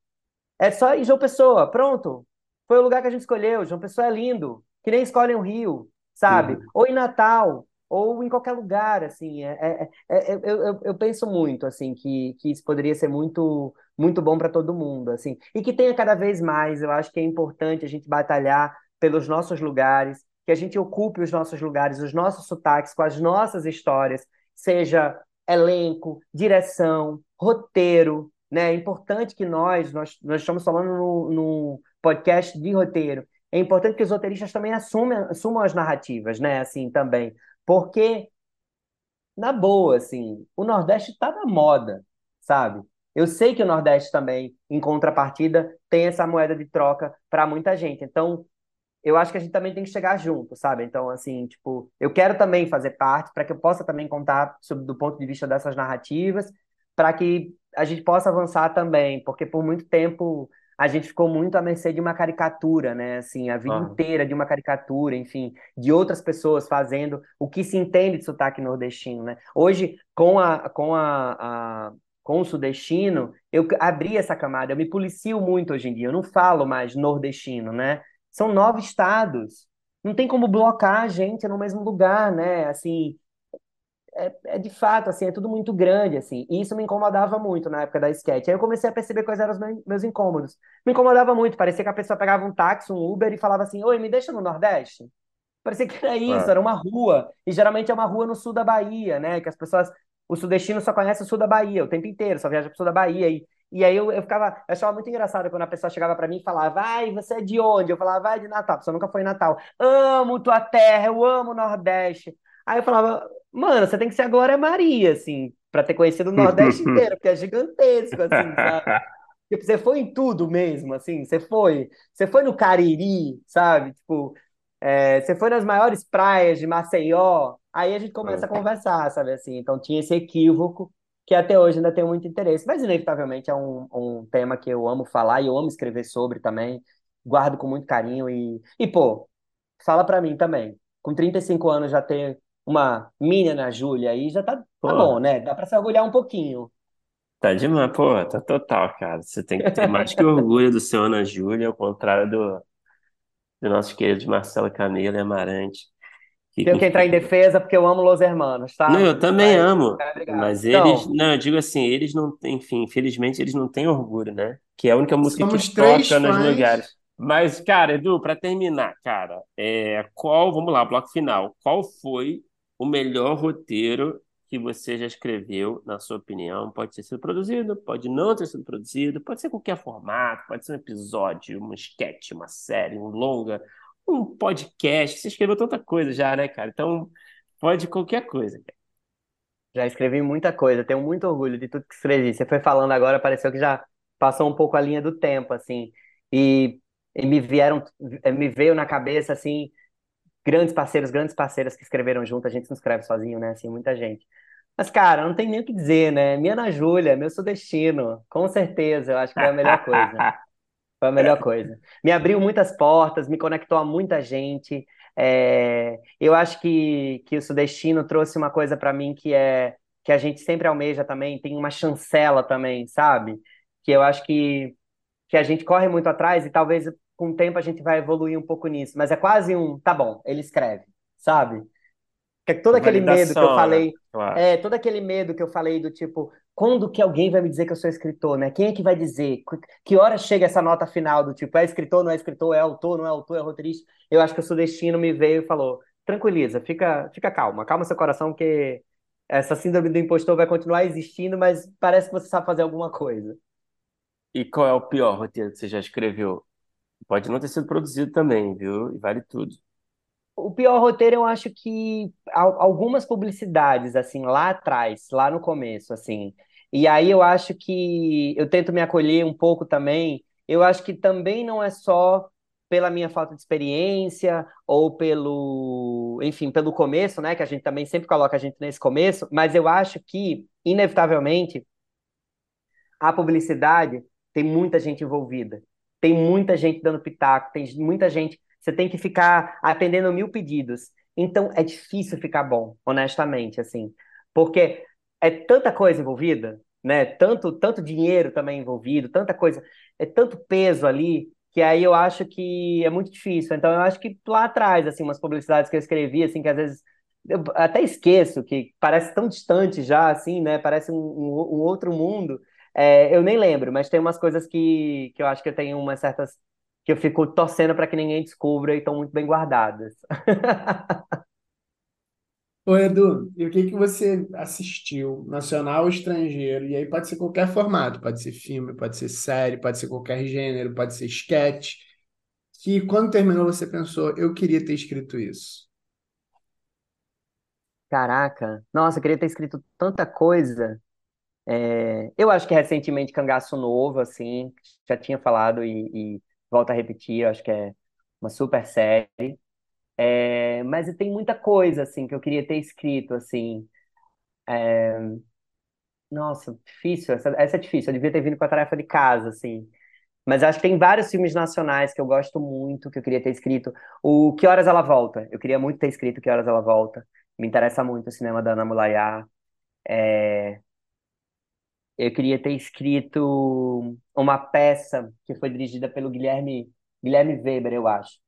Speaker 3: É só em João Pessoa, pronto. Foi o lugar que a gente escolheu. João Pessoa é lindo, que nem escolhem o Rio, sabe? Uhum. Ou em Natal, ou em qualquer lugar, assim. É, é, é, é eu, eu, eu, penso muito, assim, que, que isso poderia ser muito, muito bom para todo mundo, assim. E que tenha cada vez mais. Eu acho que é importante a gente batalhar pelos nossos lugares, que a gente ocupe os nossos lugares, os nossos sotaques, com as nossas histórias, seja elenco, direção, roteiro, né? É importante que nós, nós, nós estamos falando no, no podcast de roteiro, é importante que os roteiristas também assumam, assumam as narrativas, né? Assim, também. Porque, na boa, assim, o Nordeste está na moda, sabe? Eu sei que o Nordeste também, em contrapartida, tem essa moeda de troca para muita gente. Então, eu acho que a gente também tem que chegar junto, sabe? Então, assim, tipo, eu quero também fazer parte para que eu possa também contar sobre, do ponto de vista dessas narrativas, para que a gente possa avançar também, porque por muito tempo a gente ficou muito à mercê de uma caricatura, né? Assim, a vida ah. inteira de uma caricatura, enfim, de outras pessoas fazendo o que se entende de sotaque nordestino, né? Hoje, com a, com a, a com o sudestino, eu abri essa camada, eu me policio muito hoje em dia, eu não falo mais nordestino, né? São nove estados. Não tem como blocar a gente no mesmo lugar, né? Assim, é, é, de fato, assim, é tudo muito grande, assim. E isso me incomodava muito na época da sketch. Aí eu comecei a perceber quais eram os meus, meus incômodos. Me incomodava muito, parecia que a pessoa pegava um táxi, um Uber e falava assim: Oi, me deixa no Nordeste. Parecia que era isso, é. era uma rua. E geralmente é uma rua no sul da Bahia, né? Que as pessoas. O sudestino só conhece o sul da Bahia o tempo inteiro, só viaja pro sul da Bahia. E, e aí eu, eu ficava. Eu achava muito engraçado quando a pessoa chegava para mim e falava: Vai, você é de onde? Eu falava: Vai de Natal. A pessoa nunca foi em Natal. Amo tua terra, eu amo o Nordeste. Aí eu falava, mano, você tem que ser a Glória Maria, assim, pra ter conhecido o Nordeste inteiro, porque é gigantesco, assim, sabe? Tipo, você foi em tudo mesmo, assim, você foi, você foi no Cariri, sabe? Tipo, é, você foi nas maiores praias de Maceió, aí a gente começa a conversar, sabe, assim, então tinha esse equívoco que até hoje ainda tem muito interesse, mas inevitavelmente é um, um tema que eu amo falar e eu amo escrever sobre também, guardo com muito carinho e, e pô, fala pra mim também, com 35 anos já ter uma mina na Júlia aí, já tá, tá bom, né? Dá pra se orgulhar um pouquinho.
Speaker 2: Tá demais, pô, tá total, cara. Você tem que ter mais que orgulho do seu Ana Júlia, ao contrário do, do nosso querido Marcelo Canelo e Amarante.
Speaker 3: Que, Tenho que entrar em defesa porque eu amo Los Hermanos, tá?
Speaker 2: Não, eu também amo. Mas eles, então, não, eu digo assim, eles não têm, enfim, infelizmente eles não têm orgulho, né? Que é a única música que toca nos lugares. Mas, cara, Edu, para terminar, cara, é, qual, vamos lá, bloco final. Qual foi o melhor roteiro que você já escreveu, na sua opinião? Pode ter sido produzido, pode não ter sido produzido, pode ser qualquer formato, pode ser um episódio, uma sketch, uma série, um longa, um podcast. Você escreveu tanta coisa já, né, cara? Então, pode qualquer coisa.
Speaker 3: Já escrevi muita coisa, tenho muito orgulho de tudo que escrevi. Você foi falando agora, pareceu que já passou um pouco a linha do tempo, assim. E, e me vieram, me veio na cabeça, assim, grandes parceiros, grandes parceiras que escreveram junto, a gente não escreve sozinho, né? Assim, muita gente. Mas, cara, não tem nem o que dizer, né? Minha Ana Júlia, meu sudestino, com certeza, eu acho que foi a melhor coisa. Foi a melhor coisa. Me abriu muitas portas, me conectou a muita gente. É... Eu acho que, que o sudestino trouxe uma coisa para mim que é que a gente sempre almeja também, tem uma chancela também, sabe? Que eu acho que, que a gente corre muito atrás e talvez com o tempo a gente vai evoluir um pouco nisso, mas é quase um, tá bom, ele escreve, sabe? Que é todo aquele medo que eu
Speaker 2: né?
Speaker 3: falei,
Speaker 2: Claro.
Speaker 3: é, todo aquele medo que eu falei do tipo, quando que alguém vai me dizer que eu sou escritor, né? Quem é que vai dizer? Que que hora chega essa nota final do tipo, é escritor, não é escritor, é autor, não é autor, é roteirista? Eu acho que o Sudestino me veio e falou, tranquiliza, fica, fica calma, calma seu coração que essa síndrome do impostor vai continuar existindo, mas parece que você sabe fazer alguma coisa.
Speaker 2: E qual é o pior roteiro que você já escreveu? Pode não ter sido produzido também, viu? E vale tudo.
Speaker 3: O pior roteiro, eu acho que al- algumas publicidades, assim, lá atrás, lá no começo, assim. E aí eu acho que eu tento me acolher um pouco também. Eu acho que também não é só pela minha falta de experiência ou pelo, enfim, pelo começo, né? Que a gente também sempre coloca a gente nesse começo, mas eu acho que, inevitavelmente, a publicidade tem muita gente envolvida, tem muita gente dando pitaco, tem muita gente. Você tem que ficar atendendo mil pedidos. Então é difícil ficar bom, honestamente, assim, porque é tanta coisa envolvida, né? Tanto, tanto dinheiro também envolvido, tanta coisa, é tanto peso ali que aí eu acho que é muito difícil. Então eu acho que lá atrás, assim, umas publicidades que eu escrevi, assim, que às vezes eu até esqueço, que parece tão distante já, assim, né? Parece um, um, um outro mundo. É, eu nem lembro, mas tem umas coisas que, que eu acho que eu tenho umas certas que eu fico torcendo para que ninguém descubra e estão muito bem guardadas.
Speaker 1: Ô, Edu, e o que que você assistiu, nacional ou estrangeiro? E aí pode ser qualquer formato, pode ser filme, pode ser série, pode ser qualquer gênero, pode ser sketch, que quando terminou você pensou, eu queria ter escrito isso.
Speaker 3: Caraca, nossa, eu queria ter escrito tanta coisa. É, eu acho que recentemente Cangaço Novo, assim, já tinha falado e, e volto a repetir, acho que é uma super série. É, mas tem muita coisa, assim, que eu queria ter escrito, assim. Nossa, difícil, essa, essa é difícil, eu devia ter vindo com a tarefa de casa, assim. Mas acho que tem vários filmes nacionais que eu gosto muito, que eu queria ter escrito. O Que Horas Ela Volta? Eu queria muito ter escrito Que Horas Ela Volta. Me interessa muito o cinema da Ana Mulaiá. É, Eu queria ter escrito uma peça que foi dirigida pelo Guilherme, Guilherme Weber, eu acho.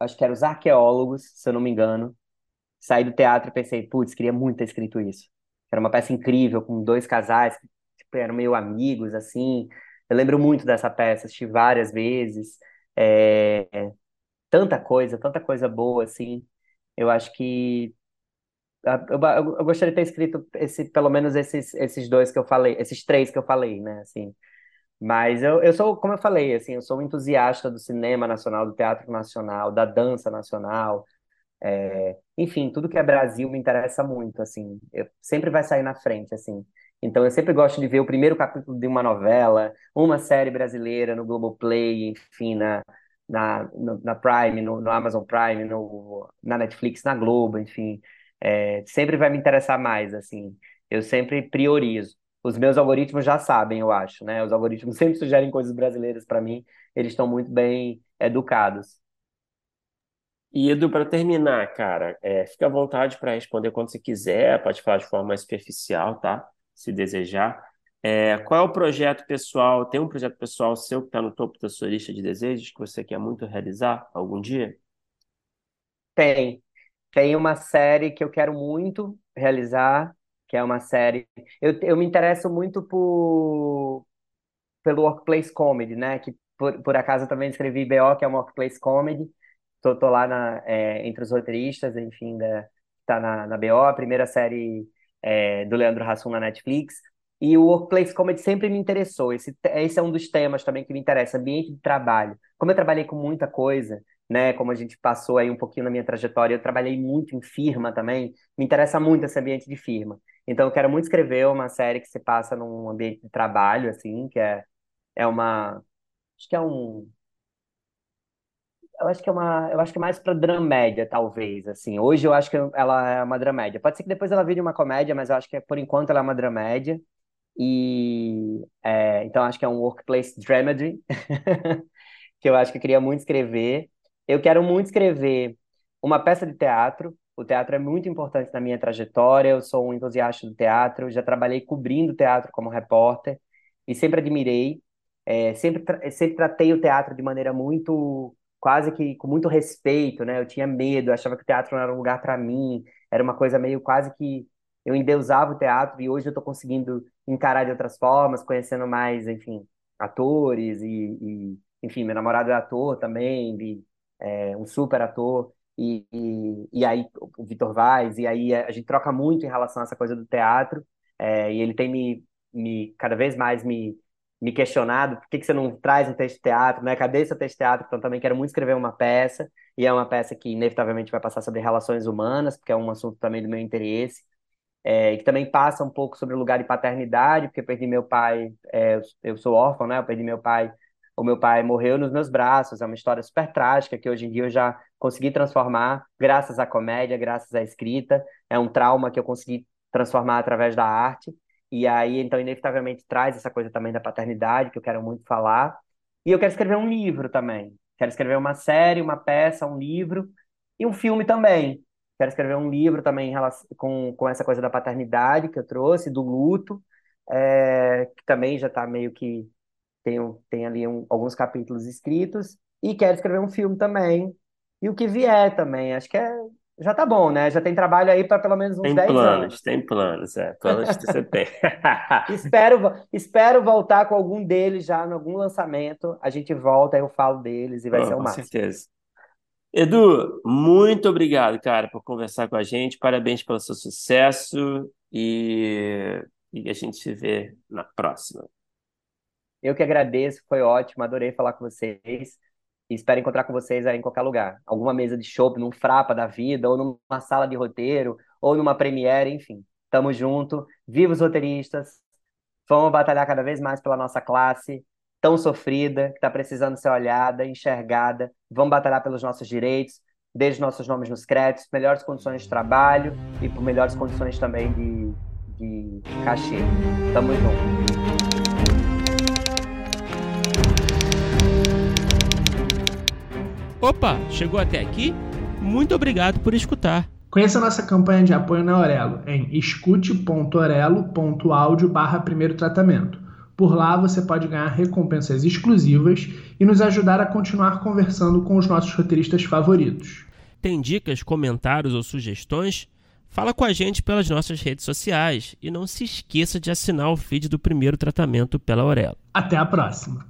Speaker 3: Acho que era Os Arqueólogos, se eu não me engano. Saí do teatro e pensei, putz, queria muito ter escrito isso. Era uma peça incrível, com dois casais que tipo, eram meio amigos, assim. Eu lembro muito dessa peça, assisti várias vezes. É, Tanta coisa, tanta coisa boa, assim. Eu acho que eu, eu- eu gostaria de ter escrito esse, pelo menos esses, esses dois que eu falei, esses três que eu falei, né, assim. Mas eu, eu sou, como eu falei, assim, eu sou um entusiasta do cinema nacional, do teatro nacional, da dança nacional, é, enfim, tudo que é Brasil me interessa muito, assim, eu, sempre vai sair na frente, assim. Então eu sempre gosto de ver o primeiro capítulo de uma novela, uma série brasileira no Globoplay, enfim, na, na, na Prime, no, no Amazon Prime, no, na Netflix, na Globo, enfim. É, sempre vai me interessar mais, assim. Eu sempre priorizo. Os meus algoritmos já sabem, eu acho, né? Os algoritmos sempre sugerem coisas brasileiras para mim, eles estão muito bem educados.
Speaker 2: E Edu, para terminar, cara, é, fica à vontade para responder quando você quiser, pode falar de forma mais superficial, tá? Se desejar. É, qual é o projeto pessoal? Tem um projeto pessoal seu que está no topo da sua lista de desejos que você quer muito realizar algum dia?
Speaker 3: Tem. Tem uma série que eu quero muito realizar, que é uma série. Eu, eu me interesso muito por, pelo Workplace Comedy, né? Que por, por acaso eu também escrevi BO, que é uma Workplace Comedy. Tô, tô lá na, é, entre os roteiristas, enfim, da, tá na, na BO, a primeira série é, do Leandro Hassum na Netflix. E o Workplace Comedy sempre me interessou. Esse, esse é um dos temas também que me interessa, ambiente de trabalho. Como eu trabalhei com muita coisa, né? Como a gente passou aí um pouquinho na minha trajetória, eu trabalhei muito em firma também. Me interessa muito esse ambiente de firma. Então, eu quero muito escrever uma série que se passa num ambiente de trabalho, assim, que é, é uma. Acho que é um. Eu acho que é uma. Eu acho que é mais pra dramédia, talvez, assim. Hoje eu acho que ela é uma dramédia. Pode ser que depois ela vire uma comédia, mas eu acho que por enquanto ela é uma dramédia. E é, então acho que é um workplace dramedy, que eu acho que eu queria muito escrever. Eu quero muito escrever uma peça de teatro. O teatro é muito importante na minha trajetória. Eu sou um entusiasta do teatro, já trabalhei cobrindo teatro como repórter e sempre admirei. é, sempre, tra sempre tratei o teatro de maneira muito, quase que com muito respeito, né? Eu tinha medo, achava que o teatro não era um lugar para mim, era uma coisa meio quase que eu endeusava o teatro e hoje eu estou conseguindo encarar de outras formas, conhecendo mais, enfim, atores e, e enfim, meu namorado é ator também, é, um super ator. E, e, e, aí o Vitor Vaz, e aí a gente troca muito em relação a essa coisa do teatro, é, e ele tem me, me cada vez mais me, me questionado por que, que você não traz um texto de teatro, né? Cadê esse texto de teatro? Então também quero muito escrever uma peça, e é uma peça que inevitavelmente vai passar sobre relações humanas, porque é um assunto também do meu interesse, é, que também passa um pouco sobre o lugar de paternidade, porque eu perdi meu pai, é, eu sou órfão, né? Eu perdi meu pai, o meu pai morreu nos meus braços, é uma história super trágica que hoje em dia eu já consegui transformar, graças à comédia, graças à escrita, é um trauma que eu consegui transformar através da arte, e aí, então, inevitavelmente traz essa coisa também da paternidade, que eu quero muito falar, e eu quero escrever um livro também, quero escrever uma série, uma peça, um livro, e um filme também, Quero escrever um livro também com, com essa coisa da paternidade que eu trouxe, do luto, é, que também já está meio que. Tem, tem ali um, alguns capítulos escritos. E quero escrever um filme também. E o que vier também. Acho que é, já tá bom, né? Já tem trabalho aí para pelo menos uns
Speaker 2: tem
Speaker 3: 10
Speaker 2: planos,
Speaker 3: anos.
Speaker 2: Tem planos, é. Planos você tem.
Speaker 3: espero, espero voltar com algum deles já em algum lançamento. A gente volta, eu falo deles e vai
Speaker 2: oh,
Speaker 3: ser o
Speaker 2: máximo.
Speaker 3: Com
Speaker 2: certeza. Edu, muito obrigado, cara, por conversar com a gente. Parabéns pelo seu sucesso e, e a gente se vê na próxima.
Speaker 3: Eu que agradeço, foi ótimo, adorei falar com vocês. E espero encontrar com vocês aí em qualquer lugar. Alguma mesa de show, num frapa da vida, ou numa sala de roteiro, ou numa premiere, enfim. Tamo junto. Viva os roteiristas. Vamos batalhar cada vez mais pela nossa classe tão sofrida, que está precisando ser olhada, enxergada. Vamos batalhar pelos nossos direitos, desde nossos nomes nos créditos, melhores condições de trabalho e por melhores condições também de, de cachê. Tamo junto.
Speaker 4: Opa, chegou até aqui? Muito obrigado por escutar.
Speaker 1: Conheça nossa campanha de apoio na Aurelo em escute.orelo.audio barra primeiro tratamento. Por lá você pode ganhar recompensas exclusivas e nos ajudar a continuar conversando com os nossos roteiristas favoritos.
Speaker 4: Tem dicas, comentários ou sugestões? Fala com a gente pelas nossas redes sociais e não se esqueça de assinar o feed do primeiro tratamento pela Aurelo.
Speaker 1: Até a próxima!